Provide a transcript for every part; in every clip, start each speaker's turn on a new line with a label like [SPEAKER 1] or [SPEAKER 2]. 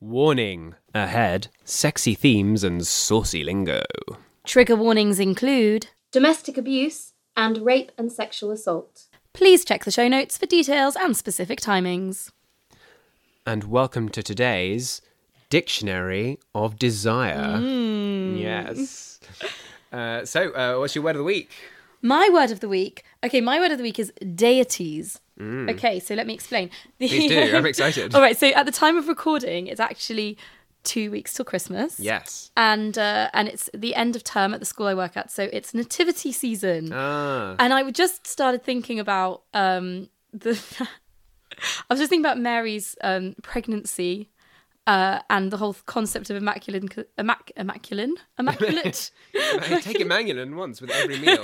[SPEAKER 1] Warning ahead sexy themes and saucy lingo.
[SPEAKER 2] Trigger warnings include
[SPEAKER 3] domestic abuse, and rape and sexual assault.
[SPEAKER 2] Please check the show notes for details and specific timings.
[SPEAKER 1] And welcome to today's Dictionary of Desire. Yes. Uh, so, uh, what's your word of the week?
[SPEAKER 2] My word of the week. Okay, my word of the week is deities. Okay, so let me explain.
[SPEAKER 1] Mm. Please do. I'm excited.
[SPEAKER 2] All right, so at the time of recording, it's actually two weeks till Christmas.
[SPEAKER 1] Yes.
[SPEAKER 2] And uh, and it's the end of term at the school I work at, so it's nativity season.
[SPEAKER 1] Ah.
[SPEAKER 2] And I just started thinking about um, the. I was just thinking about Mary's um, pregnancy uh, and the whole concept of immaculate, immac- immaculate, immaculate,
[SPEAKER 1] Take Emmanuel once with every meal.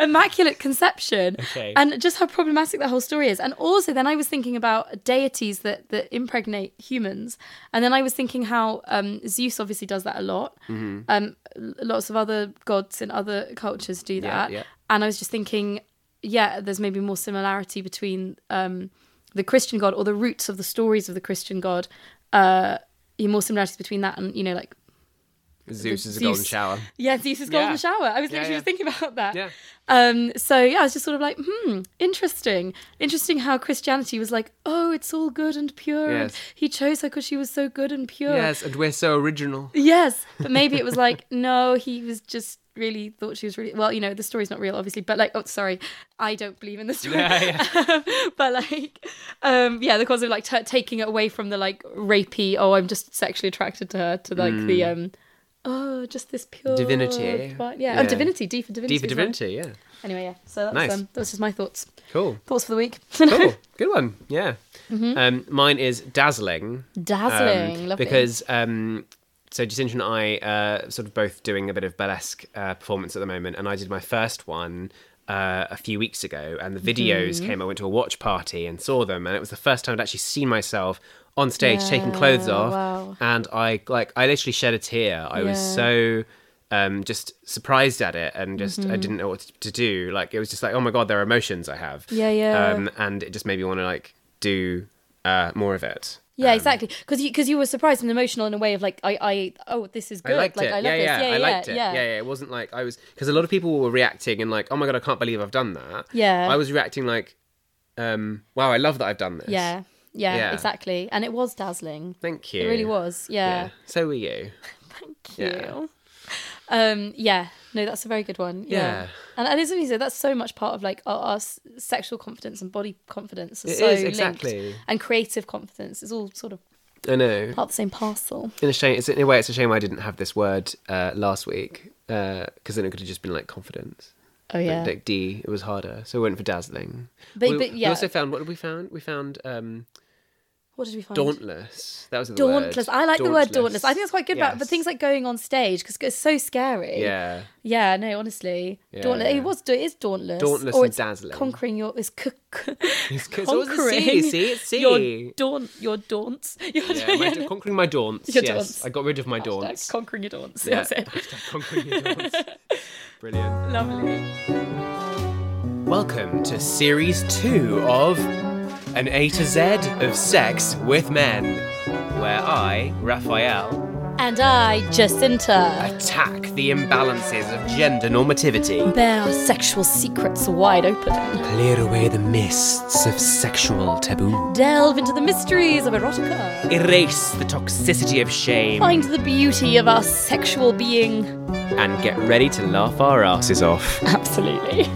[SPEAKER 2] Immaculate conception,
[SPEAKER 1] Okay.
[SPEAKER 2] and just how problematic that whole story is. And also, then I was thinking about deities that that impregnate humans, and then I was thinking how um, Zeus obviously does that a lot.
[SPEAKER 1] Mm-hmm.
[SPEAKER 2] Um, lots of other gods in other cultures do that,
[SPEAKER 1] yeah.
[SPEAKER 2] and I was just thinking, yeah, there's maybe more similarity between um, the Christian God or the roots of the stories of the Christian God. Uh, more similarities between that and you know like
[SPEAKER 1] Zeus is a
[SPEAKER 2] Zeus.
[SPEAKER 1] golden shower.
[SPEAKER 2] yeah, Zeus's golden
[SPEAKER 1] Yeah.
[SPEAKER 2] shower. I was
[SPEAKER 1] Yeah,
[SPEAKER 2] literally
[SPEAKER 1] yeah.
[SPEAKER 2] just thinking about that.
[SPEAKER 1] Yeah.
[SPEAKER 2] Um, so yeah, I was just sort of like, hmm, interesting. Interesting how Christianity was like, oh, it's all good and pure. and
[SPEAKER 1] Yes.
[SPEAKER 2] he chose her because she was so good and pure.
[SPEAKER 1] Yes, and we're so original.
[SPEAKER 2] Yes. But maybe it was like, no, he was just really thought she was really well, you know, the story's not real, obviously, but like, oh sorry, I don't believe in the story.
[SPEAKER 1] Yeah,
[SPEAKER 2] but like, um, yeah, the cause of like t- taking it away from the like rapey, oh, I'm just sexually attracted to her, to like the um, oh, just this pure.
[SPEAKER 1] Divinity.
[SPEAKER 2] Yeah,
[SPEAKER 1] Yeah.
[SPEAKER 2] oh, divinity, D for divinity.
[SPEAKER 1] D for
[SPEAKER 2] well.
[SPEAKER 1] divinity, yeah.
[SPEAKER 2] Anyway, yeah. So that's
[SPEAKER 1] Nice.
[SPEAKER 2] um, that's just my thoughts.
[SPEAKER 1] Cool.
[SPEAKER 2] Thoughts for the week.
[SPEAKER 1] Cool. Good one. Yeah.
[SPEAKER 2] Mm-hmm.
[SPEAKER 1] Um, mine is dazzling.
[SPEAKER 2] Dazzling,
[SPEAKER 1] um,
[SPEAKER 2] lovely.
[SPEAKER 1] Because um, so Jacinta and I uh, sort of both doing a bit of burlesque uh, performance at the moment, and I did my first one. Uh, a few weeks ago, and the videos
[SPEAKER 2] Mm-hmm.
[SPEAKER 1] came. I went to a watch party and saw them, and it was the first time I'd actually seen myself on stage taking clothes off,
[SPEAKER 2] wow.
[SPEAKER 1] and I like I literally shed a tear. I was so um, just surprised at it, and just
[SPEAKER 2] Mm-hmm.
[SPEAKER 1] I didn't know what to do. Like it was just like, oh my god, there are emotions I have.
[SPEAKER 2] Yeah, yeah.
[SPEAKER 1] Um, and it just made me want to like do uh, more of it.
[SPEAKER 2] Yeah, exactly. Because you because you were surprised and emotional in a way of like I I oh this is good.
[SPEAKER 1] I liked
[SPEAKER 2] like
[SPEAKER 1] it.
[SPEAKER 2] I love
[SPEAKER 1] yeah,
[SPEAKER 2] this.
[SPEAKER 1] yeah,
[SPEAKER 2] Yeah,
[SPEAKER 1] I liked it.
[SPEAKER 2] yeah,
[SPEAKER 1] Yeah. yeah, It wasn't like I was because a lot of people were reacting and like, oh my god, I can't believe I've done that.
[SPEAKER 2] Yeah.
[SPEAKER 1] I was reacting like, um, wow, I love that I've done this.
[SPEAKER 2] yeah, yeah,
[SPEAKER 1] Yeah.
[SPEAKER 2] exactly. And it was dazzling.
[SPEAKER 1] Thank you.
[SPEAKER 2] It really was.
[SPEAKER 1] Yeah.
[SPEAKER 2] Yeah.
[SPEAKER 1] So were you.
[SPEAKER 2] Thank
[SPEAKER 1] Yeah.
[SPEAKER 2] you. Um, yeah, no, that's a very good one. Yeah,
[SPEAKER 1] Yeah.
[SPEAKER 2] and and you said, that's so much part of like our, our sexual confidence and body confidence is
[SPEAKER 1] It
[SPEAKER 2] so
[SPEAKER 1] is,
[SPEAKER 2] linked.
[SPEAKER 1] exactly.
[SPEAKER 2] and creative confidence is all sort of
[SPEAKER 1] I know.
[SPEAKER 2] part of the same parcel.
[SPEAKER 1] In a shame, it's in a way, it's a shame I didn't have this word uh, last week because then it could have just been like confidence.
[SPEAKER 2] Oh yeah,
[SPEAKER 1] Like D, it was harder, so we went for dazzling.
[SPEAKER 2] But-
[SPEAKER 1] we,
[SPEAKER 2] but,
[SPEAKER 1] we also found what did we found? We found um,
[SPEAKER 2] what did we find?
[SPEAKER 1] dauntless. That was the
[SPEAKER 2] Dauntless.
[SPEAKER 1] word.
[SPEAKER 2] I like the word dauntless. I think that's quite good about, but things like going on stage because it's so scary.
[SPEAKER 1] Yeah,
[SPEAKER 2] Yeah, no, honestly,
[SPEAKER 1] Yeah,
[SPEAKER 2] dauntless.
[SPEAKER 1] yeah.
[SPEAKER 2] It was. It is dauntless.
[SPEAKER 1] Dauntless
[SPEAKER 2] or
[SPEAKER 1] and
[SPEAKER 2] it's
[SPEAKER 1] dazzling.
[SPEAKER 2] Conquering your. It's c-
[SPEAKER 1] It's 'cause it was a C,
[SPEAKER 2] conquering.
[SPEAKER 1] see, it's C.
[SPEAKER 2] Your daunt. Your daunts. Your,
[SPEAKER 1] yeah, my, conquering my daunts.
[SPEAKER 2] Your
[SPEAKER 1] yes,
[SPEAKER 2] daunts.
[SPEAKER 1] I got rid of my
[SPEAKER 2] Hashtag
[SPEAKER 1] daunts.
[SPEAKER 2] Conquering your daunts.
[SPEAKER 1] Yeah.
[SPEAKER 2] That's it.
[SPEAKER 1] Hashtag conquering your daunts. Brilliant.
[SPEAKER 2] Lovely.
[SPEAKER 1] Welcome to series two of An A to Z of Sex with Men, where I, Raphael,
[SPEAKER 2] And I, Jacinta,
[SPEAKER 1] attack the imbalances of gender normativity,
[SPEAKER 2] bear our sexual secrets wide open.
[SPEAKER 1] clear away the mists of sexual taboo,
[SPEAKER 2] Delve into the mysteries of erotica.
[SPEAKER 1] erase the toxicity of shame,
[SPEAKER 2] Find the beauty of our sexual being.
[SPEAKER 1] and get ready to laugh our asses off.
[SPEAKER 2] Absolutely.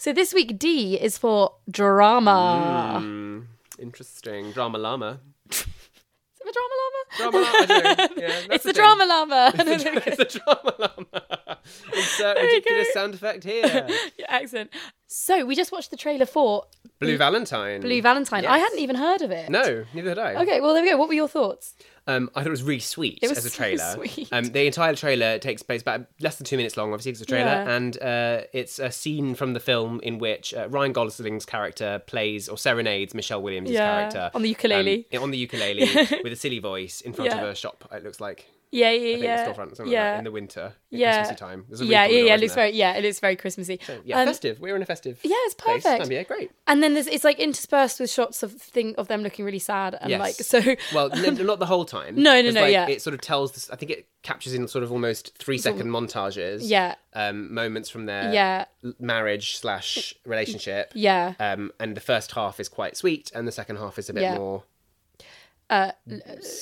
[SPEAKER 2] So this week D is for drama.
[SPEAKER 1] Hmm, interesting. Drama llama.
[SPEAKER 2] Is it the drama llama?
[SPEAKER 1] Drama llama. I don't know. Yeah,
[SPEAKER 2] it's the drama llama.
[SPEAKER 1] it's a drama llama. Insert ridiculous sound effect here.
[SPEAKER 2] Your accent. So we just watched the trailer for
[SPEAKER 1] Blue Valentine.
[SPEAKER 2] Blue Valentine. I hadn't even heard of it.
[SPEAKER 1] No, neither had I.
[SPEAKER 2] Okay, well there we go. What were your thoughts?
[SPEAKER 1] Um, I thought it was really sweet
[SPEAKER 2] It was
[SPEAKER 1] as a
[SPEAKER 2] so
[SPEAKER 1] trailer.
[SPEAKER 2] sweet.
[SPEAKER 1] Um, the entire trailer takes place about less than two minutes long. Obviously, it's a trailer,
[SPEAKER 2] Yeah.
[SPEAKER 1] and uh, it's a scene from the film in which uh, Ryan Gosling's character plays or serenades Michelle Williams'
[SPEAKER 2] Yeah,
[SPEAKER 1] character
[SPEAKER 2] on the ukulele.
[SPEAKER 1] um, on the ukulele with a silly voice in front
[SPEAKER 2] Yeah.
[SPEAKER 1] of a shop. It looks like
[SPEAKER 2] Yeah, yeah,
[SPEAKER 1] think
[SPEAKER 2] yeah.
[SPEAKER 1] storefront, something like
[SPEAKER 2] yeah.
[SPEAKER 1] that, in the winter,
[SPEAKER 2] yeah.
[SPEAKER 1] Christmassy time.
[SPEAKER 2] Yeah, yeah, yeah. It looks
[SPEAKER 1] there?
[SPEAKER 2] very, yeah, it is very Christmassy.
[SPEAKER 1] Yeah,
[SPEAKER 2] Um,
[SPEAKER 1] festive. We're in a festive.
[SPEAKER 2] Yeah, it's
[SPEAKER 1] place.
[SPEAKER 2] perfect.
[SPEAKER 1] Um, yeah, great.
[SPEAKER 2] And then there's it's like interspersed with shots of thing of them looking really sad and
[SPEAKER 1] Yes.
[SPEAKER 2] like so.
[SPEAKER 1] Well, no, not the whole time.
[SPEAKER 2] No, no, no,
[SPEAKER 1] like,
[SPEAKER 2] yeah.
[SPEAKER 1] It sort of tells this. I think it captures in sort of almost three second montages.
[SPEAKER 2] Yeah.
[SPEAKER 1] Um, moments from their
[SPEAKER 2] Yeah.
[SPEAKER 1] marriage slash relationship.
[SPEAKER 2] Yeah.
[SPEAKER 1] Um, and the first half is quite sweet, and the second half is a bit
[SPEAKER 2] Yeah.
[SPEAKER 1] more.
[SPEAKER 2] Uh,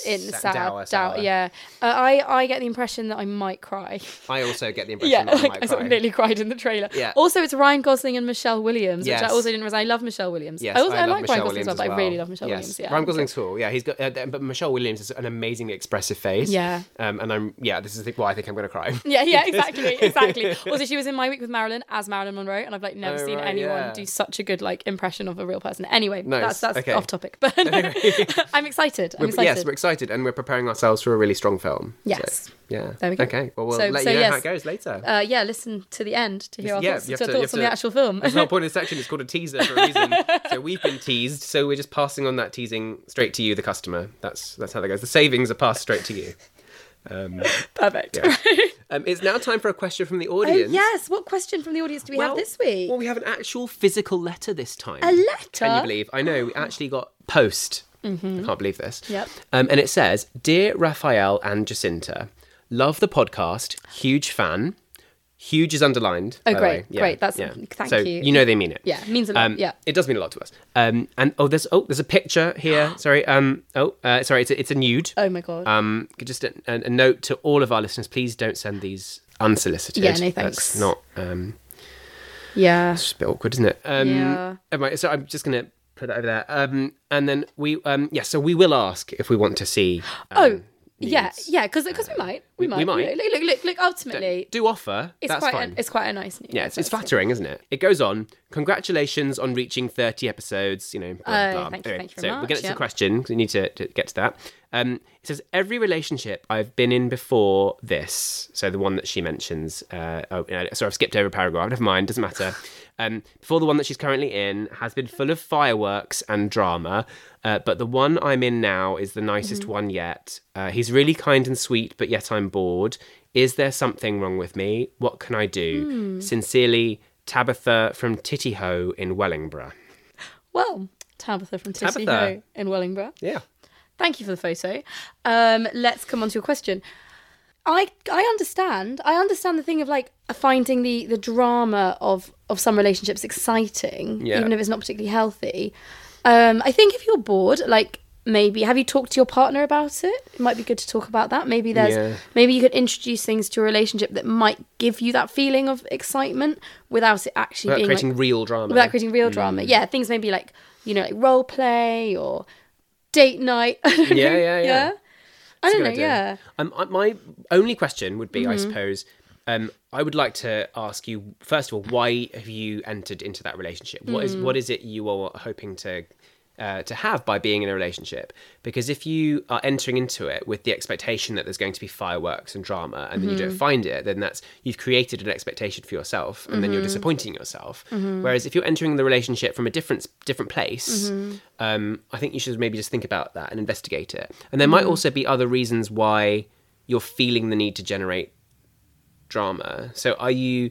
[SPEAKER 2] in
[SPEAKER 1] Sa-
[SPEAKER 2] sad, doubt, yeah. Uh, I I get the impression that I might cry.
[SPEAKER 1] I also get the impression
[SPEAKER 2] yeah,
[SPEAKER 1] that I
[SPEAKER 2] like
[SPEAKER 1] might
[SPEAKER 2] I sort
[SPEAKER 1] cry.
[SPEAKER 2] of nearly cried in the trailer.
[SPEAKER 1] Yeah.
[SPEAKER 2] Also, it's Ryan Gosling and Michelle Williams, which I also didn't realize. I love Michelle Williams.
[SPEAKER 1] Yes,
[SPEAKER 2] I also I,
[SPEAKER 1] love
[SPEAKER 2] like
[SPEAKER 1] Michelle
[SPEAKER 2] Ryan Gosling
[SPEAKER 1] Williams
[SPEAKER 2] as well,
[SPEAKER 1] as
[SPEAKER 2] but I really love Michelle
[SPEAKER 1] yes.
[SPEAKER 2] Williams. Yeah,
[SPEAKER 1] Ryan Gosling's cool. Yeah, he's got. Uh, but Michelle Williams has an amazingly expressive face.
[SPEAKER 2] Yeah.
[SPEAKER 1] Um, and I'm. Yeah, this is the, why I think I'm going to cry.
[SPEAKER 2] Yeah, yeah, exactly, exactly. Also, she was in My Week with Marilyn as Marilyn Monroe, and I've like never
[SPEAKER 1] Oh,
[SPEAKER 2] seen
[SPEAKER 1] right,
[SPEAKER 2] anyone
[SPEAKER 1] yeah.
[SPEAKER 2] do such a good like impression of a real person. Anyway,
[SPEAKER 1] Nice,
[SPEAKER 2] that's that's
[SPEAKER 1] okay.
[SPEAKER 2] off topic, but I'm excited. I'm
[SPEAKER 1] We're-
[SPEAKER 2] excited.
[SPEAKER 1] Yes, we're excited, and we're preparing ourselves for a really strong film. So,
[SPEAKER 2] Yes.
[SPEAKER 1] yeah.
[SPEAKER 2] There we go.
[SPEAKER 1] Okay. Well, we'll
[SPEAKER 2] So-
[SPEAKER 1] let
[SPEAKER 2] so
[SPEAKER 1] you know how it goes later.
[SPEAKER 2] uh, yeah, listen to the end to hear our
[SPEAKER 1] Yeah,
[SPEAKER 2] thoughts, to
[SPEAKER 1] to-
[SPEAKER 2] thoughts on the actual film.
[SPEAKER 1] That's the whole point of the section. It's called a teaser for a reason. so we've been teased, so we're just passing on that teasing straight to you, the customer. That's that's how that goes. The savings are passed straight to you. Um,
[SPEAKER 2] Perfect.
[SPEAKER 1] yeah. um, it's now time for a question from the
[SPEAKER 2] Oh,
[SPEAKER 1] audience.
[SPEAKER 2] yes. What question from the audience do we
[SPEAKER 1] Well-
[SPEAKER 2] have this week?
[SPEAKER 1] Well, we have an actual physical letter this time.
[SPEAKER 2] A letter?
[SPEAKER 1] Can you believe? I know. We actually got post. I can't believe this.
[SPEAKER 2] Mm-hmm. Yep.
[SPEAKER 1] Um, and it says, "Dear Raphael and Jacinta, love the podcast. Huge fan. Huge is underlined.
[SPEAKER 2] Oh, great.
[SPEAKER 1] Yeah,
[SPEAKER 2] great. That's-
[SPEAKER 1] yeah.
[SPEAKER 2] thank
[SPEAKER 1] so
[SPEAKER 2] you.
[SPEAKER 1] You know they mean it.
[SPEAKER 2] Yeah, it means a lot,
[SPEAKER 1] Um,
[SPEAKER 2] yeah.
[SPEAKER 1] it does mean a lot to us. Um, and oh, there's oh, there's a picture here. sorry. Um, oh, uh, sorry. It's a, it's a nude.
[SPEAKER 2] oh my god.
[SPEAKER 1] Um, just a, a a note to all of our listeners: please don't send these unsolicited.
[SPEAKER 2] Yeah, no
[SPEAKER 1] That's
[SPEAKER 2] thanks.
[SPEAKER 1] not. Um,
[SPEAKER 2] yeah.
[SPEAKER 1] it's just a bit awkward, isn't it? Um,
[SPEAKER 2] Yeah.
[SPEAKER 1] anyway, so I'm just gonna put that over there. Um, and then we, um, yeah, so we will ask if we want to see. Um,
[SPEAKER 2] Oh, yeah,
[SPEAKER 1] nudes.
[SPEAKER 2] yeah. Because we might, we,
[SPEAKER 1] we
[SPEAKER 2] might,
[SPEAKER 1] might.
[SPEAKER 2] Look, look, look, look. Ultimately,
[SPEAKER 1] Do offer.
[SPEAKER 2] it's
[SPEAKER 1] that's
[SPEAKER 2] quite,
[SPEAKER 1] fine.
[SPEAKER 2] a, it's quite a nice.
[SPEAKER 1] yeah, it's, it's flattering, isn't it? It goes on. Congratulations on reaching 30 episodes. You know, blah,
[SPEAKER 2] Oh,
[SPEAKER 1] blah.
[SPEAKER 2] thank you,
[SPEAKER 1] Anyway,
[SPEAKER 2] thank you
[SPEAKER 1] so
[SPEAKER 2] very
[SPEAKER 1] we're getting
[SPEAKER 2] much,
[SPEAKER 1] to the question because we need to, to get to that. Um, it says every relationship I've been in before this, so the one that she mentions. Uh, oh, uh, sorry, I've skipped over a paragraph. Never mind, doesn't matter. Um, before the one that she's currently in has been full of fireworks and drama, uh, but the one I'm in now is the nicest
[SPEAKER 2] Mm-hmm.
[SPEAKER 1] one yet. Uh, he's really kind and sweet, but yet I'm bored. Is there something wrong with me? What can I do?
[SPEAKER 2] Hmm.
[SPEAKER 1] Sincerely, Tabitha from Titty Ho in Wellingborough.
[SPEAKER 2] Well, Tabitha from
[SPEAKER 1] Tabitha.
[SPEAKER 2] Ho in Wellingborough.
[SPEAKER 1] Yeah.
[SPEAKER 2] Thank you for the photo. Um, let's come on to your question. I I understand. I understand the thing of like finding the the drama of of some relationships exciting,
[SPEAKER 1] Yeah.
[SPEAKER 2] even if it's not particularly healthy. Um, I think if you're bored, like maybe have you talked to your partner about it? It might be good to talk about that. Maybe there's
[SPEAKER 1] Yeah.
[SPEAKER 2] maybe you could introduce things to a relationship that might give you that feeling of excitement without it actually
[SPEAKER 1] Without
[SPEAKER 2] being like,
[SPEAKER 1] creating real drama.
[SPEAKER 2] without creating real drama.
[SPEAKER 1] Mm.
[SPEAKER 2] Yeah, things maybe like you know like role play or date night. Don't
[SPEAKER 1] Yeah, yeah, yeah.
[SPEAKER 2] I don't know.
[SPEAKER 1] idea.
[SPEAKER 2] Yeah.
[SPEAKER 1] Um, my only question would be,
[SPEAKER 2] Mm-hmm.
[SPEAKER 1] I suppose, um, I would like to ask you first of all, why have you entered into that relationship? What is
[SPEAKER 2] Mm.
[SPEAKER 1] what is it you are hoping to uh, to have by being in a relationship? Because if you are entering into it with the expectation that there's going to be fireworks and drama, and then you
[SPEAKER 2] Mm-hmm.
[SPEAKER 1] don't find it, then that's you've created an expectation for yourself, and then you're
[SPEAKER 2] Mm-hmm.
[SPEAKER 1] disappointing yourself. Whereas if you're entering the relationship from a different different place,
[SPEAKER 2] Mm-hmm.
[SPEAKER 1] um, I think you should maybe just think about that and investigate it. And there might
[SPEAKER 2] Mm.
[SPEAKER 1] also be other reasons why you're feeling the need to generate drama. So are you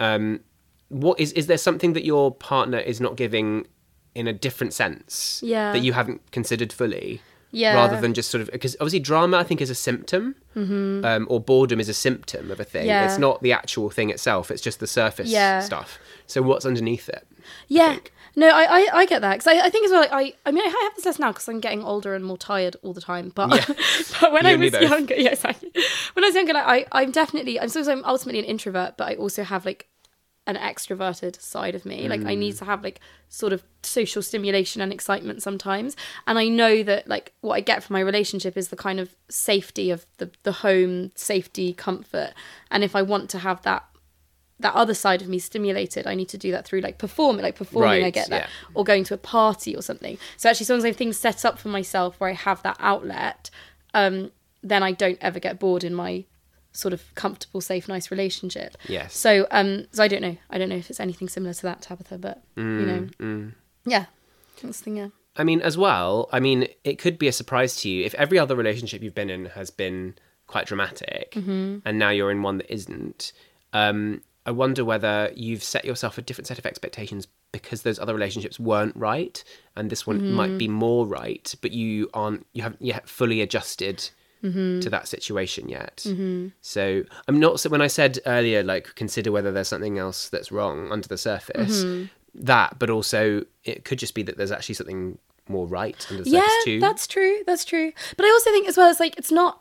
[SPEAKER 1] um what is is there something that your partner is not giving in a different sense
[SPEAKER 2] Yeah.
[SPEAKER 1] that you haven't considered fully?
[SPEAKER 2] Yeah.
[SPEAKER 1] Rather than just sort of because obviously drama I think is a symptom, um, or boredom is a symptom of a thing.
[SPEAKER 2] Mm-hmm. Yeah.
[SPEAKER 1] It's not the actual thing itself. It's just the surface
[SPEAKER 2] Yeah.
[SPEAKER 1] stuff. So what's underneath it?
[SPEAKER 2] Yeah. No, I, I, I get that because I, I think as well. Like, I I mean I have this less now because I'm getting older and more tired all the time. But
[SPEAKER 1] Yeah.
[SPEAKER 2] but when
[SPEAKER 1] You
[SPEAKER 2] I was younger, yeah, exactly. When I was younger, like, I I'm definitely I'm so I'm ultimately an introvert, but I also have like an extroverted side of me. Like I
[SPEAKER 1] Mm.
[SPEAKER 2] need to have like sort of social stimulation and excitement sometimes. And I know that like what I get from my relationship is the kind of safety of the the home, safety, comfort. And if I want to have that that other side of me stimulated, I need to do that through like performing, like performing. I get that,
[SPEAKER 1] yeah.
[SPEAKER 2] or going to a party or something. So actually, sometimes I have things set up for myself where I have that outlet, um, then I don't ever get bored in my sort of comfortable, safe, nice relationship.
[SPEAKER 1] Yes.
[SPEAKER 2] So, um, so I don't know. I don't know if it's anything similar to that, Tabitha, but you know,
[SPEAKER 1] Mm,
[SPEAKER 2] yeah, that's thing. Yeah.
[SPEAKER 1] I mean, as well, I mean, it could be a surprise to you if every other relationship you've been in has been quite dramatic
[SPEAKER 2] Mm-hmm.
[SPEAKER 1] and now you're in one that isn't. Um, I wonder whether you've set yourself a different set of expectations because those other relationships weren't right and this one
[SPEAKER 2] Mm-hmm.
[SPEAKER 1] might be more right, but you aren't, you haven't yet fully adjusted
[SPEAKER 2] Mm-hmm.
[SPEAKER 1] to that situation yet. So I'm not, so when I said earlier, like, consider whether there's something else that's wrong under the surface,
[SPEAKER 2] Mm-hmm.
[SPEAKER 1] that, but also it could just be that there's actually something more right under the
[SPEAKER 2] Yeah,
[SPEAKER 1] surface too.
[SPEAKER 2] that's true. That's true. But I also think as well, it's like it's not.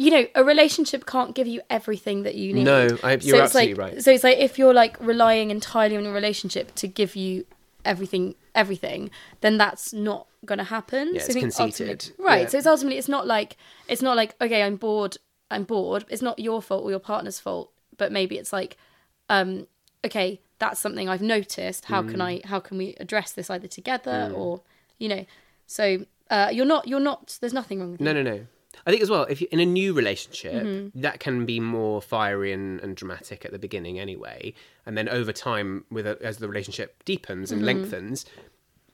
[SPEAKER 2] You know, a relationship can't give you everything that you need.
[SPEAKER 1] No, I- you're
[SPEAKER 2] so it's
[SPEAKER 1] absolutely
[SPEAKER 2] like,
[SPEAKER 1] right.
[SPEAKER 2] So it's like if you're like relying entirely on a relationship to give you everything, everything, then that's not going to happen.
[SPEAKER 1] Yeah,
[SPEAKER 2] so
[SPEAKER 1] it's conceited.
[SPEAKER 2] right?
[SPEAKER 1] Yeah.
[SPEAKER 2] So it's ultimately it's not like it's not like okay, I'm bored. I'm bored. It's not your fault or your partner's fault, but maybe it's like, um, okay, that's something I've noticed. How
[SPEAKER 1] Mm.
[SPEAKER 2] can I? How can we address this either together or, you know? So uh, you're not. You're not. There's nothing wrong with
[SPEAKER 1] that.
[SPEAKER 2] No,
[SPEAKER 1] no, no. I think as well, if you're in a new relationship,
[SPEAKER 2] Mm-hmm.
[SPEAKER 1] that can be more fiery and, and dramatic at the beginning anyway. And then over time, with a, as the relationship deepens
[SPEAKER 2] Mm-hmm.
[SPEAKER 1] and lengthens,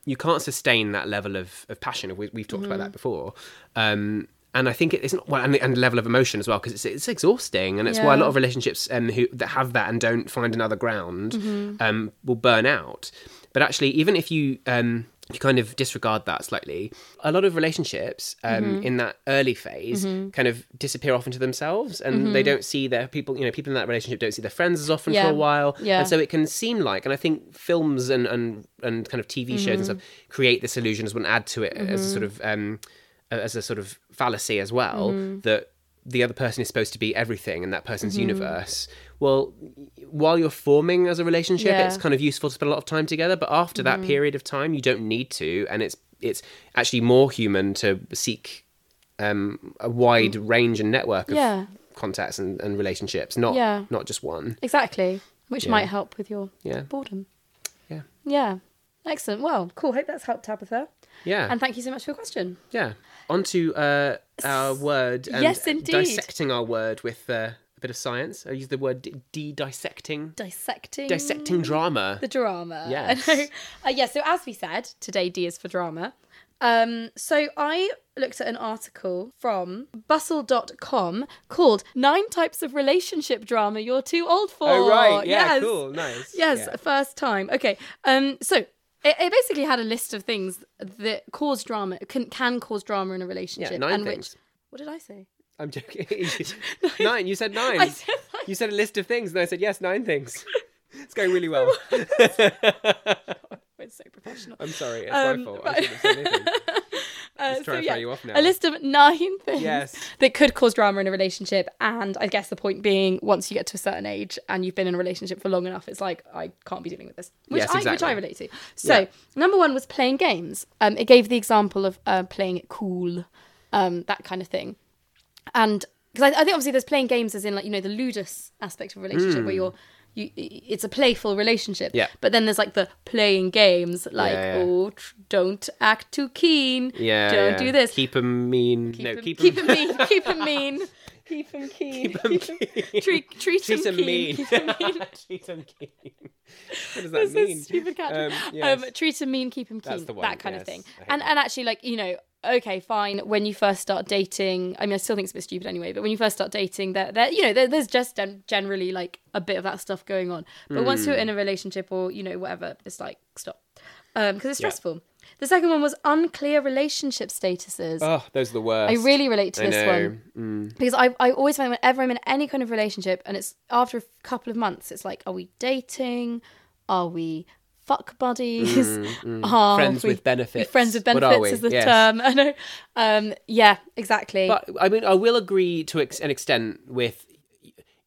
[SPEAKER 1] you can't sustain that level of, of passion. We, we've talked about
[SPEAKER 2] Mm-hmm.
[SPEAKER 1] that before. Um, and I think it isn't well, and, and level of emotion as well, because it's, it's exhausting, and it's why a lot of relationships um, who that have that and don't find another ground
[SPEAKER 2] Mm-hmm.
[SPEAKER 1] um, will burn out. But actually, even if you um, if you kind of disregard that slightly, a lot of relationships um,
[SPEAKER 2] Mm-hmm.
[SPEAKER 1] in that early phase kind of disappear off into themselves, and they don't see their people. You know, people in that relationship don't see their friends as often for
[SPEAKER 2] Mm-hmm.
[SPEAKER 1] A while,
[SPEAKER 2] Yeah.
[SPEAKER 1] and so it can seem like. And I think films and and, and kind of TV shows and
[SPEAKER 2] Mm-hmm.
[SPEAKER 1] stuff create this illusion as well, and add to it as a sort of um, as a sort of fallacy as well
[SPEAKER 2] Mm-hmm.
[SPEAKER 1] that the other person is supposed to be everything in that
[SPEAKER 2] Mm-hmm.
[SPEAKER 1] person's universe. Well, while you're forming as a relationship,
[SPEAKER 2] Yeah. Mm-hmm.
[SPEAKER 1] it's kind of useful to spend a lot of time together. But after that period of time, you don't need to, and it's it's actually more human to seek um, a wide range and network of
[SPEAKER 2] Mm. Yeah.
[SPEAKER 1] contacts and, and relationships, not
[SPEAKER 2] Yeah.
[SPEAKER 1] not just one.
[SPEAKER 2] Exactly, which
[SPEAKER 1] Yeah.
[SPEAKER 2] might help with your
[SPEAKER 1] Yeah.
[SPEAKER 2] boredom.
[SPEAKER 1] Yeah.
[SPEAKER 2] Yeah. Excellent. Well, cool. Hope that's helped, Tabitha.
[SPEAKER 1] Yeah,
[SPEAKER 2] And thank you so much for your question.
[SPEAKER 1] yeah. On to uh, our word and
[SPEAKER 2] Yes, indeed.
[SPEAKER 1] dissecting our word with uh, bit of science. I use the word de- de-dissecting.
[SPEAKER 2] Dissecting.
[SPEAKER 1] Dissecting drama.
[SPEAKER 2] the drama.
[SPEAKER 1] Yes.
[SPEAKER 2] Uh, yeah, so as we said, today D is for drama. Um, so I looked at an article from bustle.com called Nine Types of Relationship Drama You're Too Old For.
[SPEAKER 1] Oh right, yeah,
[SPEAKER 2] Yes.
[SPEAKER 1] cool, nice.
[SPEAKER 2] Yes,
[SPEAKER 1] Yeah.
[SPEAKER 2] first time. Okay. Um, so it, it basically had a list of things that cause drama, can, can cause drama in a relationship.
[SPEAKER 1] Yeah, nine
[SPEAKER 2] and
[SPEAKER 1] things.
[SPEAKER 2] Which, what did I say?
[SPEAKER 1] I'm joking. nine. You said nine.
[SPEAKER 2] I said nine.
[SPEAKER 1] You said a list of things, and I said yes, nine things. It's going really well.
[SPEAKER 2] We're so professional.
[SPEAKER 1] I'm sorry. It's
[SPEAKER 2] Um,
[SPEAKER 1] my fault. I shouldn't have said anything.
[SPEAKER 2] Uh,
[SPEAKER 1] Just trying to throw you off now.
[SPEAKER 2] A list of nine things
[SPEAKER 1] Yes.
[SPEAKER 2] that could cause drama in a relationship. And I guess the point being, once you get to a certain age and you've been in a relationship for long enough, it's like, I can't be dealing with this. Which,
[SPEAKER 1] Yes,
[SPEAKER 2] I, which. I relate to. So,
[SPEAKER 1] Yeah.
[SPEAKER 2] number one was playing games. Um, it gave the example of uh, playing it cool, um, that kind of thing. And because I, I think obviously there's playing games as in like, you know, the ludus aspect of a relationship where you're. You, it's a playful relationship,
[SPEAKER 1] Hmm. Yeah.
[SPEAKER 2] but then there's like the playing games, like
[SPEAKER 1] Yeah, yeah.
[SPEAKER 2] oh, tr- don't act too keen,
[SPEAKER 1] Yeah.
[SPEAKER 2] don't
[SPEAKER 1] yeah.
[SPEAKER 2] do this,
[SPEAKER 1] Keep them mean.
[SPEAKER 2] Keep
[SPEAKER 1] no,
[SPEAKER 2] him,
[SPEAKER 1] keep,
[SPEAKER 2] him mean. Keep him mean. Keep him keen.
[SPEAKER 1] Keep
[SPEAKER 2] him-
[SPEAKER 1] keen.
[SPEAKER 2] Treat, treat,
[SPEAKER 1] Treat
[SPEAKER 2] him
[SPEAKER 1] them
[SPEAKER 2] keen.
[SPEAKER 1] mean.
[SPEAKER 2] Keep him mean.
[SPEAKER 1] Treat them keen. What does that
[SPEAKER 2] That's
[SPEAKER 1] mean?
[SPEAKER 2] stupid catch.
[SPEAKER 1] Um,
[SPEAKER 2] Um, treat him mean, keep him keen.
[SPEAKER 1] That's the one,
[SPEAKER 2] that kind of thing. And
[SPEAKER 1] that.
[SPEAKER 2] and actually, like you know, okay, fine. When you first start dating, I mean, I still think it's a bit stupid anyway. But when you first start dating, there, there, you know, there, there's just generally like a bit of that stuff going on. But once
[SPEAKER 1] Hmm.
[SPEAKER 2] you're in a relationship or you know whatever, it's like stop, because it's
[SPEAKER 1] Yeah.
[SPEAKER 2] The second one was unclear relationship statuses.
[SPEAKER 1] Oh, those are the worst.
[SPEAKER 2] I really relate to
[SPEAKER 1] I
[SPEAKER 2] this
[SPEAKER 1] know.
[SPEAKER 2] one
[SPEAKER 1] Mm.
[SPEAKER 2] because I, I always find whenever I'm in any kind of relationship and it's after a couple of months, it's like, are we dating? Are we fuck buddies? Are
[SPEAKER 1] Friends
[SPEAKER 2] we-
[SPEAKER 1] with benefits.
[SPEAKER 2] Friends with benefits is the
[SPEAKER 1] Yes.
[SPEAKER 2] term. I know. Um, yeah, exactly.
[SPEAKER 1] But I mean, I will agree to ex- an extent with.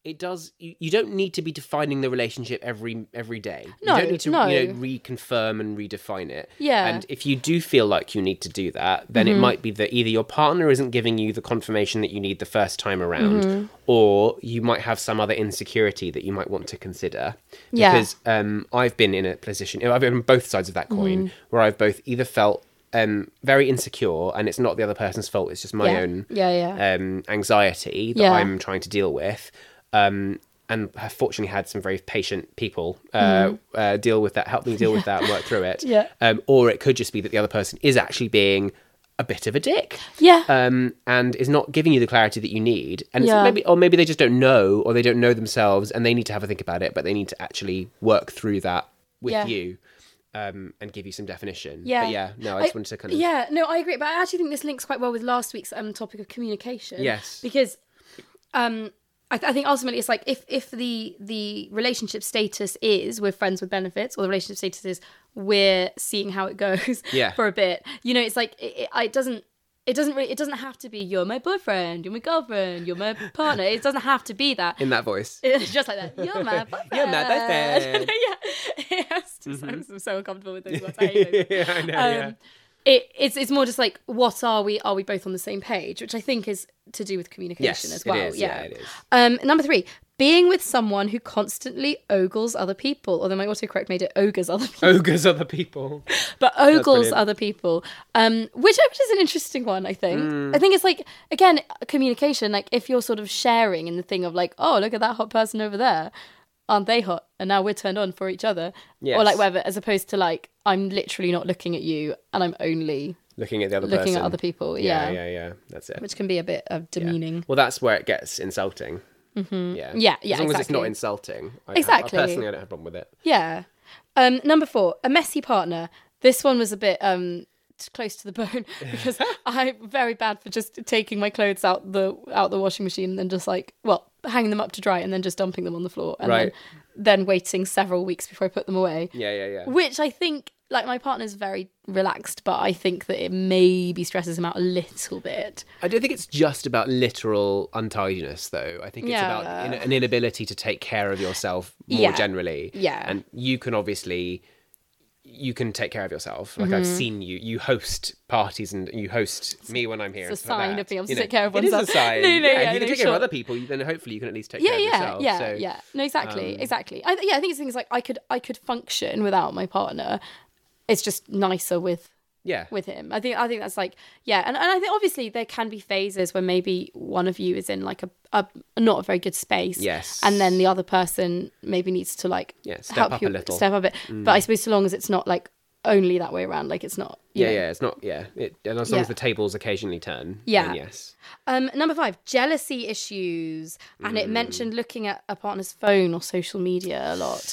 [SPEAKER 1] It does. You, you don't need to be defining the relationship every every day.
[SPEAKER 2] No,
[SPEAKER 1] you don't need to
[SPEAKER 2] no.
[SPEAKER 1] you know reconfirm and redefine it.
[SPEAKER 2] Yeah. Mm-hmm.
[SPEAKER 1] And if you do feel like you need to do that, then it might be that either your partner isn't giving you the confirmation that you need the first time around,
[SPEAKER 2] Mm-hmm.
[SPEAKER 1] or you might have some other insecurity that you might want to consider.
[SPEAKER 2] Yeah.
[SPEAKER 1] Because um, I've been in a position. I've been on both sides of that coin,
[SPEAKER 2] Mm-hmm.
[SPEAKER 1] where I've both either felt um, very insecure, and it's not the other person's fault. It's just my
[SPEAKER 2] yeah.
[SPEAKER 1] own
[SPEAKER 2] yeah, yeah.
[SPEAKER 1] um, anxiety that. I'm trying to deal with. Um, and have fortunately had some very patient people uh,
[SPEAKER 2] Mm.
[SPEAKER 1] uh, deal with that, help me deal with that and work through it.
[SPEAKER 2] Yeah.
[SPEAKER 1] Um, or it could just be that the other person is actually being a bit of a dick
[SPEAKER 2] yeah.
[SPEAKER 1] um, and is not giving you the clarity that you need. And it's
[SPEAKER 2] Yeah.
[SPEAKER 1] maybe, or maybe they just don't know, or they don't know themselves, and they need to have a think about it, but they need to actually work through that with
[SPEAKER 2] Yeah.
[SPEAKER 1] you um, and give you some definition.
[SPEAKER 2] Yeah.
[SPEAKER 1] But yeah, no, I just wanted to kind of.
[SPEAKER 2] Yeah, no, I agree, but I actually think this links quite well with last week's um topic of communication.
[SPEAKER 1] Yes.
[SPEAKER 2] because um. I, th- I think ultimately it's like if if the the relationship status is we're friends with benefits or the relationship status is we're seeing how it goes
[SPEAKER 1] Yeah.
[SPEAKER 2] for a bit you know it's like it, it, it doesn't it doesn't really it doesn't have to be you're my boyfriend you're my girlfriend you're my partner it doesn't have to be that
[SPEAKER 1] In that voice.
[SPEAKER 2] it's just like that. You're my boyfriend.
[SPEAKER 1] You're my boyfriend.
[SPEAKER 2] yeah. It has to sound I'm so uncomfortable with those words. I hate those.
[SPEAKER 1] yeah, I know.
[SPEAKER 2] Um,
[SPEAKER 1] yeah.
[SPEAKER 2] It, it's it's more just like what are we are we both on the same page, which I think is to do with communication
[SPEAKER 1] Yes,
[SPEAKER 2] as well.
[SPEAKER 1] is, yeah, it is.
[SPEAKER 2] Um, number three, being with someone who constantly ogles other people, although my autocorrect made it ogres other people,
[SPEAKER 1] Ogres other people.
[SPEAKER 2] but ogles other people, um, which which is an interesting one. I think.
[SPEAKER 1] Mm.
[SPEAKER 2] I think it's like again communication. Like if you're sort of sharing in the thing of like, oh look at that hot person over there, aren't they hot? And now we're turned on for each other, or like whatever. As opposed to like I'm literally not looking at you and I'm only
[SPEAKER 1] Looking at the other
[SPEAKER 2] looking
[SPEAKER 1] person.
[SPEAKER 2] at other people.
[SPEAKER 1] Yeah,
[SPEAKER 2] Yeah,
[SPEAKER 1] yeah, yeah. That's it.
[SPEAKER 2] which can be a bit of
[SPEAKER 1] Yeah.
[SPEAKER 2] demeaning.
[SPEAKER 1] Well, that's where it gets insulting. Mm-hmm. Yeah.
[SPEAKER 2] Yeah, yeah,
[SPEAKER 1] As long as it's not insulting. I,
[SPEAKER 2] Exactly.
[SPEAKER 1] I, personally, I don't have a problem with it.
[SPEAKER 2] Yeah. Um, number four, a messy partner. This one was a bit um close to the bone because I'm very bad for just taking my clothes out the out the washing machine and then just like well hanging them up to dry and then just dumping them on the floor and
[SPEAKER 1] Right.
[SPEAKER 2] then then waiting several weeks before I put them away.
[SPEAKER 1] Yeah, yeah, yeah.
[SPEAKER 2] Which I think like my partner's very relaxed, but I think that it maybe stresses him out a little bit.
[SPEAKER 1] I don't think it's just about literal untidiness, though. I think it's
[SPEAKER 2] Yeah.
[SPEAKER 1] about an, an inability to take care of yourself more
[SPEAKER 2] Yeah.
[SPEAKER 1] generally.
[SPEAKER 2] Yeah.
[SPEAKER 1] And you can obviously you can take care of yourself. Like I've seen you, you host parties and you host me when I'm here.
[SPEAKER 2] Mm-hmm. It's a
[SPEAKER 1] like
[SPEAKER 2] sign
[SPEAKER 1] that.
[SPEAKER 2] of being able to
[SPEAKER 1] know,
[SPEAKER 2] take care of
[SPEAKER 1] It is
[SPEAKER 2] oneself.
[SPEAKER 1] a sign.
[SPEAKER 2] No, no,
[SPEAKER 1] yeah,
[SPEAKER 2] yeah,
[SPEAKER 1] if you can
[SPEAKER 2] no,
[SPEAKER 1] take care of other people, then hopefully you can at least take
[SPEAKER 2] yeah,
[SPEAKER 1] care of
[SPEAKER 2] yeah,
[SPEAKER 1] yourself.
[SPEAKER 2] yeah,
[SPEAKER 1] so,
[SPEAKER 2] yeah. No, exactly,
[SPEAKER 1] um,
[SPEAKER 2] exactly. I, yeah, I think it's things like I could, I could function without my partner. It's just nicer with
[SPEAKER 1] yeah.
[SPEAKER 2] with him. I think, I think that's like, yeah, and, and I think obviously there can be phases where maybe one of you is in like a, a not a very good space,
[SPEAKER 1] Yes.
[SPEAKER 2] and then the other person maybe needs to like
[SPEAKER 1] Yeah, step
[SPEAKER 2] help
[SPEAKER 1] up a
[SPEAKER 2] you
[SPEAKER 1] little. Mm.
[SPEAKER 2] step up it. But I suppose so long as it's not like only that way around, like it's not.
[SPEAKER 1] yeah,
[SPEAKER 2] know.
[SPEAKER 1] yeah, it's not. Yeah, it, and as long
[SPEAKER 2] Yeah.
[SPEAKER 1] as the tables occasionally turn.
[SPEAKER 2] Yeah.
[SPEAKER 1] then yes.
[SPEAKER 2] Um, number five, jealousy issues, and
[SPEAKER 1] Mm.
[SPEAKER 2] it mentioned looking at a partner's phone or social media a lot.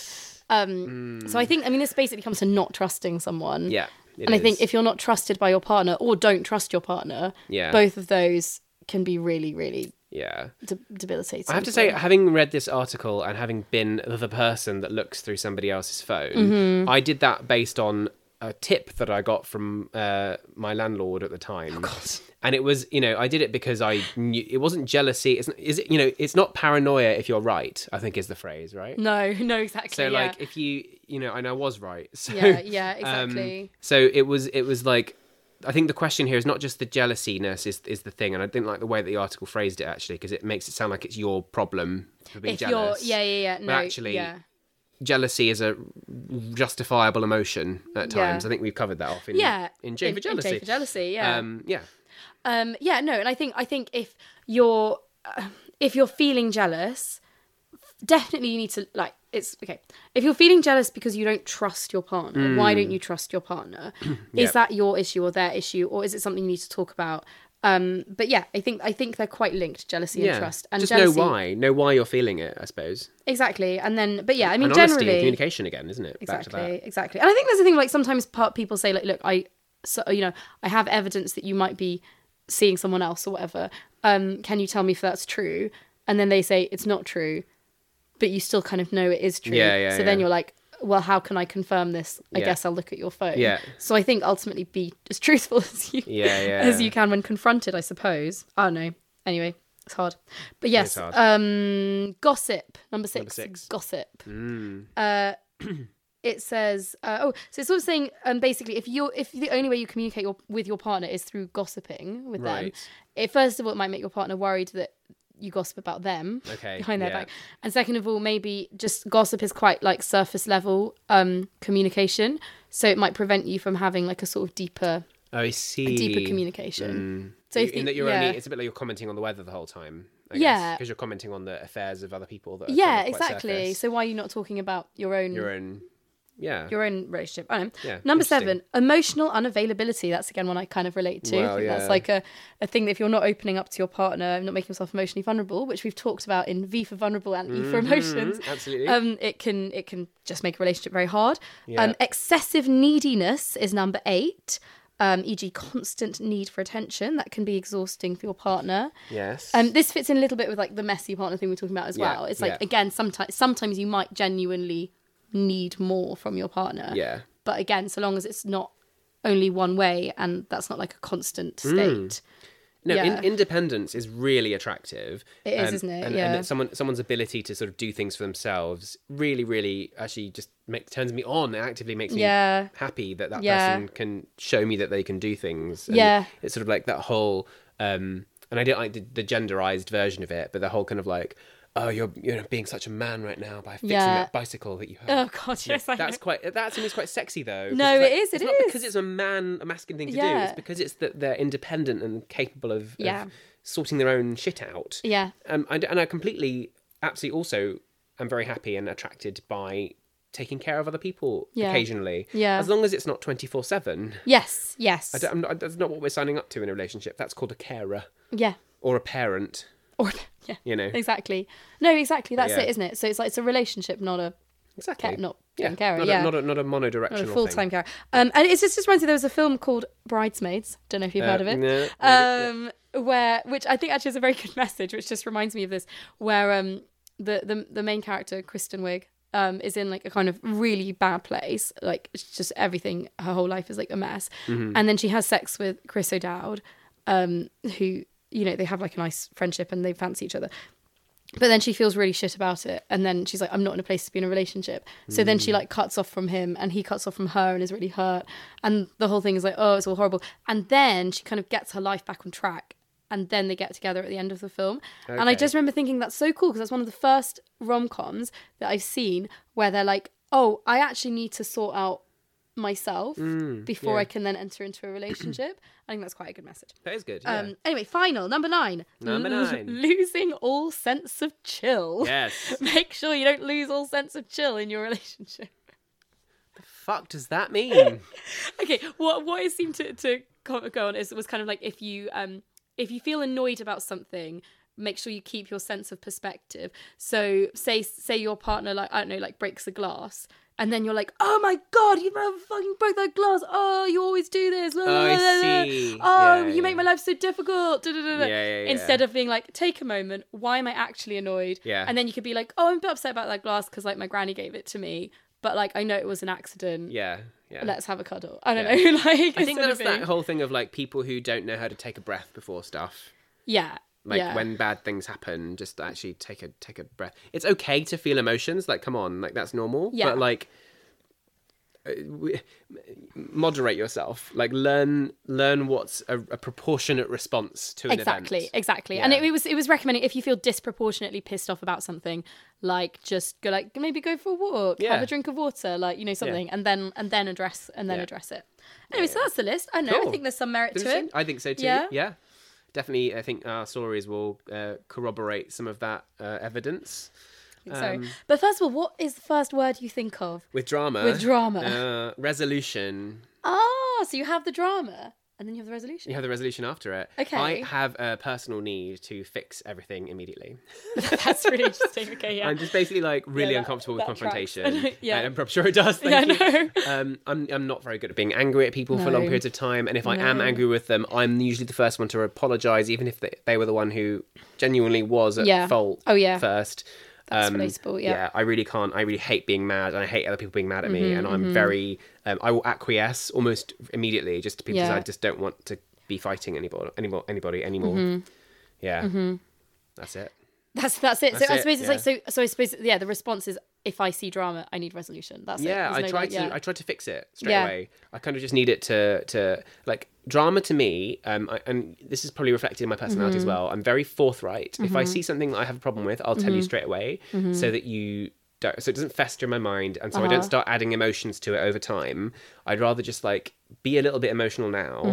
[SPEAKER 2] Um, So I think, I mean, this basically comes to not trusting someone.
[SPEAKER 1] Mm. Yeah. It
[SPEAKER 2] and I think if you're not trusted by your partner or don't trust your partner,
[SPEAKER 1] Yeah.
[SPEAKER 2] both of those can be really, really
[SPEAKER 1] yeah.
[SPEAKER 2] de- debilitating.
[SPEAKER 1] I have to say, having read this article and having been the person that looks through somebody else's phone,
[SPEAKER 2] Mm-hmm.
[SPEAKER 1] I did that based on a tip that I got from uh, my landlord at the time. Oh, And it was, you know, I did it because I knew it wasn't jealousy. It's, is it, you know, it's not paranoia if you're right. I think is the phrase, right?
[SPEAKER 2] no, no, exactly.
[SPEAKER 1] So
[SPEAKER 2] yeah.
[SPEAKER 1] like, if you, you know, and I was right. So,
[SPEAKER 2] yeah, yeah,
[SPEAKER 1] um,
[SPEAKER 2] exactly.
[SPEAKER 1] so it was, it was like, I think the question here is not just the jealousiness is is the thing, and I didn't like the way that the article phrased it actually because it makes it sound like it's your problem for being
[SPEAKER 2] if
[SPEAKER 1] jealous.
[SPEAKER 2] you're, yeah, yeah, yeah, no,
[SPEAKER 1] actually,
[SPEAKER 2] yeah.
[SPEAKER 1] jealousy is a justifiable emotion at
[SPEAKER 2] Yeah.
[SPEAKER 1] times. I think we've covered that off in
[SPEAKER 2] Yeah,
[SPEAKER 1] in J for
[SPEAKER 2] in
[SPEAKER 1] jealousy.
[SPEAKER 2] J for jealousy, yeah.
[SPEAKER 1] Um, yeah,
[SPEAKER 2] Um, yeah, no, and I think I think if you're uh, if you're feeling jealous, definitely you need to like it's okay. If you're feeling jealous because you don't trust your partner, why
[SPEAKER 1] Mm.
[SPEAKER 2] don't you trust your partner?
[SPEAKER 1] Yep.
[SPEAKER 2] Is that your issue or their issue, or is it something you need to talk about? Um, but yeah, I think I think they're quite linked, jealousy
[SPEAKER 1] yeah.
[SPEAKER 2] and trust. And
[SPEAKER 1] Just
[SPEAKER 2] jealousy,
[SPEAKER 1] know why. Know why you're feeling it. I suppose.
[SPEAKER 2] exactly. And then, but yeah, I mean,
[SPEAKER 1] and
[SPEAKER 2] generally,
[SPEAKER 1] communication again, isn't it? Back to that.
[SPEAKER 2] exactly exactly and i think there's a thing like sometimes part people say like look i so you know i have evidence that you might be seeing someone else or whatever um can you tell me if that's true and then they say it's not true but you still kind of know it is true
[SPEAKER 1] Yeah, yeah,
[SPEAKER 2] so then
[SPEAKER 1] yeah.
[SPEAKER 2] you're like well how can i confirm this i
[SPEAKER 1] Yeah.
[SPEAKER 2] guess i'll look at your phone
[SPEAKER 1] Yeah.
[SPEAKER 2] so i think ultimately be as truthful as you
[SPEAKER 1] Yeah, yeah.
[SPEAKER 2] as you can when confronted i suppose i don't know anyway it's hard but yes
[SPEAKER 1] hard.
[SPEAKER 2] um gossip number six,
[SPEAKER 1] six.
[SPEAKER 2] gossip
[SPEAKER 1] Mm.
[SPEAKER 2] uh, it says, uh, oh, so it's sort of saying, um, basically, if you're if the only way you communicate your, with your partner is through gossiping with them,
[SPEAKER 1] Right.
[SPEAKER 2] it first of all it might make your partner worried that you gossip about them
[SPEAKER 1] Okay,
[SPEAKER 2] behind their
[SPEAKER 1] yeah.
[SPEAKER 2] back, and second of all, maybe just gossip is quite like surface level um communication, so it might prevent you from having like a sort of deeper
[SPEAKER 1] Oh, I see.
[SPEAKER 2] a deeper communication. So
[SPEAKER 1] You- in that you're
[SPEAKER 2] yeah.
[SPEAKER 1] only, it's a bit like you're commenting on the weather the whole time. I
[SPEAKER 2] Yeah.
[SPEAKER 1] because you're commenting on the affairs of other people. That are
[SPEAKER 2] yeah,
[SPEAKER 1] kind of quite
[SPEAKER 2] exactly.
[SPEAKER 1] surface.
[SPEAKER 2] So why are you not talking about your own
[SPEAKER 1] your own, yeah,
[SPEAKER 2] your own relationship? I don't know.
[SPEAKER 1] Yeah,
[SPEAKER 2] Number seven, emotional unavailability. That's again one I kind of relate to.
[SPEAKER 1] Well, yeah.
[SPEAKER 2] That's like a, a thing that if you're not opening up to your partner, not making yourself emotionally vulnerable, which we've talked about in V for vulnerable and E for emotions,
[SPEAKER 1] Mhm, absolutely.
[SPEAKER 2] um, it can it can just make a relationship very hard.
[SPEAKER 1] Yeah.
[SPEAKER 2] Um, excessive neediness is number eight. Um, e.g., constant need for attention that can be exhausting for your partner.
[SPEAKER 1] yes.
[SPEAKER 2] Um, this fits in a little bit with like the messy partner thing we're talking about as
[SPEAKER 1] Yeah,
[SPEAKER 2] well. It's like
[SPEAKER 1] yeah.
[SPEAKER 2] again, sometimes sometimes you might genuinely need more from your partner.
[SPEAKER 1] yeah.
[SPEAKER 2] But again, so long as it's not only one way and that's not like a constant state.
[SPEAKER 1] No,
[SPEAKER 2] Yeah.
[SPEAKER 1] in, independence is really attractive.
[SPEAKER 2] It is, isn't it?
[SPEAKER 1] And,
[SPEAKER 2] Yeah.
[SPEAKER 1] and someone someone's ability to sort of do things for themselves really, really actually just make, turns me on. It actively makes me
[SPEAKER 2] Yeah.
[SPEAKER 1] happy that that
[SPEAKER 2] Yeah.
[SPEAKER 1] person can show me that they can do things. And
[SPEAKER 2] Yeah.
[SPEAKER 1] it's sort of like that whole. Um, and I don't like the, the genderized version of it, but the whole kind of like, oh, you're you're being such a man right now by fixing
[SPEAKER 2] Yeah.
[SPEAKER 1] that bicycle that you have.
[SPEAKER 2] Oh god, yes, I
[SPEAKER 1] That's quite. That is quite sexy, though.
[SPEAKER 2] No,
[SPEAKER 1] it's
[SPEAKER 2] it is,
[SPEAKER 1] It's
[SPEAKER 2] it
[SPEAKER 1] not
[SPEAKER 2] is.
[SPEAKER 1] because it's a man, a masculine thing to do. It's because it's that they're independent and capable of, of sorting their own shit out.
[SPEAKER 2] Yeah.
[SPEAKER 1] Um, and, and I completely, absolutely, also am very happy and attracted by taking care of other people
[SPEAKER 2] Yeah.
[SPEAKER 1] occasionally.
[SPEAKER 2] Yeah.
[SPEAKER 1] As long as it's not twenty four seven.
[SPEAKER 2] Yes, yes.
[SPEAKER 1] I don't, I'm not, that's not what we're signing up to in a relationship. That's called a carer
[SPEAKER 2] yeah.
[SPEAKER 1] or a parent.
[SPEAKER 2] Or yeah.
[SPEAKER 1] You know.
[SPEAKER 2] Exactly. No, exactly. That's
[SPEAKER 1] Yeah.
[SPEAKER 2] it, isn't it? So it's like it's a relationship, not a
[SPEAKER 1] Exactly.
[SPEAKER 2] ca- not
[SPEAKER 1] yeah. Not
[SPEAKER 2] yeah.
[SPEAKER 1] A, not a not a monodirectional
[SPEAKER 2] not a
[SPEAKER 1] thing.
[SPEAKER 2] full time care. Um, and it's just, just reminds me there was a film called Bridesmaids. Don't know if you've
[SPEAKER 1] Uh,
[SPEAKER 2] heard of it.
[SPEAKER 1] no,
[SPEAKER 2] um, where which I think actually is a very good message, which just reminds me of this, where um the the the main character Kristen Wiig um is in like a kind of really bad place, like it's just everything. Her whole life is like a mess,
[SPEAKER 1] Mm-hmm.
[SPEAKER 2] and then she has sex with Chris O'Dowd, um, who you know they have like a nice friendship and they fancy each other. But then she feels really shit about it, and then she's like, "I'm not in a place to be in a relationship." So then
[SPEAKER 1] Mm.
[SPEAKER 2] she like cuts off from him, and he cuts off from her, and is really hurt. And the whole thing is like, "Oh, it's all horrible." And then she kind of gets her life back on track, and then they get together at the end of the film. And I just remember thinking that's so cool because that's one of the first rom coms that I've seen where they're like, "Oh, I actually need to sort out myself before
[SPEAKER 1] Mm, yeah.
[SPEAKER 2] I can then enter into a relationship." I think that's quite a good message.
[SPEAKER 1] That is good. Yeah.
[SPEAKER 2] Um, anyway, final number nine.
[SPEAKER 1] Number
[SPEAKER 2] L-
[SPEAKER 1] nine.
[SPEAKER 2] losing all sense of chill.
[SPEAKER 1] yes.
[SPEAKER 2] Make sure you don't lose all sense of chill in your relationship.
[SPEAKER 1] The fuck does that mean?
[SPEAKER 2] Okay, what what it seemed to to go on is was kind of like if you um if you feel annoyed about something, make sure you keep your sense of perspective. So say say your partner like I don't know like breaks a glass. And then you're like, oh my god, you fucking broke that glass. Oh, you always do this.
[SPEAKER 1] Oh, I see.
[SPEAKER 2] Oh,
[SPEAKER 1] Yeah,
[SPEAKER 2] you make my life so difficult. Da, da, da, da.
[SPEAKER 1] Yeah, yeah, yeah.
[SPEAKER 2] Instead of being like, take a moment. Why am I actually annoyed?
[SPEAKER 1] Yeah.
[SPEAKER 2] And then you could be like, oh, I'm a bit upset about that glass because like my granny gave it to me, but like I know it was an accident.
[SPEAKER 1] yeah, yeah.
[SPEAKER 2] Let's have a cuddle. I don't
[SPEAKER 1] Yeah.
[SPEAKER 2] know. like
[SPEAKER 1] I think that's that whole thing of like people who don't know how to take a breath before stuff.
[SPEAKER 2] Yeah.
[SPEAKER 1] Like
[SPEAKER 2] yeah.
[SPEAKER 1] when bad things happen, just actually take a take a breath. It's okay to feel emotions. Like, come on, like that's normal.
[SPEAKER 2] Yeah.
[SPEAKER 1] But like, uh, moderate yourself. Like, learn learn what's a, a proportionate response to an
[SPEAKER 2] exactly
[SPEAKER 1] event.
[SPEAKER 2] exactly exactly.
[SPEAKER 1] and
[SPEAKER 2] it, it was it was recommending if you feel disproportionately pissed off about something like just go like maybe go for a walk
[SPEAKER 1] Yeah.
[SPEAKER 2] have a drink of water like you know something and then and then address and then
[SPEAKER 1] Yeah.
[SPEAKER 2] address it anyway so that's the list i know i think there's some merit to
[SPEAKER 1] Interesting.
[SPEAKER 2] it
[SPEAKER 1] I think so too.
[SPEAKER 2] Yeah?
[SPEAKER 1] Yeah. Definitely, I think our stories will uh, corroborate some of that uh, evidence.
[SPEAKER 2] so
[SPEAKER 1] Um,
[SPEAKER 2] but first of all what is the first word you think of
[SPEAKER 1] With drama.
[SPEAKER 2] With drama.
[SPEAKER 1] Uh, resolution.
[SPEAKER 2] oh so you have the drama and then you have the resolution
[SPEAKER 1] You have the resolution after it.
[SPEAKER 2] Okay.
[SPEAKER 1] I have a personal need to fix everything immediately.
[SPEAKER 2] that's really interesting okay yeah
[SPEAKER 1] I'm just basically like really
[SPEAKER 2] that-
[SPEAKER 1] uncomfortable with
[SPEAKER 2] that tracks.
[SPEAKER 1] confrontation.
[SPEAKER 2] Yeah.
[SPEAKER 1] And I'm sure it does.
[SPEAKER 2] Yeah,
[SPEAKER 1] you. Um, I'm, I'm not very good at being angry at people for long periods of time. And if I am angry with them, I'm usually the first one to apologize, even if they, they were the one who genuinely was at
[SPEAKER 2] Yeah.
[SPEAKER 1] fault
[SPEAKER 2] Oh, yeah.
[SPEAKER 1] first.
[SPEAKER 2] That's relatable, yeah.
[SPEAKER 1] I really can't. I really hate being mad, and I hate other people being mad at me.
[SPEAKER 2] Mm-hmm,
[SPEAKER 1] And I'm very. Um, I will acquiesce almost immediately, just to because
[SPEAKER 2] Yeah.
[SPEAKER 1] I just don't want to be fighting anybody anymore. Anybody anymore.
[SPEAKER 2] Mm-hmm.
[SPEAKER 1] Yeah, that's it.
[SPEAKER 2] That's that's it.
[SPEAKER 1] That's
[SPEAKER 2] so I suppose it's like so. So I suppose yeah. The response is if I see drama, I need resolution. That's it.
[SPEAKER 1] Yeah,
[SPEAKER 2] There's
[SPEAKER 1] I
[SPEAKER 2] no,
[SPEAKER 1] tried
[SPEAKER 2] like,
[SPEAKER 1] to.
[SPEAKER 2] yeah.
[SPEAKER 1] I tried to fix it straight
[SPEAKER 2] Yeah.
[SPEAKER 1] away. I kind of just need it to to like drama to me. Um, I, and this is probably reflected in my personality
[SPEAKER 2] Mm-hmm.
[SPEAKER 1] as well. I'm very forthright. If I see something that I have a problem with, I'll tell you straight away,
[SPEAKER 2] Mm-hmm.
[SPEAKER 1] so that you don't, so it doesn't fester in my mind, and so I don't
[SPEAKER 2] Uh-huh.
[SPEAKER 1] start adding emotions to it over time. I'd rather just like be a little bit emotional now,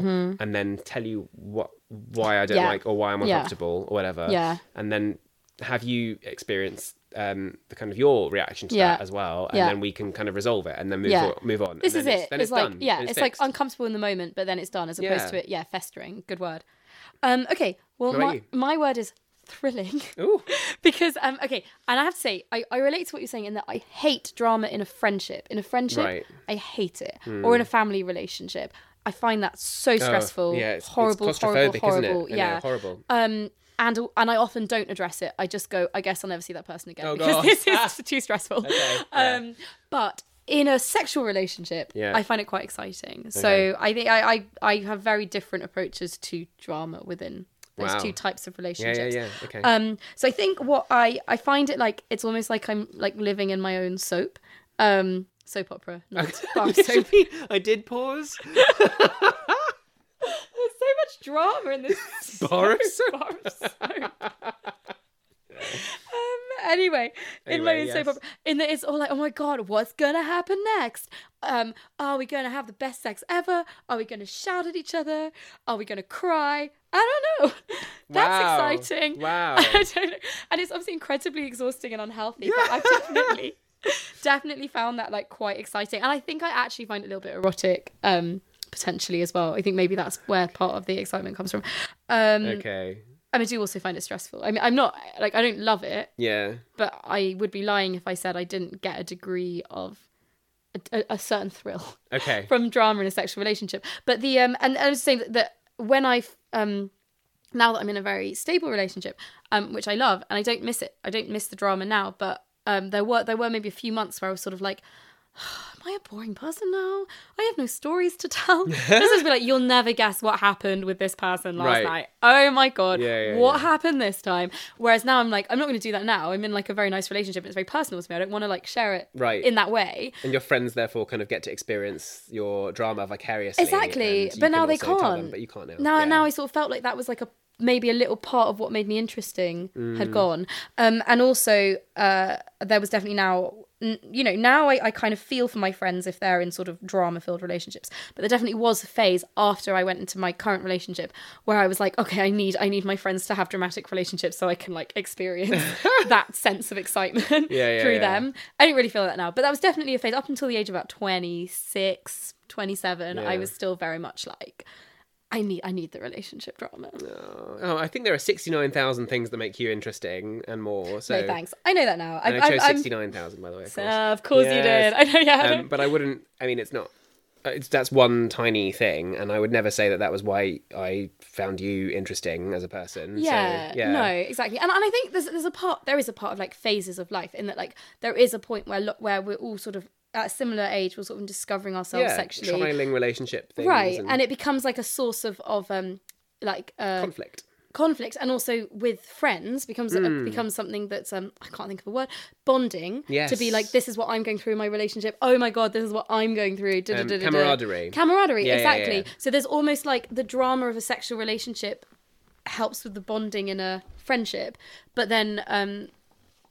[SPEAKER 1] and then tell you what why I don't
[SPEAKER 2] Mm-hmm. Yeah.
[SPEAKER 1] like or why I'm uncomfortable or whatever.
[SPEAKER 2] Yeah.
[SPEAKER 1] and then have you experienced um, the kind of your reaction to
[SPEAKER 2] Yeah.
[SPEAKER 1] that as well, and
[SPEAKER 2] Yeah.
[SPEAKER 1] then we can kind of resolve it and then move
[SPEAKER 2] Yeah.
[SPEAKER 1] on, move on.
[SPEAKER 2] This is it.
[SPEAKER 1] It's, then
[SPEAKER 2] it's,
[SPEAKER 1] it's,
[SPEAKER 2] like
[SPEAKER 1] done.
[SPEAKER 2] yeah,
[SPEAKER 1] and
[SPEAKER 2] it's, like uncomfortable in the moment, but then it's done as opposed to it yeah festering. Good word. Um, okay, well my my word is thrilling
[SPEAKER 1] Ooh.
[SPEAKER 2] because um okay, and I have to say I, I relate to what you're saying in that I hate drama in a friendship. In a friendship,
[SPEAKER 1] Right.
[SPEAKER 2] I hate it, or in a family relationship. I find that so stressful,
[SPEAKER 1] Oh, yeah, it's,
[SPEAKER 2] horrible,
[SPEAKER 1] it's
[SPEAKER 2] horrible, horrible.
[SPEAKER 1] isn't it?
[SPEAKER 2] Yeah,
[SPEAKER 1] horrible.
[SPEAKER 2] um, and and I often don't address it. I just go, I guess I'll never see that person again
[SPEAKER 1] Oh,
[SPEAKER 2] because
[SPEAKER 1] God.
[SPEAKER 2] this is too stressful.
[SPEAKER 1] Okay, yeah.
[SPEAKER 2] Um, but in a sexual relationship,
[SPEAKER 1] Yeah.
[SPEAKER 2] I find it quite exciting. So I think I, I I have very different approaches to drama within those
[SPEAKER 1] Wow.
[SPEAKER 2] two types of
[SPEAKER 1] Yeah,
[SPEAKER 2] relationships.
[SPEAKER 1] yeah, yeah. Okay.
[SPEAKER 2] Um, so I think what I I find it like it's almost like I'm like living in my own soap, um, soap opera, not bar soap.
[SPEAKER 1] I did pause.
[SPEAKER 2] There's so much drama in this
[SPEAKER 1] Bar of
[SPEAKER 2] soap. Bar of soap. um, anyway, in my
[SPEAKER 1] Anyway,
[SPEAKER 2] own soap opera, in that it's all like, oh my god, what's gonna happen next? Um, are we gonna have the best sex ever? Are we gonna shout at each other? Are we gonna cry? I don't know. That's
[SPEAKER 1] Wow.
[SPEAKER 2] exciting.
[SPEAKER 1] Wow.
[SPEAKER 2] I don't know. And it's obviously incredibly exhausting and unhealthy, but I've definitely definitely found that like quite exciting. And I think I actually find it a little bit erotic, um, potentially as well. I think maybe that's where part of the excitement comes from. Um
[SPEAKER 1] okay.
[SPEAKER 2] and I do also find it stressful. I mean I'm not like I don't love it,
[SPEAKER 1] Yeah.
[SPEAKER 2] but I would be lying if I said I didn't get a degree of a, a, certain thrill
[SPEAKER 1] Okay.
[SPEAKER 2] from drama in a sexual relationship. But the um and I was saying that, that when I've um now that I'm in a very stable relationship, um, which I love and I don't miss it. I don't miss the drama now, but um there were there were maybe a few months where I was sort of like Am I a boring person now? I have no stories to tell. this is be like you'll never guess what happened with this person last
[SPEAKER 1] Right.
[SPEAKER 2] night. Oh my god,
[SPEAKER 1] Yeah, yeah,
[SPEAKER 2] what
[SPEAKER 1] yeah.
[SPEAKER 2] happened this time? Whereas now I'm like, I'm not going to do that now. I'm in like a very nice relationship. and It's very personal to me. I don't want to like share it
[SPEAKER 1] Right.
[SPEAKER 2] in that way.
[SPEAKER 1] And your friends therefore kind of get to experience your drama vicariously.
[SPEAKER 2] Exactly, but now they
[SPEAKER 1] tell them,
[SPEAKER 2] can't.
[SPEAKER 1] but you can't now.
[SPEAKER 2] Now, now I sort of felt like that was like a maybe a little part of what made me interesting
[SPEAKER 1] Mm.
[SPEAKER 2] had gone. Um, and also uh, there was definitely now. You know, now I, I kind of feel for my friends if they're in sort of drama filled relationships. But there definitely was a phase after I went into my current relationship where I was like, okay, I need I need my friends to have dramatic relationships so I can like experience that sense of excitement
[SPEAKER 1] Yeah, yeah,
[SPEAKER 2] through
[SPEAKER 1] yeah.
[SPEAKER 2] them. I don't really feel that now, but that was definitely a phase up until the age of about 26, 27. I was still very much like, I need, I need the relationship drama.
[SPEAKER 1] Oh, I think there are sixty-nine thousand things that make you interesting and more. So
[SPEAKER 2] no thanks. I know that now. I,
[SPEAKER 1] I chose sixty-nine thousand, by the way. Of course.
[SPEAKER 2] Uh, of course you did. I know. Yeah. I
[SPEAKER 1] um,
[SPEAKER 2] don't-
[SPEAKER 1] but I wouldn't. I mean, it's not. uh, It's that's one tiny thing, and I would never say that that was why I found you interesting as a person. So,
[SPEAKER 2] yeah,
[SPEAKER 1] yeah.
[SPEAKER 2] no, exactly, and and I think there's there's a part there is a part of like phases of life in that like there is a point where lo- where we're all sort of at a similar age we're sort of discovering ourselves
[SPEAKER 1] yeah,
[SPEAKER 2] sexually,
[SPEAKER 1] trialing relationship things,
[SPEAKER 2] right,
[SPEAKER 1] and,
[SPEAKER 2] and it becomes like a source of of um like uh
[SPEAKER 1] conflict.
[SPEAKER 2] conflict and also with friends becomes a, becomes something that's um I can't think of a word bonding to be like this is what I'm going through in my relationship. Oh my god this is what I'm going through. Da, da,
[SPEAKER 1] Um,
[SPEAKER 2] da,
[SPEAKER 1] camaraderie.
[SPEAKER 2] camaraderie
[SPEAKER 1] Yeah, yeah,
[SPEAKER 2] exactly.
[SPEAKER 1] yeah.
[SPEAKER 2] so there's almost like the drama of a sexual relationship helps with the bonding in a friendship but then um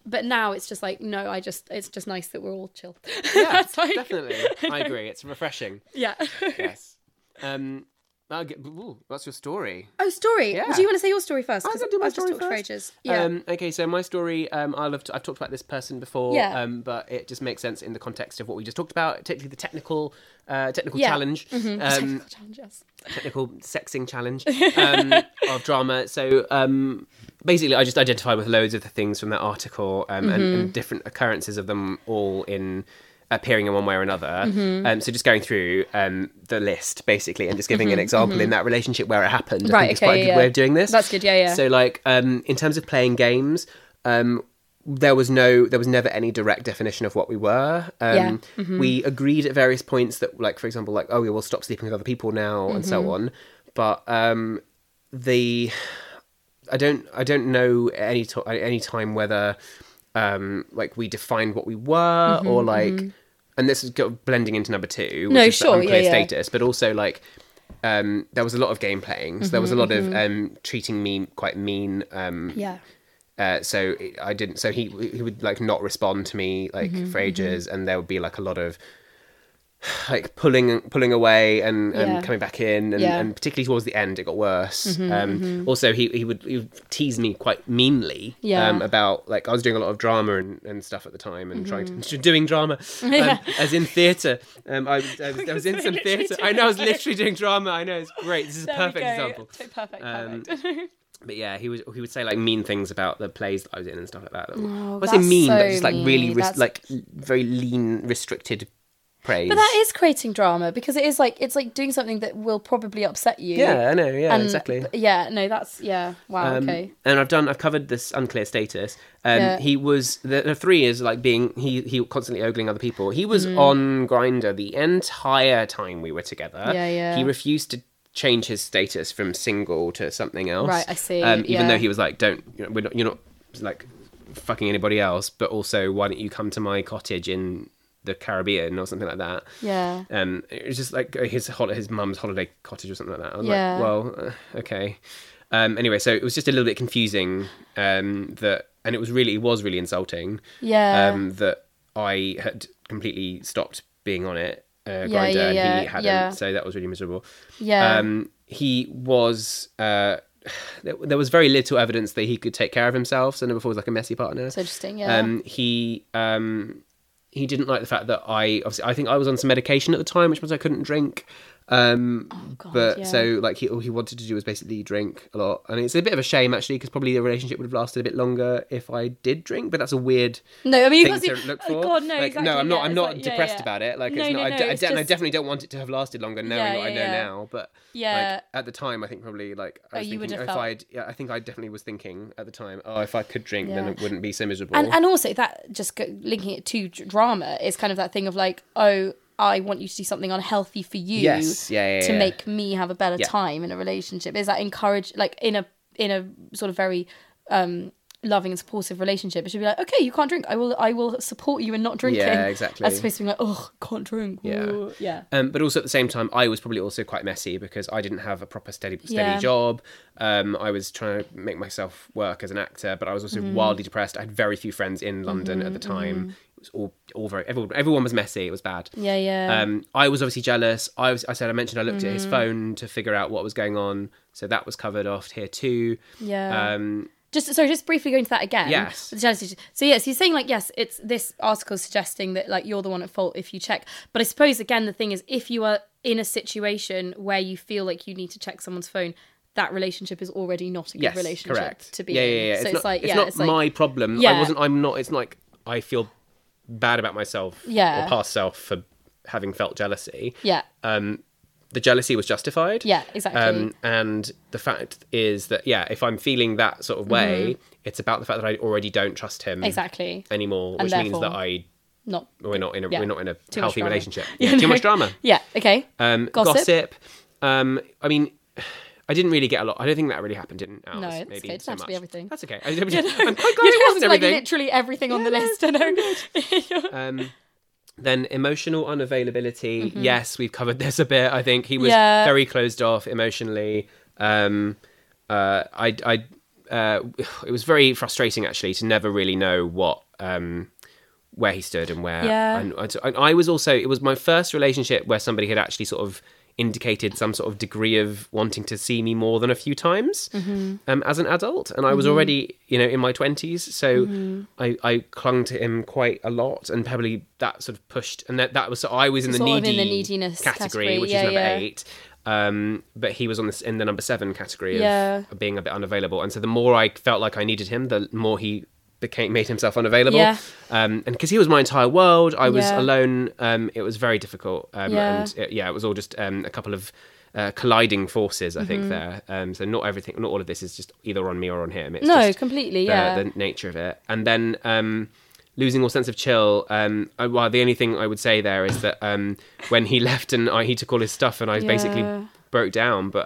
[SPEAKER 2] but now it's just like no I just it's just nice that we're all chill
[SPEAKER 1] Yeah,
[SPEAKER 2] like-
[SPEAKER 1] definitely. I agree. It's refreshing.
[SPEAKER 2] yeah
[SPEAKER 1] Yes. Um. I'll get, ooh, what's your story?
[SPEAKER 2] oh story
[SPEAKER 1] Yeah.
[SPEAKER 2] do you want to say your story first 'Cause
[SPEAKER 1] gonna do my
[SPEAKER 2] I've just
[SPEAKER 1] story
[SPEAKER 2] talked for
[SPEAKER 1] first.
[SPEAKER 2] ages yeah
[SPEAKER 1] Um, okay, so my story, um, I'll I've talked about this person before,
[SPEAKER 2] Yeah.
[SPEAKER 1] um, but it just makes sense in the context of what we just talked about, particularly the technical, uh, technical
[SPEAKER 2] Yeah.
[SPEAKER 1] challenge, um,
[SPEAKER 2] Technical challenges.
[SPEAKER 1] technical sexing challenge um, of drama. So um, basically, I just identified with loads of the things from that article um,
[SPEAKER 2] Mm-hmm.
[SPEAKER 1] and different occurrences of them all in appearing in one way or another.
[SPEAKER 2] Mm-hmm.
[SPEAKER 1] Um, so just going through um, the list basically and just giving an example in that relationship where it happened. I
[SPEAKER 2] Mm-hmm. Right,
[SPEAKER 1] think it's
[SPEAKER 2] okay,
[SPEAKER 1] quite a good
[SPEAKER 2] yeah,
[SPEAKER 1] way of doing this.
[SPEAKER 2] That's good, yeah, yeah.
[SPEAKER 1] So like um, in terms of playing games. Um, there was no there was never any direct definition of what we were um
[SPEAKER 2] Yeah. Mm-hmm.
[SPEAKER 1] we agreed at various points that like for example like oh we will stop sleeping with other people now and so
[SPEAKER 2] Mm-hmm.
[SPEAKER 1] on but um the i don't i don't know any to- any time whether um like we defined what we were
[SPEAKER 2] Mm-hmm,
[SPEAKER 1] or like and this is blending into number two which
[SPEAKER 2] No,
[SPEAKER 1] is
[SPEAKER 2] sure, yeah,
[SPEAKER 1] unclear
[SPEAKER 2] yeah.
[SPEAKER 1] status but also like um there was a lot of game playing so there was a
[SPEAKER 2] Mm-hmm,
[SPEAKER 1] lot of um treating me quite mean um
[SPEAKER 2] Yeah.
[SPEAKER 1] uh, so I didn't. So he he would like not respond to me like
[SPEAKER 2] Mm-hmm,
[SPEAKER 1] for ages, and there would be like a lot of like pulling pulling away and, and
[SPEAKER 2] Yeah.
[SPEAKER 1] coming back in, and,
[SPEAKER 2] Yeah. Mm-hmm,
[SPEAKER 1] and particularly towards the end, it got worse. um, Also, he he would, he would tease me quite meanly
[SPEAKER 2] Yeah.
[SPEAKER 1] um, about like I was doing a lot of drama and, and stuff at the time, and trying
[SPEAKER 2] Mm-hmm.
[SPEAKER 1] to doing drama um, as in theatre. Um, I, was- I was, I was in some theatre. I know I was literally doing drama. I know it's great. This is a
[SPEAKER 2] There we
[SPEAKER 1] perfect example.
[SPEAKER 2] So perfect,
[SPEAKER 1] Um,
[SPEAKER 2] perfect.
[SPEAKER 1] But yeah, he was he would say like mean things about the plays that I was in and stuff like that.
[SPEAKER 2] Oh,
[SPEAKER 1] I say
[SPEAKER 2] that's
[SPEAKER 1] mean, but just like really res- like very lean, restricted praise.
[SPEAKER 2] But that is creating drama because it is like it's like doing something that will probably upset you.
[SPEAKER 1] yeah, I know, yeah,
[SPEAKER 2] And-
[SPEAKER 1] exactly.
[SPEAKER 2] Yeah, no, that's yeah. Wow.
[SPEAKER 1] Um,
[SPEAKER 2] okay.
[SPEAKER 1] And I've done, I've covered this unclear status. Um,
[SPEAKER 2] Yeah.
[SPEAKER 1] He was the, the three is like being he he constantly ogling other people. He
[SPEAKER 2] Mm.
[SPEAKER 1] was on Grindr the entire time we were together.
[SPEAKER 2] Yeah, yeah.
[SPEAKER 1] He refused to change his status from single to something else.
[SPEAKER 2] Right, I see,
[SPEAKER 1] Um, even
[SPEAKER 2] yeah.
[SPEAKER 1] though he was like, don't you know, we're not, you're not like fucking anybody else, but also why don't you come to my cottage in the Caribbean or something like that.
[SPEAKER 2] Yeah.
[SPEAKER 1] Um, it was just like his hol- his mum's holiday cottage or something like that. I was
[SPEAKER 2] Yeah.
[SPEAKER 1] like, well, uh, okay. Um, anyway, so it was just a little bit confusing. Um, that and it was really it was really insulting.
[SPEAKER 2] Yeah.
[SPEAKER 1] Um, that I had completely stopped being on it. Uh,
[SPEAKER 2] Yeah,
[SPEAKER 1] Grindr,
[SPEAKER 2] yeah,
[SPEAKER 1] and
[SPEAKER 2] yeah,
[SPEAKER 1] he hadn't.
[SPEAKER 2] yeah.
[SPEAKER 1] So that was really miserable.
[SPEAKER 2] Yeah.
[SPEAKER 1] Um, he was. Uh, there, there was very little evidence that he could take care of himself. So number four was like a messy partner.
[SPEAKER 2] It's interesting. Yeah.
[SPEAKER 1] Um, he um, he didn't like the fact that I obviously I think I was on some medication at the time, which means I couldn't drink. Um,
[SPEAKER 2] Oh, God,
[SPEAKER 1] but
[SPEAKER 2] yeah.
[SPEAKER 1] so like he all he wanted to do was basically drink a lot, and it's a bit of a shame actually because probably the relationship would have lasted a bit longer if I did drink. But that's a weird
[SPEAKER 2] no, I mean, you've got
[SPEAKER 1] to look
[SPEAKER 2] oh,
[SPEAKER 1] for.
[SPEAKER 2] God, no,
[SPEAKER 1] Like,
[SPEAKER 2] exactly.
[SPEAKER 1] no, I'm not.
[SPEAKER 2] yeah,
[SPEAKER 1] I'm not
[SPEAKER 2] like-
[SPEAKER 1] depressed
[SPEAKER 2] yeah.
[SPEAKER 1] about it. Like,
[SPEAKER 2] No,
[SPEAKER 1] it's not.
[SPEAKER 2] no,
[SPEAKER 1] I,
[SPEAKER 2] no,
[SPEAKER 1] I,
[SPEAKER 2] it's
[SPEAKER 1] and I definitely don't want it to have lasted longer, knowing what I know now. But
[SPEAKER 2] Yeah.
[SPEAKER 1] like, at the time, I think probably like I
[SPEAKER 2] Oh,
[SPEAKER 1] was
[SPEAKER 2] you would
[SPEAKER 1] thinking
[SPEAKER 2] have
[SPEAKER 1] if
[SPEAKER 2] felt-
[SPEAKER 1] I'd. Yeah, I think I definitely was thinking at the time. Oh, if I could drink, then it wouldn't be so miserable.
[SPEAKER 2] and and also that just linking it to drama is kind of that thing of like oh i want you to do something unhealthy for you
[SPEAKER 1] Yes, yeah, yeah,
[SPEAKER 2] to
[SPEAKER 1] yeah.
[SPEAKER 2] make me have a better time in a relationship is that encourage like in a in a sort of very um loving and supportive relationship it should be like okay you can't drink i will i will support you in not drinking
[SPEAKER 1] Yeah, exactly.
[SPEAKER 2] as opposed to being like oh can't drink
[SPEAKER 1] Yeah.
[SPEAKER 2] Yeah
[SPEAKER 1] Um, but also at the same time, I was probably also quite messy because I didn't have a proper steady steady
[SPEAKER 2] Yeah.
[SPEAKER 1] job. Um, I was trying to make myself work as an actor, but I was also
[SPEAKER 2] Mm-hmm.
[SPEAKER 1] wildly depressed. I had very few friends in London at the time. It was all all very everyone, everyone was messy. It was bad.
[SPEAKER 2] yeah yeah
[SPEAKER 1] Um, I was obviously jealous. I was. I said I mentioned I looked at
[SPEAKER 2] Mm.
[SPEAKER 1] his phone to figure out what was going on, so that was covered off here too.
[SPEAKER 2] yeah
[SPEAKER 1] Um,
[SPEAKER 2] just sorry, just briefly going into that again.
[SPEAKER 1] Yes.
[SPEAKER 2] So yes, he's saying like yes, it's this article suggesting that like you're the one at fault if you check. But I suppose again the thing is if you are in a situation where you feel like you need to check someone's phone, that relationship is already not a good
[SPEAKER 1] yes,
[SPEAKER 2] relationship
[SPEAKER 1] correct.
[SPEAKER 2] to be
[SPEAKER 1] yeah,
[SPEAKER 2] in.
[SPEAKER 1] yeah, yeah.
[SPEAKER 2] So
[SPEAKER 1] it's,
[SPEAKER 2] it's,
[SPEAKER 1] not,
[SPEAKER 2] like
[SPEAKER 1] it's
[SPEAKER 2] yeah,
[SPEAKER 1] not
[SPEAKER 2] it's like
[SPEAKER 1] my problem.
[SPEAKER 2] Yeah.
[SPEAKER 1] I wasn't. I'm not. It's not like I feel bad about myself.
[SPEAKER 2] Yeah.
[SPEAKER 1] Or past self for having felt jealousy.
[SPEAKER 2] yeah,
[SPEAKER 1] Um, the jealousy was justified.
[SPEAKER 2] yeah, exactly.
[SPEAKER 1] Um, and the fact is that yeah, if I'm feeling that sort of way, it's about the fact that I already don't trust him
[SPEAKER 2] Mm-hmm. exactly.
[SPEAKER 1] anymore,
[SPEAKER 2] And
[SPEAKER 1] which means that I
[SPEAKER 2] Not
[SPEAKER 1] we're not in a
[SPEAKER 2] Yeah.
[SPEAKER 1] we're not in a healthy relationship.
[SPEAKER 2] Yeah,
[SPEAKER 1] Yeah, too much drama.
[SPEAKER 2] Yeah. Okay.
[SPEAKER 1] Um,
[SPEAKER 2] Gossip?
[SPEAKER 1] gossip. Um, I mean, I didn't really get a lot. I don't think that really happened in ours.
[SPEAKER 2] No, it's
[SPEAKER 1] maybe
[SPEAKER 2] doesn't
[SPEAKER 1] so
[SPEAKER 2] to be everything.
[SPEAKER 1] That's okay. I, I'm quite glad
[SPEAKER 2] You
[SPEAKER 1] it wasn't
[SPEAKER 2] like
[SPEAKER 1] everything.
[SPEAKER 2] literally everything on the list. I know.
[SPEAKER 1] Um, then emotional unavailability. Yes, we've covered this a bit. I think he was
[SPEAKER 2] Yeah.
[SPEAKER 1] very closed off emotionally. Um, uh, I, I, uh, it was very frustrating actually to never really know what, um, where he stood and where.
[SPEAKER 2] Yeah.
[SPEAKER 1] And, and I was also. It was my first relationship where somebody had actually sort of indicated some sort of degree of wanting to see me more than a few times
[SPEAKER 2] Mm-hmm.
[SPEAKER 1] um, as an adult and i was already you know in my 20s so
[SPEAKER 2] Mm-hmm.
[SPEAKER 1] I, I clung to him quite a lot and probably that sort of pushed and that, that was so i was in the,
[SPEAKER 2] of in
[SPEAKER 1] needy
[SPEAKER 2] the neediness
[SPEAKER 1] category,
[SPEAKER 2] category,
[SPEAKER 1] which
[SPEAKER 2] yeah,
[SPEAKER 1] is number
[SPEAKER 2] yeah.
[SPEAKER 1] eight um, but he was on this in the number seven category of,
[SPEAKER 2] Yeah.
[SPEAKER 1] of being a bit unavailable and so the more i felt like i needed him the more he became made himself unavailable
[SPEAKER 2] Yeah.
[SPEAKER 1] um, and because he was my entire world i was
[SPEAKER 2] Yeah.
[SPEAKER 1] alone um, it was very difficult um,
[SPEAKER 2] Yeah.
[SPEAKER 1] and it, yeah it was all just um, a couple of uh, colliding forces i
[SPEAKER 2] Mm-hmm.
[SPEAKER 1] think there um, so not everything not all of this is just either on me or on him it's
[SPEAKER 2] no, completely.
[SPEAKER 1] the,
[SPEAKER 2] Yeah.
[SPEAKER 1] the nature of it and then um, losing all sense of chill um, I, well the only thing i would say there is that um, when he left and I, he took all his stuff and i basically broke down but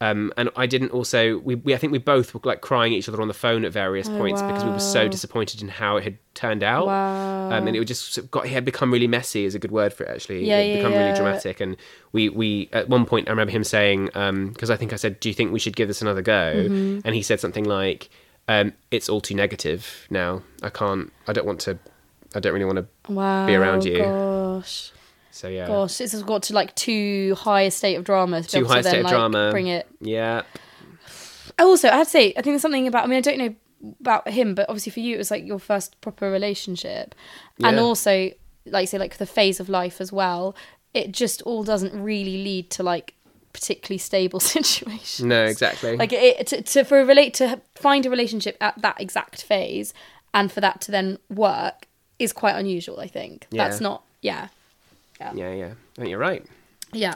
[SPEAKER 1] um, um, and I didn't also we, we I think we both were like crying at each other on the phone at various points because we were so
[SPEAKER 2] Oh,
[SPEAKER 1] disappointed in how it had turned out.
[SPEAKER 2] Wow.
[SPEAKER 1] Um, and it would just got it had become really messy is a good word for it actually.
[SPEAKER 2] Yeah,
[SPEAKER 1] it had
[SPEAKER 2] yeah,
[SPEAKER 1] become
[SPEAKER 2] yeah.
[SPEAKER 1] really dramatic and we we at one point I remember him saying because I think I said do you think we should give this another go
[SPEAKER 2] Mm-hmm.
[SPEAKER 1] and he said something like um, it's all too negative now. I can't. I don't want to. I don't really want to.
[SPEAKER 2] Wow.
[SPEAKER 1] around you.
[SPEAKER 2] Gosh.
[SPEAKER 1] So yeah.
[SPEAKER 2] Gosh, this has got to like too high a state of drama to
[SPEAKER 1] Too high
[SPEAKER 2] to
[SPEAKER 1] state
[SPEAKER 2] then,
[SPEAKER 1] of
[SPEAKER 2] like,
[SPEAKER 1] drama.
[SPEAKER 2] bring it.
[SPEAKER 1] Yeah.
[SPEAKER 2] Also, I had to say, I think there's something about. I mean, I don't know about him, but obviously for you, it was like your first proper relationship, and also, like you say, like the phase of life as well. It just all doesn't really lead to like particularly stable situations.
[SPEAKER 1] No, exactly.
[SPEAKER 2] Like it to, to for a relate to find a relationship at that exact phase, and for that to then work is quite unusual. I think
[SPEAKER 1] Yeah.
[SPEAKER 2] that's not. Yeah.
[SPEAKER 1] Yeah, yeah. I think you're right.
[SPEAKER 2] Yeah.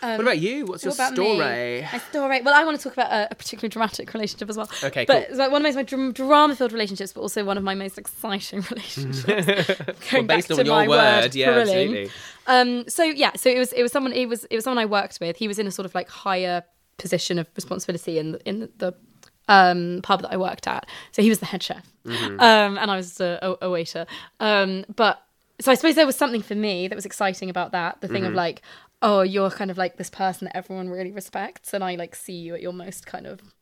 [SPEAKER 1] what about you? What's your
[SPEAKER 2] What about
[SPEAKER 1] story?
[SPEAKER 2] me? My story. Well, I want to talk about a, a particularly dramatic relationship as well.
[SPEAKER 1] Okay,
[SPEAKER 2] but
[SPEAKER 1] cool.
[SPEAKER 2] it's like one of my most dram- drama-filled relationships, but also one of my most exciting relationships. Going
[SPEAKER 1] Based
[SPEAKER 2] back
[SPEAKER 1] on
[SPEAKER 2] to
[SPEAKER 1] your
[SPEAKER 2] my
[SPEAKER 1] word, yeah, absolutely.
[SPEAKER 2] Um, so yeah, so it was it was someone it was it was someone I worked with. He was in a sort of like higher position of responsibility in the, in the, the um, pub that I worked at. So he was the head chef,
[SPEAKER 1] Mm-hmm.
[SPEAKER 2] um, and I was a, a, a waiter. Um, but so I suppose there was something for me that was exciting about that. The thing
[SPEAKER 1] Mm-hmm.
[SPEAKER 2] of like, oh, you're kind of like this person that everyone really respects, and I like see you at your most kind of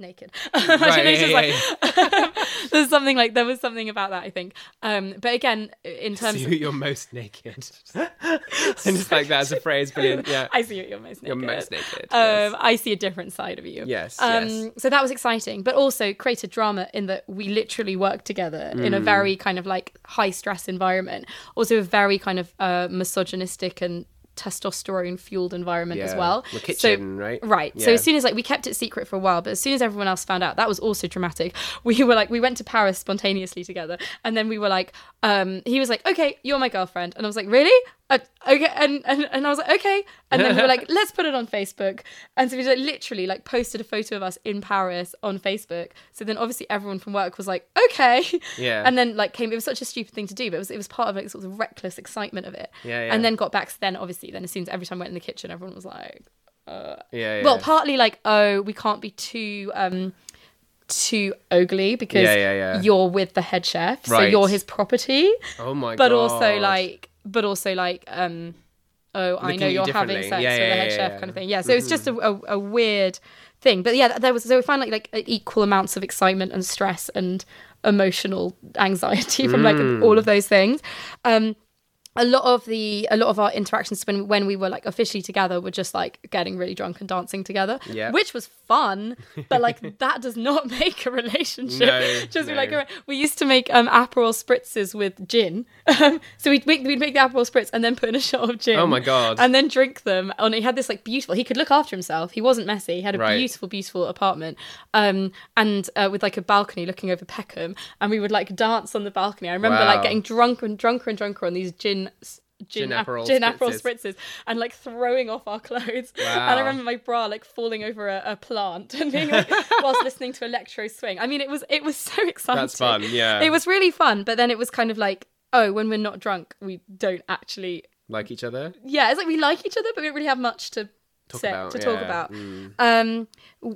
[SPEAKER 2] naked.
[SPEAKER 1] Right, yeah, yeah,
[SPEAKER 2] like-
[SPEAKER 1] yeah.
[SPEAKER 2] There's something like there was something about that I think. Um, but again, in terms
[SPEAKER 1] See
[SPEAKER 2] of
[SPEAKER 1] you're most naked. and just like that as a phrase, brilliant. Yeah.
[SPEAKER 2] I see what you're most naked.
[SPEAKER 1] You're most naked.
[SPEAKER 2] Um,
[SPEAKER 1] yes.
[SPEAKER 2] I see a different side of you.
[SPEAKER 1] Yes,
[SPEAKER 2] Um,
[SPEAKER 1] yes.
[SPEAKER 2] So that was exciting, but also created drama in that we literally worked together in a
[SPEAKER 1] Mm.
[SPEAKER 2] very kind of like high stress environment. Also, a very kind of uh, misogynistic and testosterone fueled environment as well.
[SPEAKER 1] The
[SPEAKER 2] So-
[SPEAKER 1] kitchen, right?
[SPEAKER 2] Right. So as soon as like we kept it secret for a while, but as soon as everyone else found out, that was also dramatic. We were like we went to Paris spontaneously together, and then we were like, um, he was like, "Okay, you're my girlfriend," and I was like, "Really?" Uh, okay, and, and and I was like, "Okay," and then we were like, "Let's put it on Facebook," and so we like, literally like posted a photo of us in Paris on Facebook. So then obviously everyone from work was like, "Okay,"
[SPEAKER 1] Yeah.
[SPEAKER 2] and then like came. It was such a stupid thing to do, but it was it was part of like sort of reckless excitement of it.
[SPEAKER 1] Yeah, yeah.
[SPEAKER 2] And then got back. to Then obviously, then as soon as every time I went in the kitchen, everyone was like.
[SPEAKER 1] yeah, yeah.
[SPEAKER 2] Well, partly like, oh, we can't be too um too ugly because
[SPEAKER 1] Yeah, yeah, yeah.
[SPEAKER 2] you're with the head chef, so you're his property.
[SPEAKER 1] oh my
[SPEAKER 2] But
[SPEAKER 1] god.
[SPEAKER 2] But also like but also like um oh, I know
[SPEAKER 1] you
[SPEAKER 2] you're having sex
[SPEAKER 1] Yeah,
[SPEAKER 2] with
[SPEAKER 1] yeah,
[SPEAKER 2] the head
[SPEAKER 1] yeah,
[SPEAKER 2] chef kind of thing. Yeah, so it's just a, a, a weird thing. But yeah, there was so we find like like equal amounts of excitement and stress and emotional anxiety from like
[SPEAKER 1] Mm.
[SPEAKER 2] all of those things. Um a lot of the a lot of our interactions when when we were like officially together were just like getting really drunk and dancing together
[SPEAKER 1] Yeah.
[SPEAKER 2] which was fun but like that does not make a relationship
[SPEAKER 1] No,
[SPEAKER 2] just be
[SPEAKER 1] no.
[SPEAKER 2] like we used to make um aperol spritzes with gin um, so we'd make, we'd make the aperol spritz and then put in a shot of gin
[SPEAKER 1] Oh my God.
[SPEAKER 2] and then drink them and he had this like beautiful he could look after himself he wasn't messy he had a
[SPEAKER 1] Right.
[SPEAKER 2] beautiful beautiful apartment um and uh, with like a balcony looking over Peckham and we would like dance on the balcony I remember
[SPEAKER 1] Wow.
[SPEAKER 2] like getting drunk and drunker and drunker on these gin gin,
[SPEAKER 1] Gin Aperol
[SPEAKER 2] gin Aperol
[SPEAKER 1] spritzes.
[SPEAKER 2] spritzes and like throwing off our clothes and I remember my bra like falling over a, a plant and being like whilst listening to electro swing I mean it was it was so exciting
[SPEAKER 1] That's fun, yeah.
[SPEAKER 2] it was really fun but then it was kind of like oh when we're not drunk we don't actually
[SPEAKER 1] like each other.
[SPEAKER 2] yeah, it's like we like each other, but we don't really have much to
[SPEAKER 1] Talk
[SPEAKER 2] say,
[SPEAKER 1] about,
[SPEAKER 2] to talk
[SPEAKER 1] yeah, Mm.
[SPEAKER 2] about. Um,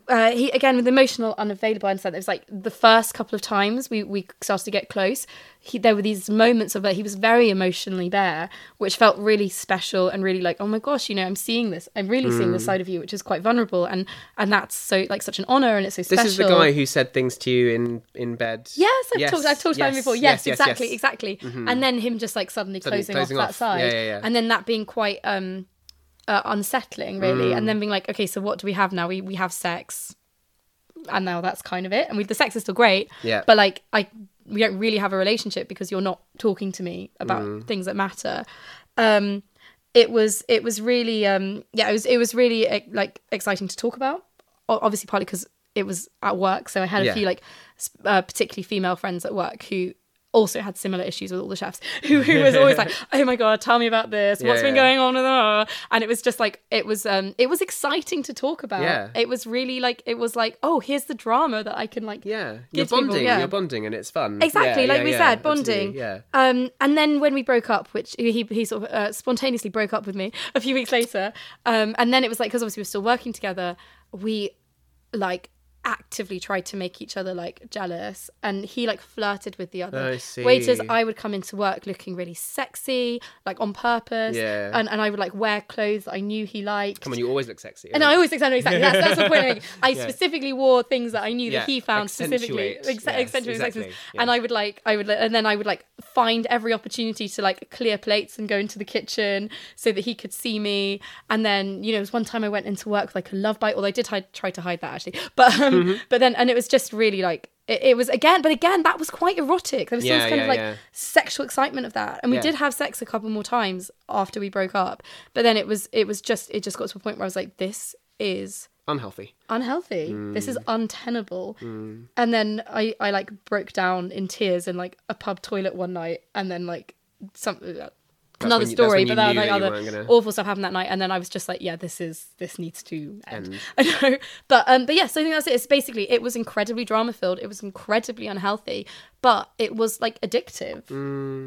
[SPEAKER 2] uh, he again with emotional unavailable. I understand. It was like the first couple of times we we started to get close. He, there were these moments of that he was very emotionally there, which felt really special and really like, oh my gosh, you know, I'm seeing this. I'm really seeing
[SPEAKER 1] Mm.
[SPEAKER 2] this side of you, which is quite vulnerable, and and that's so like such an honor, and it's so
[SPEAKER 1] This
[SPEAKER 2] special.
[SPEAKER 1] is the guy who said things to you in in bed.
[SPEAKER 2] Yes, I've talked. I've talked about him before. Yes,
[SPEAKER 1] yes,
[SPEAKER 2] exactly,
[SPEAKER 1] yes.
[SPEAKER 2] exactly. And then him just like suddenly
[SPEAKER 1] Suddenly
[SPEAKER 2] closing,
[SPEAKER 1] closing
[SPEAKER 2] off,
[SPEAKER 1] off.
[SPEAKER 2] that side,
[SPEAKER 1] Yeah, yeah, yeah.
[SPEAKER 2] and then that being quite um uh, unsettling, really.
[SPEAKER 1] Mm.
[SPEAKER 2] And then being like, okay, so what do we have now? We we have sex, and now that's kind of it. And we, the sex is still great,
[SPEAKER 1] Yeah.
[SPEAKER 2] but like I we don't really have a relationship because you're not talking to me about
[SPEAKER 1] Mm.
[SPEAKER 2] things that matter. Um, it was it was really um yeah it was it was really eh, like exciting to talk about. Obviously, partly because it was at work, so I had a
[SPEAKER 1] Yeah.
[SPEAKER 2] few like uh, particularly female friends at work who also had similar issues with all the chefs who, who was always like oh my god tell me about this what's
[SPEAKER 1] Yeah,
[SPEAKER 2] been
[SPEAKER 1] yeah.
[SPEAKER 2] going on with her and it was just like it was um it was exciting to talk about
[SPEAKER 1] Yeah.
[SPEAKER 2] it was really like it was like oh here's the drama that i can like
[SPEAKER 1] Yeah, you're
[SPEAKER 2] people,
[SPEAKER 1] bonding.
[SPEAKER 2] yeah.
[SPEAKER 1] You're bonding, and it's fun.
[SPEAKER 2] Exactly, like we said,
[SPEAKER 1] absolutely,
[SPEAKER 2] bonding.
[SPEAKER 1] Yeah.
[SPEAKER 2] Um, and then when we broke up, which he he sort of uh, spontaneously broke up with me a few weeks later, um, and then it was like because obviously we were still working together, we like actively tried to make each other like jealous and he like flirted with the other
[SPEAKER 1] I
[SPEAKER 2] waiters i would come into work looking really sexy like on purpose
[SPEAKER 1] Yeah.
[SPEAKER 2] and, and i would like wear clothes that i knew he liked
[SPEAKER 1] Come on, you always look sexy.
[SPEAKER 2] and I always look exactly exactly that's, that's the point. I'm. I
[SPEAKER 1] Yeah.
[SPEAKER 2] specifically wore things that I knew
[SPEAKER 1] Yeah,
[SPEAKER 2] that he found specifically
[SPEAKER 1] accentuate.
[SPEAKER 2] ex-
[SPEAKER 1] Yes, exactly.
[SPEAKER 2] sexiness. And I would like I would and then I would like find every opportunity to like clear plates and go into the kitchen so that he could see me. And then you know, it was one time I went into work with like a love bite, although I did hide, try to hide that actually. But um, Um,
[SPEAKER 1] mm-hmm.
[SPEAKER 2] but then and it was just really like. It, it was again, but again, that was quite erotic. There was
[SPEAKER 1] Yeah,
[SPEAKER 2] some kind
[SPEAKER 1] yeah,
[SPEAKER 2] of like
[SPEAKER 1] yeah.
[SPEAKER 2] sexual excitement of that, and we did have sex a couple more times after we broke up. But then it was, it was just, it just got to a point where I was like, this is
[SPEAKER 1] Unhealthy.
[SPEAKER 2] unhealthy. This is mm. untenable. Mm. And then I, I like broke down in tears in like a pub toilet one night, and then like some another
[SPEAKER 1] you-
[SPEAKER 2] story, but then
[SPEAKER 1] knew
[SPEAKER 2] like other
[SPEAKER 1] gonna-
[SPEAKER 2] awful stuff happened that night, and then I was just like, yeah, this is this needs to end.
[SPEAKER 1] End.
[SPEAKER 2] I know, but um, but yeah, so I think that's it. It's basically it was incredibly drama filled. It was incredibly unhealthy, but it was like addictive.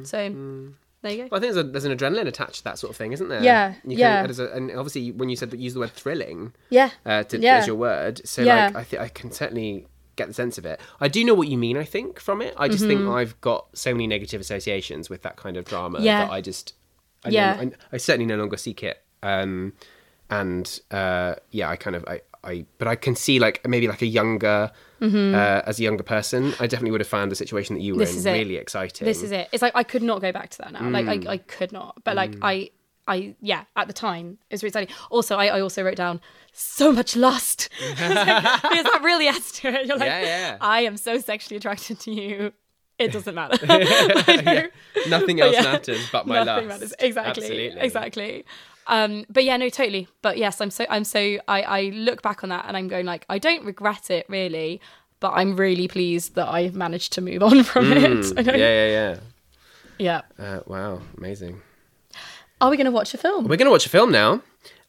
[SPEAKER 2] so there you go.
[SPEAKER 1] Well, I think there's, a, there's an adrenaline attached to that sort of thing, isn't there?
[SPEAKER 2] Yeah,
[SPEAKER 1] You can,
[SPEAKER 2] yeah.
[SPEAKER 1] a- and obviously, when you said that, use the word thrilling
[SPEAKER 2] Yeah,
[SPEAKER 1] uh, to,
[SPEAKER 2] Yeah.
[SPEAKER 1] as your word, so
[SPEAKER 2] Yeah.
[SPEAKER 1] like I think I can certainly get the sense of it. I do know what you mean. I think from it, I just think I've got so many negative associations with that kind of drama
[SPEAKER 2] Mm-hmm. Yeah.
[SPEAKER 1] that I just, I
[SPEAKER 2] Yeah.
[SPEAKER 1] no- I, I certainly no longer seek it. Um, and uh, yeah, I kind of I, I but I can see like maybe like a younger uh, as a younger person, I definitely would have found the situation that you were
[SPEAKER 2] Mm-hmm. This
[SPEAKER 1] in really exciting.
[SPEAKER 2] this is it. It's like I could not go back to that now. Like
[SPEAKER 1] Mm.
[SPEAKER 2] I, I could not. But like I I yeah, at the time it was really exciting. Also I, I also wrote down so much lust. because that really adds to it. You're like
[SPEAKER 1] Yeah, yeah.
[SPEAKER 2] I am so sexually attracted to you. It doesn't matter. I know.
[SPEAKER 1] Nothing else
[SPEAKER 2] yeah,
[SPEAKER 1] matters but my love.
[SPEAKER 2] Nothing
[SPEAKER 1] lust.
[SPEAKER 2] matters. Exactly.
[SPEAKER 1] Absolutely.
[SPEAKER 2] Exactly. Um, but yeah, no, totally. But yes, I'm so I'm so I, I look back on that and I'm going like I don't regret it really, but I'm really pleased that I've managed to move on from it.
[SPEAKER 1] Mm,
[SPEAKER 2] don't,
[SPEAKER 1] yeah, yeah,
[SPEAKER 2] yeah.
[SPEAKER 1] yeah. Uh, wow, amazing.
[SPEAKER 2] Are we going to watch a film?
[SPEAKER 1] We're going to watch a film now.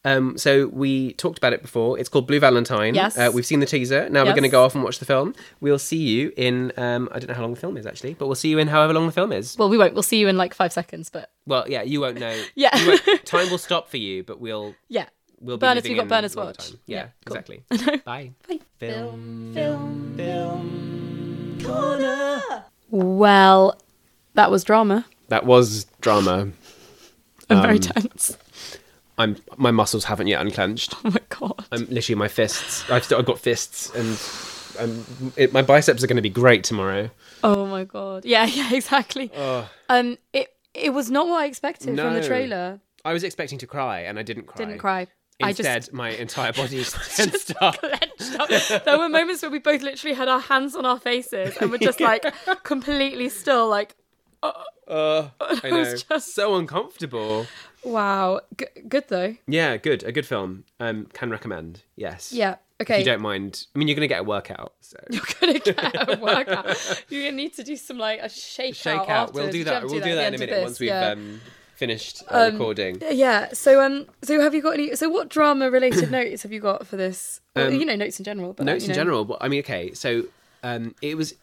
[SPEAKER 1] Um, so we talked about it before. It's called Blue Valentine.
[SPEAKER 2] Yes.
[SPEAKER 1] Uh, we've seen the teaser. Now we're going to go off and watch the film. We'll see you in. Um, I don't know how long the film is actually, but we'll see you in however long the film is.
[SPEAKER 2] Well, we won't. We'll see you in like five seconds. But
[SPEAKER 1] Well, yeah, you won't know.
[SPEAKER 2] Yeah.
[SPEAKER 1] Won't- time will stop for you, but we'll
[SPEAKER 2] yeah,
[SPEAKER 1] we'll be
[SPEAKER 2] Bernard's-
[SPEAKER 1] living
[SPEAKER 2] we've got
[SPEAKER 1] in
[SPEAKER 2] Bernard's watch.
[SPEAKER 1] time. Yeah,
[SPEAKER 2] Yeah, cool.
[SPEAKER 1] exactly. Bye.
[SPEAKER 2] Bye.
[SPEAKER 1] Film.
[SPEAKER 2] Film. Film. Corner. Well, that was drama
[SPEAKER 1] That was drama.
[SPEAKER 2] and
[SPEAKER 1] Um,
[SPEAKER 2] very tense.
[SPEAKER 1] I'm my muscles haven't yet unclenched.
[SPEAKER 2] Oh my god.
[SPEAKER 1] I'm literally my fists. I've still I've got fists, and it, my biceps are going to be great tomorrow.
[SPEAKER 2] Oh my god. Yeah, yeah, exactly. Um, it it was not what I expected from the trailer.
[SPEAKER 1] I was expecting to cry, and I didn't cry.
[SPEAKER 2] Didn't cry. I
[SPEAKER 1] Instead,
[SPEAKER 2] just
[SPEAKER 1] my entire body tensed up.
[SPEAKER 2] clenched up. There were moments where we both literally had our hands on our faces and were just like completely still, like,
[SPEAKER 1] Uh, I know.
[SPEAKER 2] was just-
[SPEAKER 1] So uncomfortable.
[SPEAKER 2] Wow. G- good though.
[SPEAKER 1] Yeah, good. A good film. Um, can recommend. Yes.
[SPEAKER 2] Yeah.
[SPEAKER 1] If
[SPEAKER 2] Okay.
[SPEAKER 1] you don't mind. I mean, you're going to get a workout. So
[SPEAKER 2] You're gonna get a workout. You're gonna need to do some like a shake,
[SPEAKER 1] shake
[SPEAKER 2] out.
[SPEAKER 1] out. We'll do that. We'll do
[SPEAKER 2] at
[SPEAKER 1] that in a minute
[SPEAKER 2] this,
[SPEAKER 1] once we've
[SPEAKER 2] yeah.
[SPEAKER 1] um, finished uh, recording.
[SPEAKER 2] Yeah. So um. So have you got any? So what drama related notes have you got for this? Well,
[SPEAKER 1] Um,
[SPEAKER 2] you know, notes in general. But
[SPEAKER 1] notes in
[SPEAKER 2] know.
[SPEAKER 1] general but i mean okay so um it was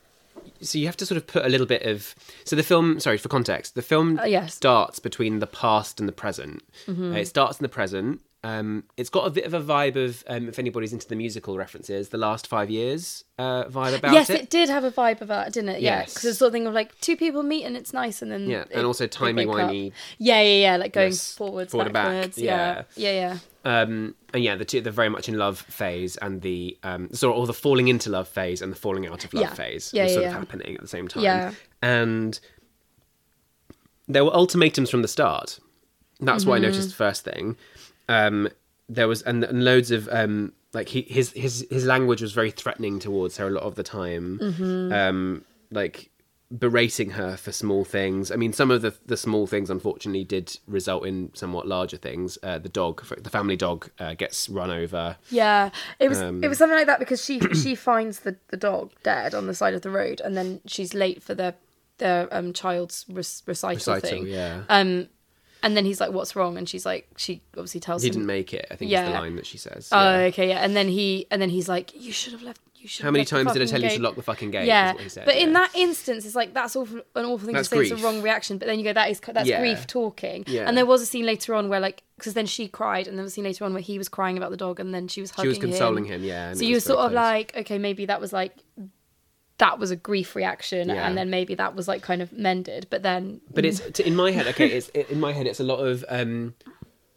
[SPEAKER 1] so you have to sort of put a little bit of so the film sorry for context the film
[SPEAKER 2] Uh, yes.
[SPEAKER 1] starts between the past and the present
[SPEAKER 2] Mm-hmm.
[SPEAKER 1] Uh, it starts in the present um it's got a bit of a vibe of um if anybody's into the musical references the last five years uh vibe about
[SPEAKER 2] Yes,
[SPEAKER 1] it, Yes,
[SPEAKER 2] it did have a vibe of that, didn't it? Yeah,
[SPEAKER 1] Yes.
[SPEAKER 2] because it's sort of thing of like two people meet and it's nice, and then
[SPEAKER 1] yeah
[SPEAKER 2] it-
[SPEAKER 1] and also timey wimey
[SPEAKER 2] Yeah, yeah, yeah. Like going
[SPEAKER 1] Yes,
[SPEAKER 2] forwards,
[SPEAKER 1] forward and back,
[SPEAKER 2] backwards. Yeah, yeah, yeah.
[SPEAKER 1] um and yeah the two the very much in love phase and the um sort of the falling into love phase and the falling out of love
[SPEAKER 2] Yeah.
[SPEAKER 1] phase
[SPEAKER 2] Yeah, yeah,
[SPEAKER 1] sort
[SPEAKER 2] yeah.
[SPEAKER 1] of happening at the same time
[SPEAKER 2] Yeah.
[SPEAKER 1] and there were ultimatums from the start that's
[SPEAKER 2] Mm-hmm.
[SPEAKER 1] what i noticed first thing um there was and, and loads of um like he, his his his language was very threatening towards her a lot of the time.
[SPEAKER 2] Mm-hmm.
[SPEAKER 1] um like berating her for small things. I mean some of the the small things unfortunately did result in somewhat larger things. Uh, the dog the family dog uh, gets run over.
[SPEAKER 2] Yeah, it was
[SPEAKER 1] Um,
[SPEAKER 2] it was something like that because she she finds the, the dog dead on the side of the road, and then she's late for the their um child's rec- recital,
[SPEAKER 1] recital
[SPEAKER 2] thing.
[SPEAKER 1] yeah.
[SPEAKER 2] Um, and then he's like, "What's wrong?" And she's like, she obviously tells him.
[SPEAKER 1] he
[SPEAKER 2] him.
[SPEAKER 1] didn't make it i think is the line that she says
[SPEAKER 2] Oh,
[SPEAKER 1] yeah.
[SPEAKER 2] okay, yeah. And then he and then he's like, "You should have left. You should
[SPEAKER 1] How many times did I tell you to lock the fucking gate?
[SPEAKER 2] Yeah,
[SPEAKER 1] said,
[SPEAKER 2] but in that instance, it's like that's awful, an awful thing
[SPEAKER 1] That's
[SPEAKER 2] to say. It's
[SPEAKER 1] grief.
[SPEAKER 2] a wrong reaction, but then you go, that is that's
[SPEAKER 1] Yeah.
[SPEAKER 2] grief talking.
[SPEAKER 1] Yeah.
[SPEAKER 2] And there was a scene later on where like because then she cried, and there was a scene later on where he was crying about the dog, and then she was
[SPEAKER 1] she
[SPEAKER 2] hugging
[SPEAKER 1] was consoling him. yeah.
[SPEAKER 2] So you were sort of
[SPEAKER 1] close.
[SPEAKER 2] like, okay, maybe that was like that was a grief reaction,
[SPEAKER 1] Yeah.
[SPEAKER 2] and then maybe that was like kind of mended, but then
[SPEAKER 1] But it's in my head. Okay, it's in my head. It's a lot of. um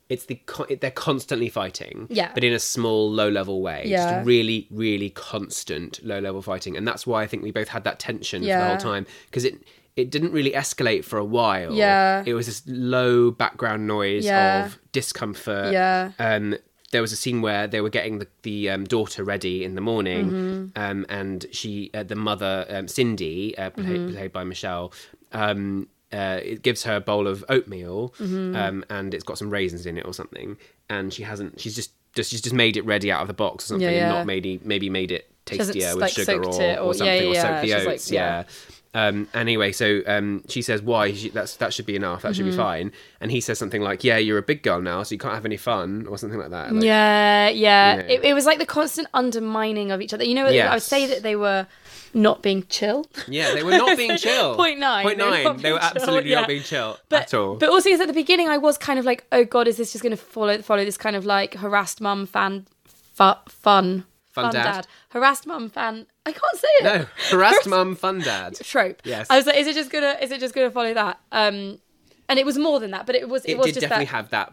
[SPEAKER 1] it's the they're constantly fighting,
[SPEAKER 2] Yeah.
[SPEAKER 1] but in a small, low-level way.
[SPEAKER 2] Yeah.
[SPEAKER 1] Just really, really constant low-level fighting, and that's why I think we both had that tension for the whole time because it it didn't really escalate for a while.
[SPEAKER 2] Yeah.
[SPEAKER 1] it was this low background noise
[SPEAKER 2] Yeah.
[SPEAKER 1] of discomfort.
[SPEAKER 2] Yeah.
[SPEAKER 1] um, there was a scene where they were getting the, the um, daughter ready in the morning,
[SPEAKER 2] Mm-hmm.
[SPEAKER 1] um, and she, uh, the mother, um, Cindy, uh, played,
[SPEAKER 2] Mm-hmm.
[SPEAKER 1] played by Michelle, um, uh, it gives her a bowl of oatmeal,
[SPEAKER 2] Mm-hmm.
[SPEAKER 1] um, and it's got some raisins in it or something, and she hasn't. She's just, just she's just made it ready out of the box or something,
[SPEAKER 2] Yeah,
[SPEAKER 1] and not maybe maybe made it tastier with
[SPEAKER 2] like,
[SPEAKER 1] sugar or, or,
[SPEAKER 2] or-
[SPEAKER 1] something,
[SPEAKER 2] yeah,
[SPEAKER 1] or
[SPEAKER 2] yeah,
[SPEAKER 1] the
[SPEAKER 2] she's like-
[SPEAKER 1] oats. yeah. Um, anyway, so um, she says, "Why? She, that's that should be enough. That should
[SPEAKER 2] Mm-hmm.
[SPEAKER 1] be fine." And he says something like, "Yeah, you're a big girl now, so you can't have any fun," or something like that. Like,
[SPEAKER 2] yeah, yeah.
[SPEAKER 1] you know.
[SPEAKER 2] It, it was like the constant undermining of each other. You know, I would say that they were not being chill.
[SPEAKER 1] Yeah, they were not being chill.
[SPEAKER 2] Point nine,
[SPEAKER 1] Point
[SPEAKER 2] they were
[SPEAKER 1] nine. They were absolutely
[SPEAKER 2] yeah.
[SPEAKER 1] not being chill
[SPEAKER 2] But,
[SPEAKER 1] at all.
[SPEAKER 2] but also, because at the beginning, I was kind of like, oh god, is this just going to follow follow this kind of like harassed mum fan fu- fun
[SPEAKER 1] Fun dad?
[SPEAKER 2] harassed mum fan? I can't say it.
[SPEAKER 1] no, harassed mum, fun dad.
[SPEAKER 2] trope.
[SPEAKER 1] Yes.
[SPEAKER 2] I was like, is it just gonna is it just gonna follow that? Um, and it was more than that, but it was it,
[SPEAKER 1] It
[SPEAKER 2] was
[SPEAKER 1] did
[SPEAKER 2] just
[SPEAKER 1] definitely
[SPEAKER 2] that
[SPEAKER 1] have that.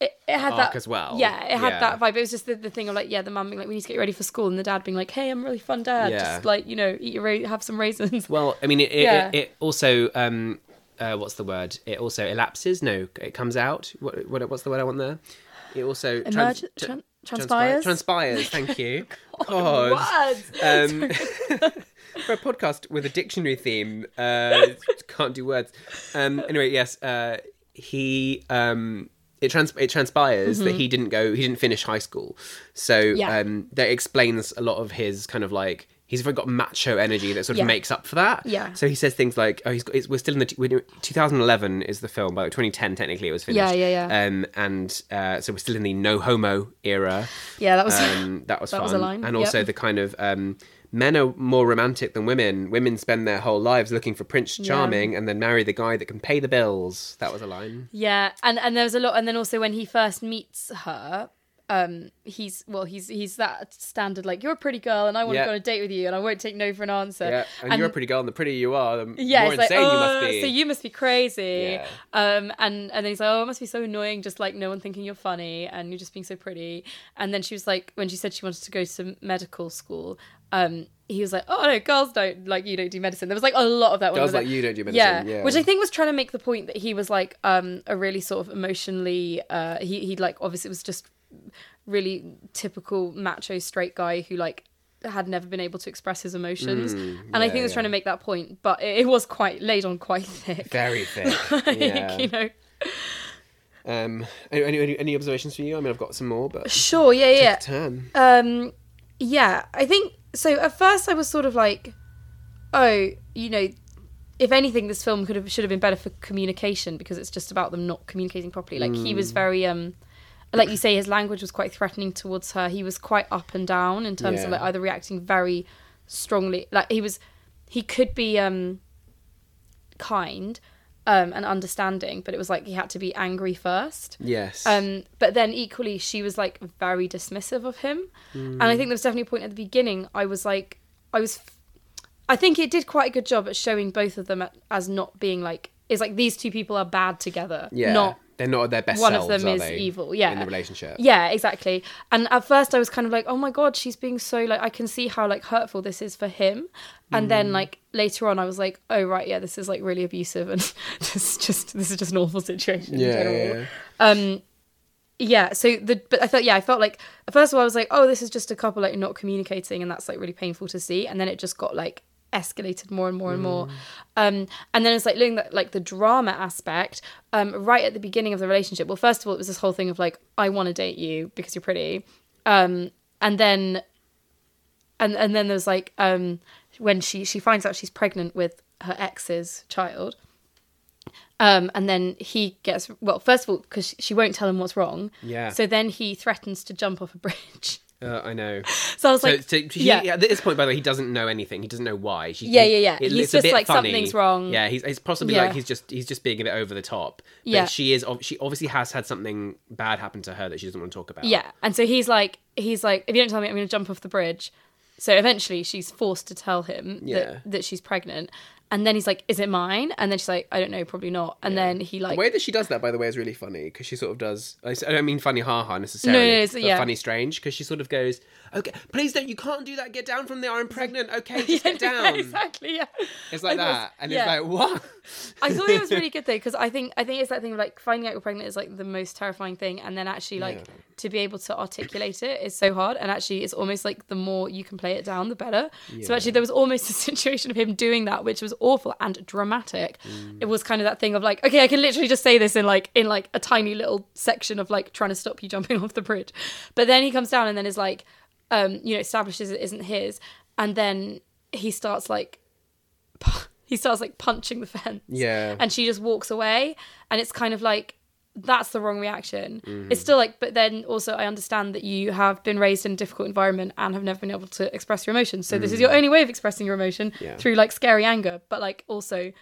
[SPEAKER 2] it, it had
[SPEAKER 1] arc
[SPEAKER 2] that
[SPEAKER 1] as well.
[SPEAKER 2] Yeah, it had
[SPEAKER 1] Yeah.
[SPEAKER 2] that vibe. It was just the, the thing of like, yeah, the mum being like, we need to get you ready for school, and the dad being like, hey, I'm really fun dad.
[SPEAKER 1] Yeah.
[SPEAKER 2] Just like you know, eat your ra- have some raisins.
[SPEAKER 1] Well, I mean, it, it,
[SPEAKER 2] Yeah.
[SPEAKER 1] it, also. Um, uh, what's the word? It also elapses. No, it comes out. What, what what's the word I want there? It also trans-
[SPEAKER 2] Emerge,
[SPEAKER 1] tra-
[SPEAKER 2] tran-
[SPEAKER 1] transpire-
[SPEAKER 2] transpires.
[SPEAKER 1] Transpires. Thank you. God.
[SPEAKER 2] Words.
[SPEAKER 1] Um, for a podcast with a dictionary theme, uh, can't do words. Um, anyway, yes, uh, he um, it trans it transpires that he didn't go, he didn't finish high school, so
[SPEAKER 2] Mm-hmm. Yeah.
[SPEAKER 1] um, that explains a lot of his kind of like. He's very got macho energy that sort of
[SPEAKER 2] Yeah.
[SPEAKER 1] makes up for that.
[SPEAKER 2] Yeah.
[SPEAKER 1] So he says things like, "Oh, he's got, we're still in the we're, 2011 is the film, by the 2010 technically it was finished.
[SPEAKER 2] Yeah, yeah, yeah.
[SPEAKER 1] Um, and uh, so we're still in the no homo era.
[SPEAKER 2] Yeah, that was.
[SPEAKER 1] Um, that was
[SPEAKER 2] That
[SPEAKER 1] fun.
[SPEAKER 2] was a line,
[SPEAKER 1] And
[SPEAKER 2] yep.
[SPEAKER 1] also the kind of um, men are more romantic than women. Women spend their whole lives looking for Prince Charming and then marry the guy that can pay the bills. That was a line.
[SPEAKER 2] Yeah, and and there was a lot, and then also when he first meets her, um, he's well, he's he's that standard like you're a pretty girl, and I want to
[SPEAKER 1] Yeah.
[SPEAKER 2] go on a date with you, and I won't take no for an answer.
[SPEAKER 1] Yeah, and, you're a pretty girl, and the prettier you are, the
[SPEAKER 2] Yeah,
[SPEAKER 1] more
[SPEAKER 2] it's like,
[SPEAKER 1] insane you
[SPEAKER 2] oh,
[SPEAKER 1] must be.
[SPEAKER 2] so you must be crazy.
[SPEAKER 1] Yeah.
[SPEAKER 2] Um, and and then he's like, oh, it must be so annoying, just like no one thinking you're funny, and you're just being so pretty. And then she was like, when she said she wanted to go to medical school, um, he was like, oh no, girls don't like you don't do medicine. There was like a lot of that.
[SPEAKER 1] Girls
[SPEAKER 2] was
[SPEAKER 1] like you don't do medicine, yeah.
[SPEAKER 2] which I think was trying to make the point that he was like um a really sort of emotionally uh he he like obviously was just really typical macho straight guy who like had never been able to express his emotions and i think it was
[SPEAKER 1] yeah.
[SPEAKER 2] trying to make that point but it, it was quite laid on quite thick
[SPEAKER 1] Very thick.
[SPEAKER 2] like,
[SPEAKER 1] yeah.
[SPEAKER 2] you know
[SPEAKER 1] Um, any, any, any- observations for you? I mean, I've got some more, but
[SPEAKER 2] sure yeah yeah
[SPEAKER 1] turn.
[SPEAKER 2] um yeah i think so at first i was sort of like oh you know if anything this film could have should have been better for communication because it's just about them not communicating properly like he was very um like you say his language was quite threatening towards her he was quite up and down in terms of like either reacting very strongly like he was he could be um kind um and understanding but it was like he had to be angry first
[SPEAKER 1] Yes.
[SPEAKER 2] um, but then equally, she was like very dismissive of him, and I think there was definitely a point at the beginning. I was like, I was, I think it did quite a good job at showing both of them as not being like, it's like these two people are bad together,
[SPEAKER 1] yeah.
[SPEAKER 2] not
[SPEAKER 1] They're not at their best
[SPEAKER 2] one of them is
[SPEAKER 1] they,
[SPEAKER 2] evil. Yeah,
[SPEAKER 1] In the relationship.
[SPEAKER 2] Yeah, exactly. And at first, I was kind of like, "Oh my god, she's being so like." I can see how like hurtful this is for him. And
[SPEAKER 1] Mm.
[SPEAKER 2] then like later on, I was like, "Oh right, yeah, this is like really abusive, and this is just this is just an awful situation." in
[SPEAKER 1] Yeah,
[SPEAKER 2] general.
[SPEAKER 1] yeah,
[SPEAKER 2] Um, yeah. So the but I felt yeah, I felt like first of all, I was like, "Oh, this is just a couple like not communicating," and that's like really painful to see. And then it just got like escalated more and more and more. Um and then it's like looking at like the drama aspect um right at the beginning of the relationship. Well first of all it was this whole thing of like i want to date you because you're pretty. Um and then and and then there's like um when she she finds out she's pregnant with her ex's child um and then he gets well first of all because she won't tell him what's wrong.
[SPEAKER 1] Yeah.
[SPEAKER 2] so then he threatens to jump off a bridge
[SPEAKER 1] Uh, I know.
[SPEAKER 2] So I was
[SPEAKER 1] So,
[SPEAKER 2] like,
[SPEAKER 1] so he,
[SPEAKER 2] yeah.
[SPEAKER 1] at this point, by the way, he doesn't know anything. He doesn't know why. She,
[SPEAKER 2] Yeah, yeah, yeah.
[SPEAKER 1] it-
[SPEAKER 2] He's just like,
[SPEAKER 1] funny.
[SPEAKER 2] something's wrong.
[SPEAKER 1] Yeah, he's it's possibly
[SPEAKER 2] Yeah.
[SPEAKER 1] like he's just he's just being a bit over the top. But
[SPEAKER 2] Yeah.
[SPEAKER 1] she is. She obviously has had something bad happen to her that she doesn't want to talk about.
[SPEAKER 2] Yeah, and so he's like, he's like, if you don't tell me, I'm going to jump off the bridge. So eventually, she's forced to tell him
[SPEAKER 1] Yeah.
[SPEAKER 2] that that she's pregnant, and then he's like, "Is it mine?" And then she's like, "I don't know, probably not." And then he like,
[SPEAKER 1] The way that she does that, by the way, is really funny because she sort of does. I don't mean funny ha ha necessarily.
[SPEAKER 2] No, no, it's-
[SPEAKER 1] but
[SPEAKER 2] yeah.
[SPEAKER 1] funny strange because she sort of goes, "Okay, please don't. You can't do that. Get down from there. I'm pregnant. Okay, just get down."
[SPEAKER 2] exactly, yeah.
[SPEAKER 1] It's like
[SPEAKER 2] I thought-
[SPEAKER 1] that, and
[SPEAKER 2] yeah.
[SPEAKER 1] it's like what?
[SPEAKER 2] I thought it was really good though because I think I think it's that thing of like finding out you're pregnant is like the most terrifying thing, and then actually like
[SPEAKER 1] Yeah.
[SPEAKER 2] to be able to articulate it is so hard. And actually, it's almost like the more you can play it down, the better. So actually, there was almost a situation of him doing that, which was awful and dramatic.
[SPEAKER 1] Mm.
[SPEAKER 2] It was kind of that thing of like, okay, I can literally just say this in like in like a tiny little section of like trying to stop you jumping off the bridge, but then he comes down and then is like, um, you know, establishes it isn't his, and then he starts like he starts like punching the fence.
[SPEAKER 1] Yeah.
[SPEAKER 2] And she just walks away. And it's kind of like, that's the wrong reaction.
[SPEAKER 1] Mm-hmm.
[SPEAKER 2] It's still like, but then also I understand that you have been raised in a difficult environment and have never been able to express your emotions. So this is your only way of expressing your emotion
[SPEAKER 1] Mm. Yeah.
[SPEAKER 2] through like scary anger. But like also,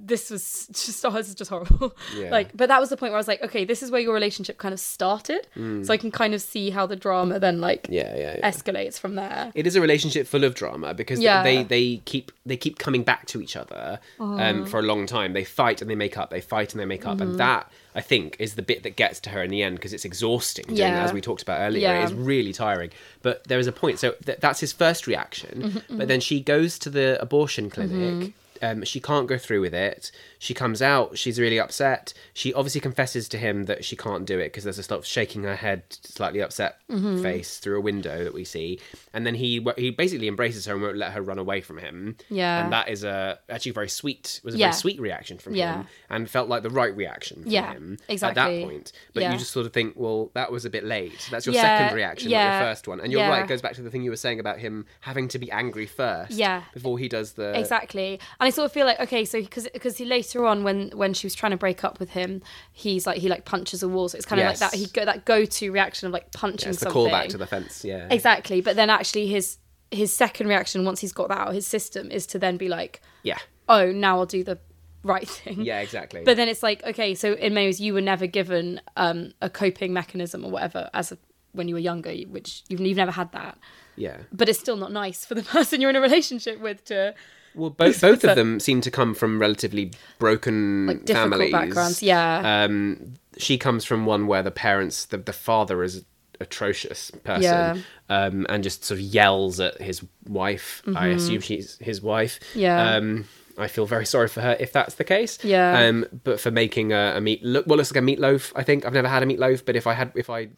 [SPEAKER 2] this was just oh, this is just horrible.
[SPEAKER 1] Yeah.
[SPEAKER 2] Like, but that was the point where I was like, okay, this is where your relationship kind of started. So I can kind of see how the drama then like
[SPEAKER 1] Mm. Yeah, yeah, yeah.
[SPEAKER 2] escalates from there.
[SPEAKER 1] it is a relationship full of drama because
[SPEAKER 2] Yeah.
[SPEAKER 1] they they keep they keep coming back to each other um, for a long time. They fight and they make up. They fight and they make up,
[SPEAKER 2] Mm-hmm.
[SPEAKER 1] and that I think is the bit that gets to her in the end because it's exhausting. doing
[SPEAKER 2] Yeah.
[SPEAKER 1] that, as we talked about earlier,
[SPEAKER 2] Yeah.
[SPEAKER 1] it's really tiring. But there is a point. So th- that's his first reaction.
[SPEAKER 2] Mm-hmm,
[SPEAKER 1] But then she goes to the abortion clinic. Um, she can't go through with it. She comes out. She's really upset. She obviously confesses to him that she can't do it because there's a sort of shaking her head, slightly upset
[SPEAKER 2] Mm-hmm.
[SPEAKER 1] face through a window that we see. And then he he basically embraces her and won't let her run away from him.
[SPEAKER 2] Yeah.
[SPEAKER 1] and that is a actually very sweet. Was a
[SPEAKER 2] Yeah.
[SPEAKER 1] very sweet reaction from
[SPEAKER 2] Yeah.
[SPEAKER 1] him, and felt like the right reaction from
[SPEAKER 2] Yeah,
[SPEAKER 1] him at
[SPEAKER 2] exactly.
[SPEAKER 1] that point. But
[SPEAKER 2] Yeah.
[SPEAKER 1] you just sort of think, well, that was a bit late. That's your second reaction, not your first one. And you're right. It goes back to the thing you were saying about him having to be angry first.
[SPEAKER 2] Yeah.
[SPEAKER 1] Before he does the
[SPEAKER 2] exactly and i sort of feel like okay so because because he later on when when she was trying to break up with him he's like he like punches a wall so it's kind of
[SPEAKER 1] Yes.
[SPEAKER 2] like that he go that go-to reaction of like punching
[SPEAKER 1] It's the
[SPEAKER 2] something
[SPEAKER 1] callback to the fence. Yeah.
[SPEAKER 2] exactly but then actually his his second reaction once he's got that out of his system is to then be like
[SPEAKER 1] Yeah.
[SPEAKER 2] oh now i'll do the right thing
[SPEAKER 1] Yeah. Exactly.
[SPEAKER 2] but then it's like okay so in many ways you were never given um a coping mechanism or whatever as a when you were younger which you've, you've never had that
[SPEAKER 1] yeah.
[SPEAKER 2] but it's still not nice for the person you're in a relationship with to
[SPEAKER 1] Well, both both of them seem to come from relatively broken
[SPEAKER 2] like difficult
[SPEAKER 1] families.
[SPEAKER 2] backgrounds yeah
[SPEAKER 1] Um, she comes from one where the parents, the, the father is atrocious person,
[SPEAKER 2] Yeah.
[SPEAKER 1] um, and just sort of yells at his wife. I assume she's his wife.
[SPEAKER 2] Mm-hmm. Yeah.
[SPEAKER 1] Um, I feel very sorry for her if that's the case.
[SPEAKER 2] Yeah.
[SPEAKER 1] Um, but for making a, a meat look, well, looks like a meatloaf. I think I've never had a meatloaf, but if I had, if I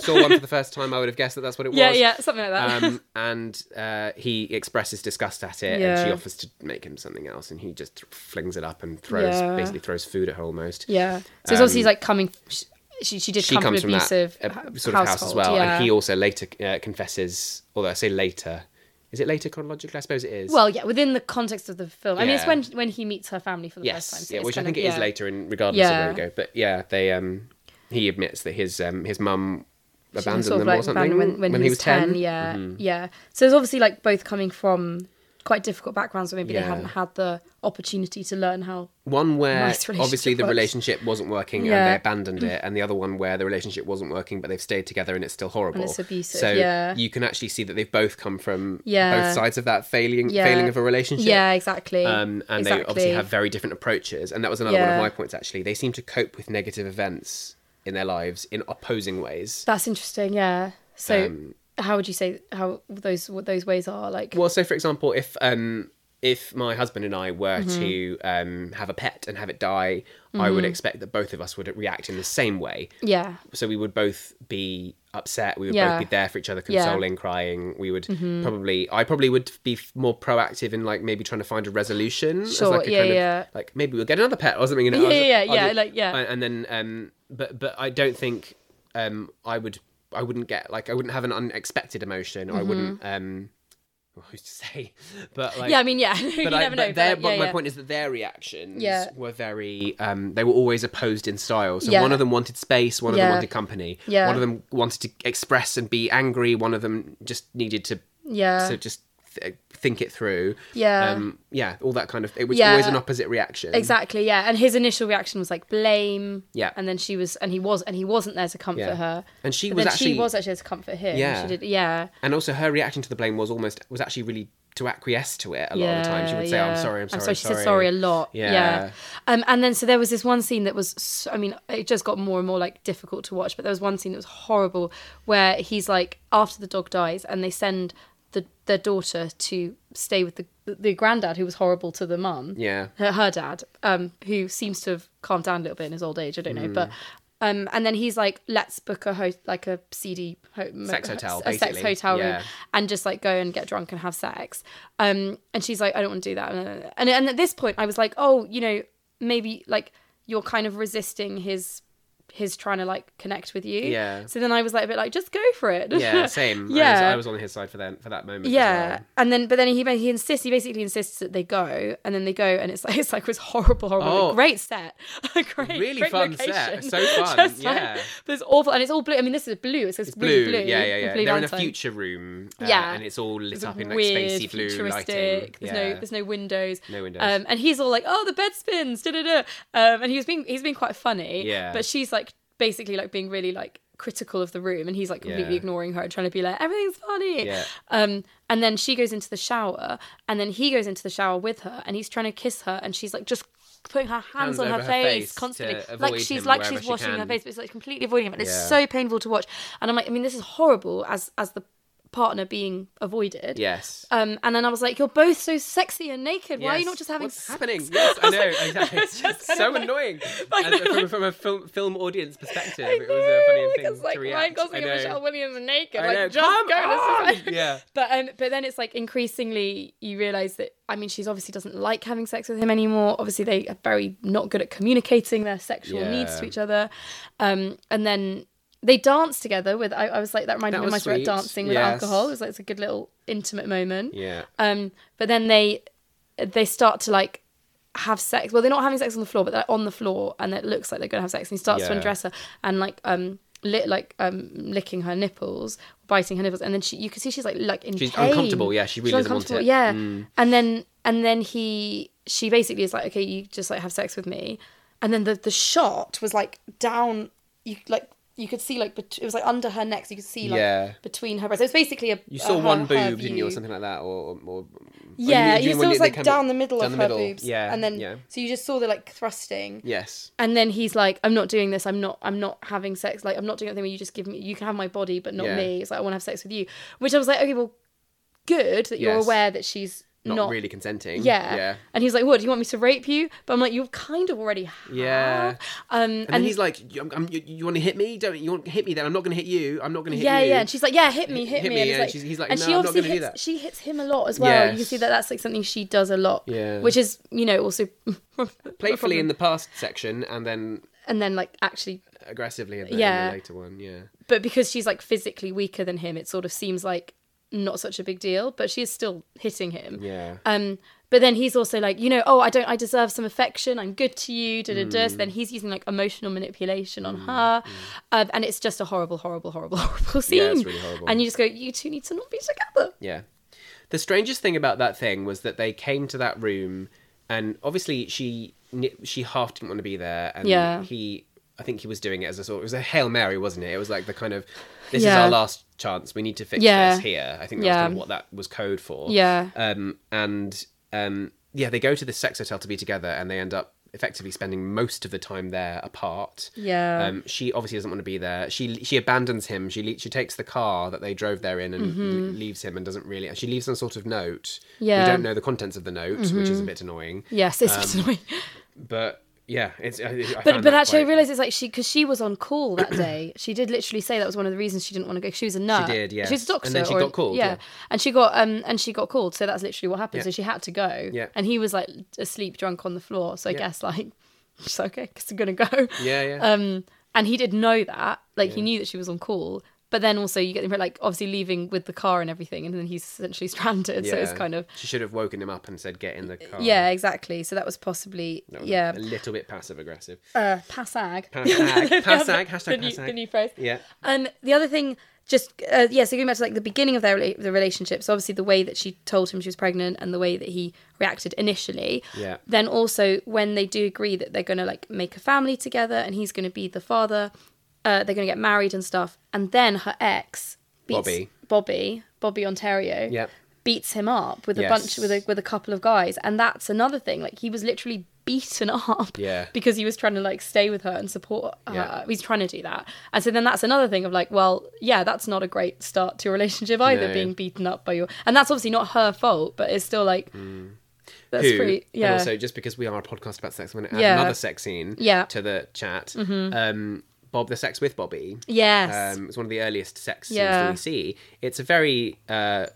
[SPEAKER 1] saw one for the first time, I would have guessed that that's what it
[SPEAKER 2] yeah
[SPEAKER 1] was.
[SPEAKER 2] yeah yeah, something like that
[SPEAKER 1] um, and uh, he expresses disgust at it, and she offers to make him something else, and he just flings it up and throws,
[SPEAKER 2] Yeah.
[SPEAKER 1] basically throws food at her almost.
[SPEAKER 2] Yeah. So it's obviously
[SPEAKER 1] Um,
[SPEAKER 2] like coming. She she did
[SPEAKER 1] She
[SPEAKER 2] come
[SPEAKER 1] comes
[SPEAKER 2] from
[SPEAKER 1] from that uh, sort of house as well,
[SPEAKER 2] Yeah.
[SPEAKER 1] and he also later uh, confesses. Although I say later, is it later chronologically? I suppose it is.
[SPEAKER 2] well, yeah, within the context of the film. I mean, it's
[SPEAKER 1] Yeah.
[SPEAKER 2] when when he meets her family for the first time.
[SPEAKER 1] yes,
[SPEAKER 2] so
[SPEAKER 1] yeah,
[SPEAKER 2] it's
[SPEAKER 1] which I
[SPEAKER 2] kind
[SPEAKER 1] think
[SPEAKER 2] of-
[SPEAKER 1] it is
[SPEAKER 2] yeah.
[SPEAKER 1] later, in regardless of where
[SPEAKER 2] Yeah.
[SPEAKER 1] we go. But yeah, they um, he admits that his um, his mum abandoned
[SPEAKER 2] sort of,
[SPEAKER 1] them
[SPEAKER 2] like,
[SPEAKER 1] or something
[SPEAKER 2] abandoned when, when, he was 10. Yeah,
[SPEAKER 1] Mhm.
[SPEAKER 2] yeah. So it's obviously like both coming from quite difficult backgrounds where maybe they
[SPEAKER 1] Yeah.
[SPEAKER 2] hadn't had the opportunity to learn how.
[SPEAKER 1] One where
[SPEAKER 2] Nice
[SPEAKER 1] obviously the
[SPEAKER 2] works.
[SPEAKER 1] relationship wasn't working and they abandoned it, and the other one where the relationship wasn't working but they've stayed together and it's still horrible.
[SPEAKER 2] and it's abusive,
[SPEAKER 1] So
[SPEAKER 2] yeah.
[SPEAKER 1] you can actually see that they've both come from
[SPEAKER 2] Yeah.
[SPEAKER 1] both sides of that failing
[SPEAKER 2] Yeah.
[SPEAKER 1] failing of a relationship.
[SPEAKER 2] Yeah, exactly.
[SPEAKER 1] Um, and they obviously have very different approaches, and that was another one of my points. Actually, they seem to cope with negative events in their lives in opposing ways.
[SPEAKER 2] That's interesting. Yeah. So
[SPEAKER 1] Um,
[SPEAKER 2] how would you say how those what those ways are like?
[SPEAKER 1] Well, so for example, if um, if my husband and I were
[SPEAKER 2] Mm-hmm.
[SPEAKER 1] to um, have a pet and have it die, I would expect that both of us would react in the same way.
[SPEAKER 2] yeah.
[SPEAKER 1] so we would both be upset we would
[SPEAKER 2] Yeah.
[SPEAKER 1] both be there for each other
[SPEAKER 2] Yeah. Mm-hmm.
[SPEAKER 1] consoling crying we would probably i probably would be f- more proactive in like maybe trying to find a resolution
[SPEAKER 2] Sure,
[SPEAKER 1] like a
[SPEAKER 2] yeah,
[SPEAKER 1] kind of-
[SPEAKER 2] yeah.
[SPEAKER 1] like maybe we'll get another pet or something you know
[SPEAKER 2] Yeah, yeah, yeah, yeah,
[SPEAKER 1] do-
[SPEAKER 2] like, yeah.
[SPEAKER 1] and, and then um but but i don't think um i would i wouldn't get like i wouldn't have an unexpected emotion i wouldn't
[SPEAKER 2] Mm-hmm.
[SPEAKER 1] um well, who's to say? But like,
[SPEAKER 2] yeah, I mean, yeah, you
[SPEAKER 1] but, I,
[SPEAKER 2] never know.
[SPEAKER 1] but their,
[SPEAKER 2] but, like, yeah,
[SPEAKER 1] my
[SPEAKER 2] yeah.
[SPEAKER 1] point is that their reactions
[SPEAKER 2] Yeah.
[SPEAKER 1] were very um, they were always opposed in style so one of them wanted space one of them wanted company
[SPEAKER 2] Yeah.
[SPEAKER 1] one of them wanted to express and be angry one of them just needed to
[SPEAKER 2] yeah,
[SPEAKER 1] so just th- think it through
[SPEAKER 2] Yeah.
[SPEAKER 1] um, yeah all that kind of it was
[SPEAKER 2] Yeah.
[SPEAKER 1] always an opposite reaction
[SPEAKER 2] exactly, yeah. And his initial reaction was like blame.
[SPEAKER 1] Yeah.
[SPEAKER 2] and then she was, and he was, and he wasn't there to comfort
[SPEAKER 1] Yeah.
[SPEAKER 2] her.
[SPEAKER 1] and she
[SPEAKER 2] But
[SPEAKER 1] was actually
[SPEAKER 2] she was actually there to comfort him.
[SPEAKER 1] Yeah.
[SPEAKER 2] she did. Yeah,
[SPEAKER 1] and also her reaction to the blame was almost was actually really to acquiesce to it a lot of the time she would say i'm
[SPEAKER 2] sorry, I'm
[SPEAKER 1] sorry i'm sorry
[SPEAKER 2] She said sorry a lot.
[SPEAKER 1] Yeah.
[SPEAKER 2] Yeah. Um, and then so there was this one scene that was, so, I mean, it just got more and more like difficult to watch. But there was one scene that was horrible where he's like after the dog dies, and they send the their daughter to stay with the the granddad who was horrible to the mum.
[SPEAKER 1] yeah
[SPEAKER 2] her, her dad, um, who seems to have calmed down a little bit in his old age. I don't know, but um, and then he's like, let's book a host like a CD ho-
[SPEAKER 1] Sex hotel,
[SPEAKER 2] a sex
[SPEAKER 1] basically.
[SPEAKER 2] hotel room,
[SPEAKER 1] Yeah.
[SPEAKER 2] and just like go and get drunk and have sex. Um, and she's like, I don't want to do that. And and at this point, I was like, oh, you know, maybe like you're kind of resisting his his trying to like connect with you.
[SPEAKER 1] Yeah.
[SPEAKER 2] So then I was like a bit like, just go for it.
[SPEAKER 1] yeah same
[SPEAKER 2] Yeah.
[SPEAKER 1] I, was, I was on his side for that for that moment as
[SPEAKER 2] Yeah,
[SPEAKER 1] well.
[SPEAKER 2] and then but then he he insists he basically insists that they go, and then they go, and it's like it's like it was horrible, horrible,
[SPEAKER 1] Oh.
[SPEAKER 2] great set, great,
[SPEAKER 1] Really
[SPEAKER 2] great
[SPEAKER 1] fun
[SPEAKER 2] location.
[SPEAKER 1] set. So fun,
[SPEAKER 2] Just, like,
[SPEAKER 1] yeah.
[SPEAKER 2] but it's awful, and it's all blue. I mean, this is blue. It's, it's
[SPEAKER 1] blue.
[SPEAKER 2] blue.
[SPEAKER 1] Yeah, yeah, yeah.
[SPEAKER 2] blue
[SPEAKER 1] They're in a future room. uh,
[SPEAKER 2] Yeah.
[SPEAKER 1] and it's all lit
[SPEAKER 2] It's
[SPEAKER 1] up in like spacey blue
[SPEAKER 2] futuristic.
[SPEAKER 1] lighting.
[SPEAKER 2] There's
[SPEAKER 1] yeah.
[SPEAKER 2] no there's no windows.
[SPEAKER 1] No windows.
[SPEAKER 2] Um, and he's all like, "Oh, the bed spins." Da da da. Um, and he was being he's being quite funny.
[SPEAKER 1] Yeah.
[SPEAKER 2] But she's like basically like being really like critical of the room, and he's like completely
[SPEAKER 1] Yeah.
[SPEAKER 2] ignoring her and trying to be like everything's funny.
[SPEAKER 1] Yeah.
[SPEAKER 2] Um, and then she goes into the shower, and then he goes into the shower with her, and he's trying to kiss her, and she's like just putting her hands,
[SPEAKER 1] Hands
[SPEAKER 2] on her face,
[SPEAKER 1] face
[SPEAKER 2] constantly, like she's like she's
[SPEAKER 1] she
[SPEAKER 2] washing her face, but it's like completely avoiding him, and it's so painful to watch. And I'm like, I mean, this is horrible as as the partner being avoided.
[SPEAKER 1] yes.
[SPEAKER 2] Um, and then I was like, "You're both so sexy and naked. Why are you
[SPEAKER 1] Yes.
[SPEAKER 2] not just having
[SPEAKER 1] What's
[SPEAKER 2] sex?"
[SPEAKER 1] happening? Yes, I know. Exactly.
[SPEAKER 2] It's just kind
[SPEAKER 1] so
[SPEAKER 2] of like-
[SPEAKER 1] annoying.
[SPEAKER 2] I know,
[SPEAKER 1] from,
[SPEAKER 2] like-
[SPEAKER 1] from a film, film audience perspective,
[SPEAKER 2] I
[SPEAKER 1] it was a funny thing
[SPEAKER 2] like, like
[SPEAKER 1] to
[SPEAKER 2] Ryan
[SPEAKER 1] react. I
[SPEAKER 2] Gosling and
[SPEAKER 1] know.
[SPEAKER 2] Michelle Williams are naked.
[SPEAKER 1] I
[SPEAKER 2] like,
[SPEAKER 1] know.
[SPEAKER 2] just
[SPEAKER 1] Come
[SPEAKER 2] go.
[SPEAKER 1] on!
[SPEAKER 2] This is-
[SPEAKER 1] Yeah.
[SPEAKER 2] But um, but then it's like increasingly you realize that I mean she's obviously doesn't like having sex with him anymore. Obviously they are very not good at communicating their sexual needs
[SPEAKER 1] Yeah.
[SPEAKER 2] to each other. Um, and then they dance together with. I, I was like that reminded
[SPEAKER 1] That
[SPEAKER 2] me of my
[SPEAKER 1] sweet.
[SPEAKER 2] dancing with
[SPEAKER 1] Yes.
[SPEAKER 2] alcohol. It was like it's a good little intimate moment.
[SPEAKER 1] Yeah.
[SPEAKER 2] Um, but then they they start to like have sex. Well, they're not having sex on the floor, but they're on the floor, and it looks like they're going to have sex. And he starts to undress her and like um lit like um licking her nipples, biting her nipples, and then she you can see she's like like in
[SPEAKER 1] She's
[SPEAKER 2] pain.
[SPEAKER 1] uncomfortable, yeah, she really
[SPEAKER 2] She's
[SPEAKER 1] doesn't want
[SPEAKER 2] uncomfortable,
[SPEAKER 1] it.
[SPEAKER 2] Yeah,
[SPEAKER 1] Mm.
[SPEAKER 2] and then and then he she basically is like, okay, you just like have sex with me, and then the the shot was like down, you like. You could see like bet- it was like under her neck, so you could see like
[SPEAKER 1] Yeah.
[SPEAKER 2] between her breasts. It was basically a
[SPEAKER 1] You saw
[SPEAKER 2] a-
[SPEAKER 1] one
[SPEAKER 2] her-
[SPEAKER 1] boob, didn't you, or
[SPEAKER 2] view.
[SPEAKER 1] something like that, or, or
[SPEAKER 2] Yeah,
[SPEAKER 1] you-
[SPEAKER 2] you,
[SPEAKER 1] you-
[SPEAKER 2] saw it was like down the middle
[SPEAKER 1] down
[SPEAKER 2] of
[SPEAKER 1] the
[SPEAKER 2] her
[SPEAKER 1] middle,
[SPEAKER 2] boobs.
[SPEAKER 1] yeah,
[SPEAKER 2] and then
[SPEAKER 1] yeah.
[SPEAKER 2] so you just saw the like thrusting.
[SPEAKER 1] yes,
[SPEAKER 2] And then he's like, "I'm not doing this. I'm not. I'm not having sex. Like, I'm not doing anything where you just give me. You can have my body, but not
[SPEAKER 1] Yeah.
[SPEAKER 2] me. It's like I want to have sex with you." Which I was like, "Okay, well, good that you're
[SPEAKER 1] Yes.
[SPEAKER 2] aware that she's
[SPEAKER 1] not,
[SPEAKER 2] not,
[SPEAKER 1] really consenting.
[SPEAKER 2] Yeah.
[SPEAKER 1] yeah.
[SPEAKER 2] And he's like, "What? Do you want me to rape you?" But I'm like, "You kind of already have."
[SPEAKER 1] Yeah.
[SPEAKER 2] Um.
[SPEAKER 1] And, then he's like, you, I'm, you, you want to hit me? Don't you want to hit me? Then I'm not going to hit you. I'm not going to hit
[SPEAKER 2] yeah,
[SPEAKER 1] you.
[SPEAKER 2] yeah, yeah. and she's like, "Yeah, hit me, hit,
[SPEAKER 1] Hit
[SPEAKER 2] me." and, he's
[SPEAKER 1] and
[SPEAKER 2] like,
[SPEAKER 1] he's like,
[SPEAKER 2] and
[SPEAKER 1] "No,
[SPEAKER 2] she
[SPEAKER 1] I'm not
[SPEAKER 2] obviously
[SPEAKER 1] gonna do
[SPEAKER 2] hits,
[SPEAKER 1] that."
[SPEAKER 2] she hits him a lot as well. You can see that that's like something she does a lot.
[SPEAKER 1] Yeah.
[SPEAKER 2] which is you know also
[SPEAKER 1] playfully in the past section, and then
[SPEAKER 2] and then like actually
[SPEAKER 1] aggressively in the, in
[SPEAKER 2] Yeah.
[SPEAKER 1] the later one. Yeah.
[SPEAKER 2] but because she's like physically weaker than him, it sort of seems like not such a big deal. But she is still hitting him.
[SPEAKER 1] Yeah.
[SPEAKER 2] Um, but then he's also like, you know, oh, I don't, I deserve some affection. I'm good to you. Da da da.
[SPEAKER 1] Mm.
[SPEAKER 2] So then he's using like emotional manipulation on her, um, and it's just a horrible, horrible, horrible, horrible scene.
[SPEAKER 1] Yeah, it's really horrible.
[SPEAKER 2] And you just go, you two need to not be together.
[SPEAKER 1] Yeah. The strangest thing about that thing was that they came to that room, and obviously she she half didn't want to be there, and
[SPEAKER 2] Yeah.
[SPEAKER 1] he. I think he was doing it as a sort. It was a hail mary, wasn't it? It was like the kind of, this is our last chance. We need to fix
[SPEAKER 2] Yeah.
[SPEAKER 1] this here. I think that was
[SPEAKER 2] Yeah.
[SPEAKER 1] kind of what that was code for.
[SPEAKER 2] Yeah.
[SPEAKER 1] Um. And um. Yeah, they go to this sex hotel to be together, and they end up effectively spending most of the time there apart.
[SPEAKER 2] Yeah.
[SPEAKER 1] Um, she obviously doesn't want to be there. She she abandons him. She le- she takes the car that they drove there in and le- leaves him and doesn't really. She leaves some sort of note.
[SPEAKER 2] Mm-hmm. Yeah. Mm-hmm.
[SPEAKER 1] We don't know the contents of the note, which is a bit annoying.
[SPEAKER 2] yes, it's a bit annoying.
[SPEAKER 1] But yeah, it's. I, I
[SPEAKER 2] But but actually, I
[SPEAKER 1] quite-
[SPEAKER 2] realised it's like she because she was on call that day. she did literally say that was one of the reasons she didn't want to go. She was a nurse.
[SPEAKER 1] She did,
[SPEAKER 2] She was a doctor.
[SPEAKER 1] And then she got called, yeah.
[SPEAKER 2] and she got um and she got called. So that's literally what happened.
[SPEAKER 1] Yeah.
[SPEAKER 2] So she had to go.
[SPEAKER 1] Yeah.
[SPEAKER 2] And he was like asleep, drunk on the floor. So I
[SPEAKER 1] Yeah.
[SPEAKER 2] guess like she's okay, guess I'm gonna go.
[SPEAKER 1] Yeah, yeah.
[SPEAKER 2] Um, and he did know that. Like he knew that she was on call. But then also you get the like obviously leaving with the car and everything, and then he's essentially stranded. So it's kind of
[SPEAKER 1] She should have woken him up and said, "Get in the car."
[SPEAKER 2] yeah, exactly. So that was possibly yeah.
[SPEAKER 1] a little bit passive aggressive.
[SPEAKER 2] Uh, passag.
[SPEAKER 1] Passag, passag, hashtag
[SPEAKER 2] the new,
[SPEAKER 1] passag.
[SPEAKER 2] the new phrase.
[SPEAKER 1] Yeah,
[SPEAKER 2] And the other thing, just uh, yeah, so going back to like the beginning of their rela- the relationship. So obviously the way that she told him she was pregnant and the way that he reacted initially.
[SPEAKER 1] Yeah.
[SPEAKER 2] Then also when they do agree that they're going to like make a family together and he's going to be the father, uh, they're going to get married and stuff. And then her ex, beats,
[SPEAKER 1] Bobby.
[SPEAKER 2] Bobby, Bobby Ontario,
[SPEAKER 1] Yep.
[SPEAKER 2] beats him up with a bunch with a with a couple of guys, and that's another thing. Like he was literally beaten up
[SPEAKER 1] Yeah.
[SPEAKER 2] because he was trying to like stay with her and support her.
[SPEAKER 1] Yeah.
[SPEAKER 2] He's trying to do that. And so then that's another thing of like, well, yeah, that's not a great start to a relationship either,
[SPEAKER 1] No.
[SPEAKER 2] being beaten up by your and that's obviously not her fault, but it's still like that's
[SPEAKER 1] Who,
[SPEAKER 2] pretty yeah.
[SPEAKER 1] And also, just because we are a podcast about sex, I'm going to add
[SPEAKER 2] Yeah.
[SPEAKER 1] another sex scene
[SPEAKER 2] Yeah. Mm-hmm.
[SPEAKER 1] to the chat. Um, Bob, the sex with Bobby.
[SPEAKER 2] yes.
[SPEAKER 1] Um, it's one of the earliest sex scenes that we see. It's a very uh,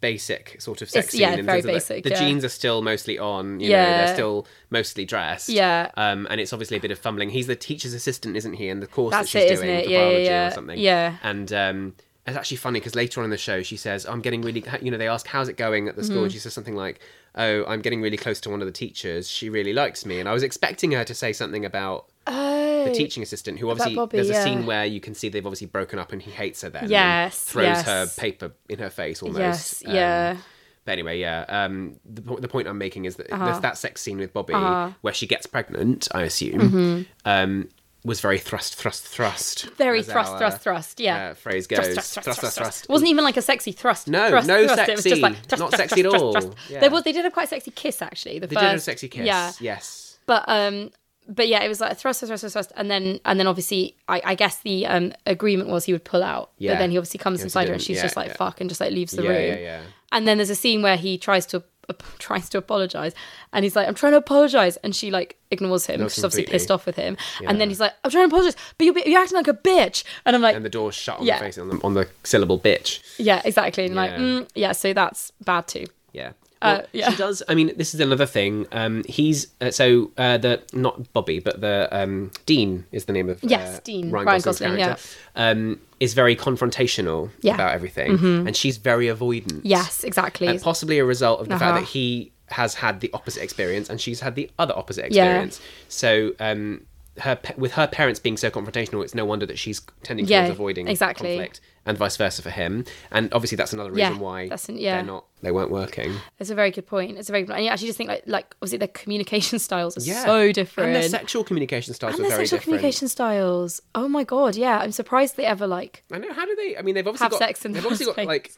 [SPEAKER 1] basic sort of sex
[SPEAKER 2] It's-
[SPEAKER 1] scene.
[SPEAKER 2] yeah, very basic,
[SPEAKER 1] The, the
[SPEAKER 2] yeah.
[SPEAKER 1] jeans are still mostly on. You know,
[SPEAKER 2] Yeah.
[SPEAKER 1] they're still mostly dressed.
[SPEAKER 2] Yeah.
[SPEAKER 1] Um, and it's obviously a bit of fumbling. He's the teacher's assistant, isn't he? And the course
[SPEAKER 2] That's
[SPEAKER 1] that she's
[SPEAKER 2] it,
[SPEAKER 1] doing
[SPEAKER 2] it?
[SPEAKER 1] for
[SPEAKER 2] Yeah, yeah,
[SPEAKER 1] biology
[SPEAKER 2] yeah.
[SPEAKER 1] or something.
[SPEAKER 2] Yeah.
[SPEAKER 1] And um, it's actually funny because later on in the show, she says, "I'm getting really." You know, they ask, "How's it going at the school?"
[SPEAKER 2] Mm-hmm.
[SPEAKER 1] And she says something like, "Oh, I'm getting really close to one of the teachers. She really likes me." And I was expecting her to say something about
[SPEAKER 2] oh,
[SPEAKER 1] the teaching assistant, who obviously
[SPEAKER 2] Bobby,
[SPEAKER 1] there's a
[SPEAKER 2] yeah.
[SPEAKER 1] scene where you can see they've obviously broken up and he hates her then. and
[SPEAKER 2] Yes,
[SPEAKER 1] throws
[SPEAKER 2] yes.
[SPEAKER 1] her paper in her face almost.
[SPEAKER 2] Yes,
[SPEAKER 1] Um,
[SPEAKER 2] yeah.
[SPEAKER 1] But anyway, yeah. Um, the, the point I'm making is that
[SPEAKER 2] Uh-huh.
[SPEAKER 1] there's that sex scene with Bobby where she gets pregnant. I assume
[SPEAKER 2] Mm-hmm.
[SPEAKER 1] um, was very thrust, thrust, thrust.
[SPEAKER 2] Very thrust,
[SPEAKER 1] our,
[SPEAKER 2] thrust, thrust. Yeah.
[SPEAKER 1] Uh, phrase goes.
[SPEAKER 2] Thrust, thrust, thrust, thrust,
[SPEAKER 1] thrust.
[SPEAKER 2] It wasn't even like a sexy thrust.
[SPEAKER 1] No,
[SPEAKER 2] thrust,
[SPEAKER 1] no
[SPEAKER 2] thrust. It was just like thrust,
[SPEAKER 1] Not
[SPEAKER 2] thrust,
[SPEAKER 1] sexy at all.
[SPEAKER 2] thrust.
[SPEAKER 1] Yeah.
[SPEAKER 2] There was. They did a quite sexy kiss actually. The
[SPEAKER 1] They
[SPEAKER 2] first,
[SPEAKER 1] did a sexy kiss.
[SPEAKER 2] Yeah.
[SPEAKER 1] Yes.
[SPEAKER 2] But um, but yeah, it was like thrust, thrust, thrust, thrust, thrust, and then and then obviously, I, I guess the um agreement was he would pull out.
[SPEAKER 1] Yeah.
[SPEAKER 2] But then he obviously comes
[SPEAKER 1] He
[SPEAKER 2] inside her, and she's
[SPEAKER 1] Yeah,
[SPEAKER 2] just like
[SPEAKER 1] yeah.
[SPEAKER 2] fuck, and just like leaves the
[SPEAKER 1] Yeah,
[SPEAKER 2] room.
[SPEAKER 1] yeah, yeah.
[SPEAKER 2] And then there's a scene where he tries to tries to apologize, and he's like, "I'm trying to apologize," and she like ignores him. She's obviously pissed off with him,
[SPEAKER 1] Yeah.
[SPEAKER 2] and then he's like, "I'm trying to apologize, but you're, you're acting like a bitch," and I'm like,
[SPEAKER 1] And the door's shut on
[SPEAKER 2] Yeah.
[SPEAKER 1] the face on the, on the syllable bitch.
[SPEAKER 2] "Yeah, exactly," and like, mm, "Yeah, so that's bad too."
[SPEAKER 1] Yeah.
[SPEAKER 2] Uh,
[SPEAKER 1] Well,
[SPEAKER 2] yeah.
[SPEAKER 1] She does. I mean, this is another thing. Um, he's uh, so uh, the not Bobby, but the um, Dean is the name of
[SPEAKER 2] Yes,
[SPEAKER 1] uh,
[SPEAKER 2] Dean.
[SPEAKER 1] Ryan,
[SPEAKER 2] Ryan
[SPEAKER 1] Gosling's
[SPEAKER 2] Gosling,
[SPEAKER 1] character. Um, is very confrontational
[SPEAKER 2] Yeah. Mm-hmm.
[SPEAKER 1] about everything, and she's very avoidant.
[SPEAKER 2] Yes, exactly.
[SPEAKER 1] and possibly a result of the fact
[SPEAKER 2] Uh-huh.
[SPEAKER 1] that he has had the opposite experience and she's had the other opposite
[SPEAKER 2] Yeah.
[SPEAKER 1] experience. So. Um, her with her parents being so confrontational, it's no wonder that she's tending
[SPEAKER 2] Yeah,
[SPEAKER 1] towards avoiding
[SPEAKER 2] exactly.
[SPEAKER 1] conflict, and vice versa for him. And obviously, that's another
[SPEAKER 2] Yeah,
[SPEAKER 1] reason why
[SPEAKER 2] that's an- yeah.
[SPEAKER 1] they're not they weren't working.
[SPEAKER 2] It's a very good point. It's a very good point. And you actually just think like like obviously their communication styles are
[SPEAKER 1] Yeah.
[SPEAKER 2] so different.
[SPEAKER 1] And their sexual communication styles
[SPEAKER 2] And
[SPEAKER 1] were
[SPEAKER 2] their
[SPEAKER 1] very
[SPEAKER 2] sexual
[SPEAKER 1] different.
[SPEAKER 2] communication styles. Oh my god, yeah. I'm surprised they ever like
[SPEAKER 1] I know. How do they? I mean, they've obviously
[SPEAKER 2] Have
[SPEAKER 1] got.
[SPEAKER 2] sex in
[SPEAKER 1] they've obviously got like.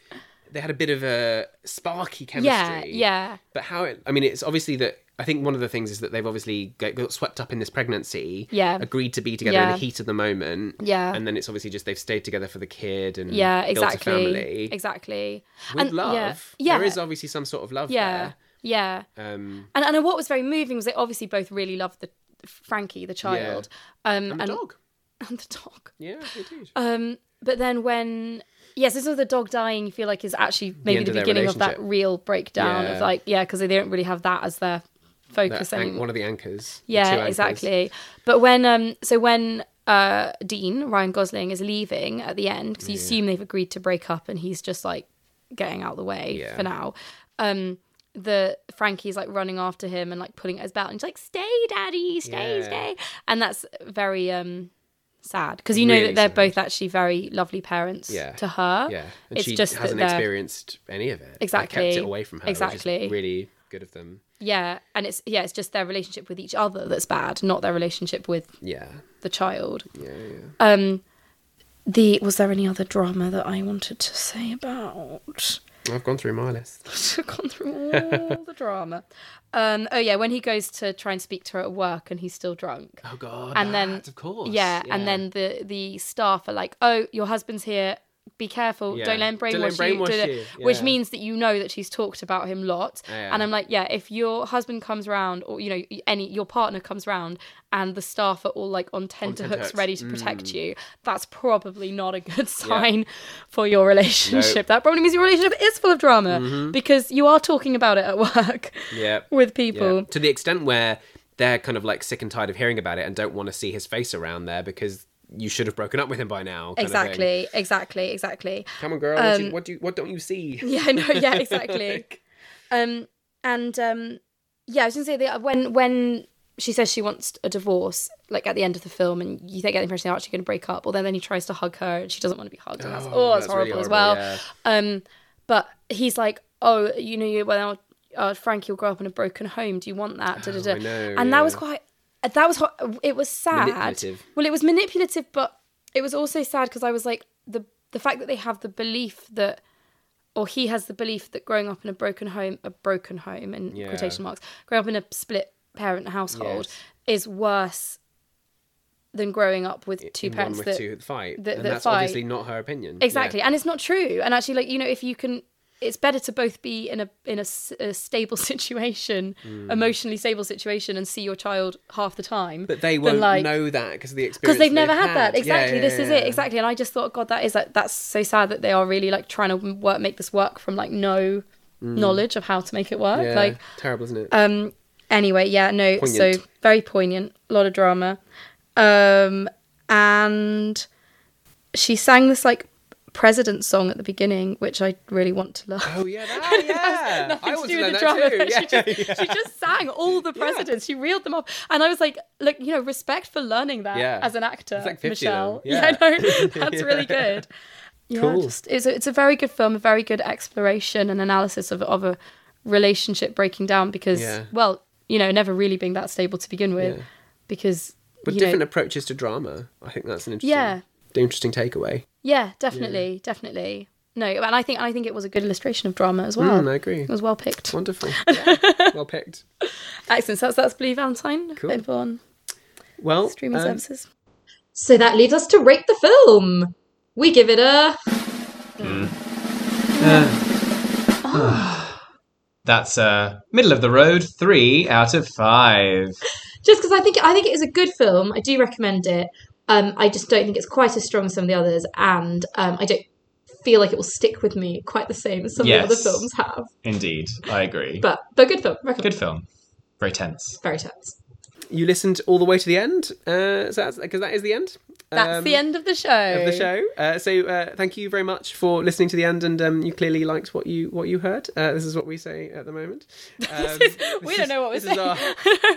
[SPEAKER 1] They had a bit of a sparky chemistry.
[SPEAKER 2] Yeah, yeah.
[SPEAKER 1] But how? It, I mean, it's obviously that. I think one of the things is that they've obviously got, got swept up in this pregnancy.
[SPEAKER 2] Yeah.
[SPEAKER 1] Agreed to be together in the heat of the moment.
[SPEAKER 2] Yeah.
[SPEAKER 1] And then it's obviously just they've stayed together for the kid and
[SPEAKER 2] Yeah,
[SPEAKER 1] built a
[SPEAKER 2] exactly.
[SPEAKER 1] family
[SPEAKER 2] Exactly.
[SPEAKER 1] with
[SPEAKER 2] And-
[SPEAKER 1] love.
[SPEAKER 2] Yeah. yeah.
[SPEAKER 1] There is obviously some sort of love
[SPEAKER 2] yeah. Yeah.
[SPEAKER 1] Um,
[SPEAKER 2] And and what was very moving was they obviously both really loved the Frankie, the child. Um
[SPEAKER 1] and the dog.
[SPEAKER 2] and the dog.
[SPEAKER 1] Yeah, they did.
[SPEAKER 2] Um, but then when yes, this was the dog dying. You feel like is actually maybe
[SPEAKER 1] end
[SPEAKER 2] the, beginning of that real breakdown of like yeah, because they don't really have that as their focus
[SPEAKER 1] That an- one of the anchors.
[SPEAKER 2] Yeah, exactly. But when um, so when uh Dean Ryan Gosling is leaving at the end because you assume they've agreed to break up and he's just like getting out of the way
[SPEAKER 1] Yeah.
[SPEAKER 2] for now. Um, the Frankie's like running after him and like pulling at his belt and he's like, "Stay, Daddy, stay,
[SPEAKER 1] Yeah.
[SPEAKER 2] stay," and that's very um sad because you know
[SPEAKER 1] Really
[SPEAKER 2] that they're
[SPEAKER 1] sad.
[SPEAKER 2] both actually very lovely parents
[SPEAKER 1] Yeah.
[SPEAKER 2] to her.
[SPEAKER 1] Yeah, and
[SPEAKER 2] it's
[SPEAKER 1] she
[SPEAKER 2] just
[SPEAKER 1] hasn't experienced any of it. They
[SPEAKER 2] Exactly.
[SPEAKER 1] kept it away from her.
[SPEAKER 2] Exactly.
[SPEAKER 1] really good of them.
[SPEAKER 2] Yeah, and it's yeah, it's just their relationship with each other that's bad, not their relationship with
[SPEAKER 1] Yeah,
[SPEAKER 2] the child.
[SPEAKER 1] yeah, yeah.
[SPEAKER 2] Um, the was there any other drama that I wanted to say about?
[SPEAKER 1] I've gone through my list.
[SPEAKER 2] I've gone through all the drama. Um, oh yeah, when he goes to try and speak to her at work and he's still drunk.
[SPEAKER 1] Oh God,
[SPEAKER 2] And then-
[SPEAKER 1] of course,
[SPEAKER 2] Yeah, and then the the staff are like, "Oh, your husband's here. Be careful.
[SPEAKER 1] Yeah.
[SPEAKER 2] Don't let him brainwash,
[SPEAKER 1] him
[SPEAKER 2] you."
[SPEAKER 1] brainwash you.
[SPEAKER 2] Which means that you know that she's talked about him lots.
[SPEAKER 1] Yeah.
[SPEAKER 2] And I'm like, yeah, if your husband comes round, or you know, any your partner comes round, and the staff are all like on tenterhooks, ready to protect
[SPEAKER 1] Mm.
[SPEAKER 2] you, that's probably not a good sign for your relationship. That probably means your relationship is full of drama
[SPEAKER 1] Mm-hmm.
[SPEAKER 2] because you are talking about it at work
[SPEAKER 1] yeah,
[SPEAKER 2] with
[SPEAKER 1] yeah.
[SPEAKER 2] people.
[SPEAKER 1] to the extent where they're kind of like sick and tired of hearing about it and don't want to see his face around there because you should have broken up with him by now. kind of thing.
[SPEAKER 2] exactly, exactly, exactly.
[SPEAKER 1] Come on, girl. what, you-
[SPEAKER 2] Um,
[SPEAKER 1] what do you, what don't you see?
[SPEAKER 2] Yeah, I know. Yeah, exactly.
[SPEAKER 1] Like-
[SPEAKER 2] um, and um, yeah, I was gonna say that when when she says she wants a divorce, like at the end of the film, and you get the impression they're actually going to break up, or then then he tries to hug her and she doesn't want to be hugged, and that's
[SPEAKER 1] Oh,
[SPEAKER 2] oh, it's
[SPEAKER 1] that's really
[SPEAKER 2] horrible, as well.
[SPEAKER 1] yeah.
[SPEAKER 2] Um, but he's like, oh, you know, you well, uh, Frankie will grow up in a broken home. Do you want that? Da, da, da.
[SPEAKER 1] Oh, I know,
[SPEAKER 2] and that was quite. Uh, that was ho- it was sad. Well, it was manipulative, but it was also sad because I was like the the fact that they have the belief that or he has the belief that growing up in a broken home, a broken home in
[SPEAKER 1] Yeah.
[SPEAKER 2] quotation marks, growing up in a split parent household
[SPEAKER 1] Yes.
[SPEAKER 2] is worse than growing up with two
[SPEAKER 1] In
[SPEAKER 2] parents
[SPEAKER 1] with
[SPEAKER 2] that
[SPEAKER 1] two fight,
[SPEAKER 2] that-
[SPEAKER 1] and
[SPEAKER 2] that
[SPEAKER 1] that's
[SPEAKER 2] fight.
[SPEAKER 1] obviously not her opinion.
[SPEAKER 2] exactly,
[SPEAKER 1] Yeah.
[SPEAKER 2] and it's not true. And actually, like you know, if you can, it's better to both be in a in a, a stable situation,
[SPEAKER 1] Hmm.
[SPEAKER 2] emotionally stable situation, and see your child half the time.
[SPEAKER 1] But they won't
[SPEAKER 2] like,
[SPEAKER 1] know that because the experience
[SPEAKER 2] because they've never
[SPEAKER 1] they've
[SPEAKER 2] had, that exactly
[SPEAKER 1] yeah,
[SPEAKER 2] this is
[SPEAKER 1] yeah.
[SPEAKER 2] it exactly and i just thought god that is like that's so sad that they are really like trying to work make this work from like no knowledge of how to make it work
[SPEAKER 1] Mm. Yeah,
[SPEAKER 2] like
[SPEAKER 1] terrible, isn't it?
[SPEAKER 2] um anyway yeah no so very poignant a lot of drama um and she sang this like president song at the beginning which i really want to learn
[SPEAKER 1] oh yeah, that, yeah.
[SPEAKER 2] nothing
[SPEAKER 1] I
[SPEAKER 2] to
[SPEAKER 1] want
[SPEAKER 2] do
[SPEAKER 1] to
[SPEAKER 2] with
[SPEAKER 1] learn
[SPEAKER 2] the
[SPEAKER 1] that
[SPEAKER 2] drama.
[SPEAKER 1] too. Yeah,
[SPEAKER 2] she, just,
[SPEAKER 1] yeah.
[SPEAKER 2] she just sang all the presidents. She reeled them off, and I was like, "Look, you know, respect for learning that
[SPEAKER 1] Yeah.
[SPEAKER 2] as an actor,
[SPEAKER 1] like 50.
[SPEAKER 2] Michelle.
[SPEAKER 1] Yeah.
[SPEAKER 2] Know that's really good. Yeah,
[SPEAKER 1] Cool.
[SPEAKER 2] just, it's a, it's a very good film, a very good exploration and analysis of of a relationship breaking down because,
[SPEAKER 1] Yeah.
[SPEAKER 2] well, you know, never really being that stable to begin with,
[SPEAKER 1] Yeah.
[SPEAKER 2] because
[SPEAKER 1] But different
[SPEAKER 2] know,
[SPEAKER 1] approaches to drama. I think that's an interesting,
[SPEAKER 2] Yeah.
[SPEAKER 1] Interesting takeaway.
[SPEAKER 2] yeah, definitely, definitely. No, and I think I think it was a good illustration of drama as well.
[SPEAKER 1] Mm, I agree.
[SPEAKER 2] It was well picked.
[SPEAKER 1] Wonderful. Yeah. well picked.
[SPEAKER 2] Excellent. So that's, that's Blue Valentine.
[SPEAKER 1] Cool.
[SPEAKER 2] Available on
[SPEAKER 1] Well,
[SPEAKER 2] streaming
[SPEAKER 1] um,
[SPEAKER 2] services.
[SPEAKER 3] So that leads us to rate the film. We give it a.
[SPEAKER 4] That's uh, middle of the road, three out of five.
[SPEAKER 3] just because I think I think it is a good film. I do recommend it. Um, I just don't think it's quite as strong as some of the others, and um, I don't feel like it will stick with me quite the same as some of the other films have.
[SPEAKER 4] Indeed, I agree.
[SPEAKER 3] But but good film. Recommend.
[SPEAKER 4] Good film. Very tense.
[SPEAKER 3] Very tense.
[SPEAKER 1] You listened all the way to the end, uh, so because that is the end.
[SPEAKER 2] That's
[SPEAKER 1] um,
[SPEAKER 2] the end of the show.
[SPEAKER 1] of the show. Uh, so uh, thank you very much for listening to the end, and um, you clearly liked what you what you heard. Uh, this is what we say at the moment. Um,
[SPEAKER 2] is- we don't know what we're
[SPEAKER 1] this Is our,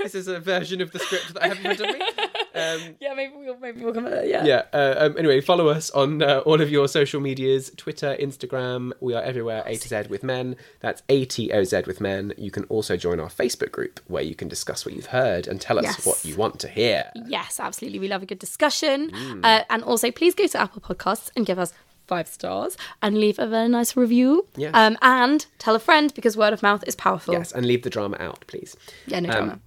[SPEAKER 1] this is a version of the script that I haven't me. Um,
[SPEAKER 2] Yeah, maybe we'll maybe we'll come. Uh, yeah.
[SPEAKER 1] yeah. Uh, um, anyway, follow us on uh, all of your social medias: Twitter, Instagram. We are everywhere. A to Z with men. That's A T O Z with men. You can also join our Facebook group where you can discuss what you've heard and tell us
[SPEAKER 2] Yes.
[SPEAKER 1] what you want to hear.
[SPEAKER 2] Yes, absolutely. We love a good discussion.
[SPEAKER 1] Mm.
[SPEAKER 2] Uh, and also, please go to Apple Podcasts and give us five stars and leave a very nice review.
[SPEAKER 1] Yes.
[SPEAKER 2] Um, and tell a friend because word of mouth is powerful.
[SPEAKER 1] Yes, and leave the drama out, please.
[SPEAKER 2] Yeah, no
[SPEAKER 1] Um,
[SPEAKER 2] drama.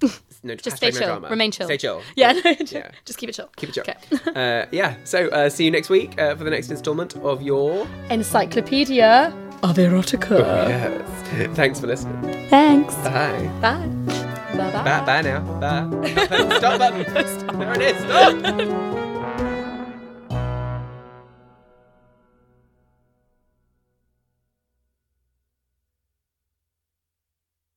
[SPEAKER 1] No,
[SPEAKER 2] Just stay
[SPEAKER 1] no
[SPEAKER 2] chill.
[SPEAKER 1] drama.
[SPEAKER 2] Remain chill.
[SPEAKER 1] Stay chill.
[SPEAKER 2] Yeah, no,
[SPEAKER 1] Yeah.
[SPEAKER 2] just keep it chill.
[SPEAKER 1] Keep it chill.
[SPEAKER 2] Okay.
[SPEAKER 1] uh, yeah. So uh, see you next week uh, for the next instalment of your.
[SPEAKER 2] Encyclopedia of Erotica.
[SPEAKER 1] Yes. Thanks for listening.
[SPEAKER 2] Thanks.
[SPEAKER 1] Bye.
[SPEAKER 2] Bye. Bye bye.
[SPEAKER 1] Bye. Bye now. Bye. Stop button. There it is. Stop.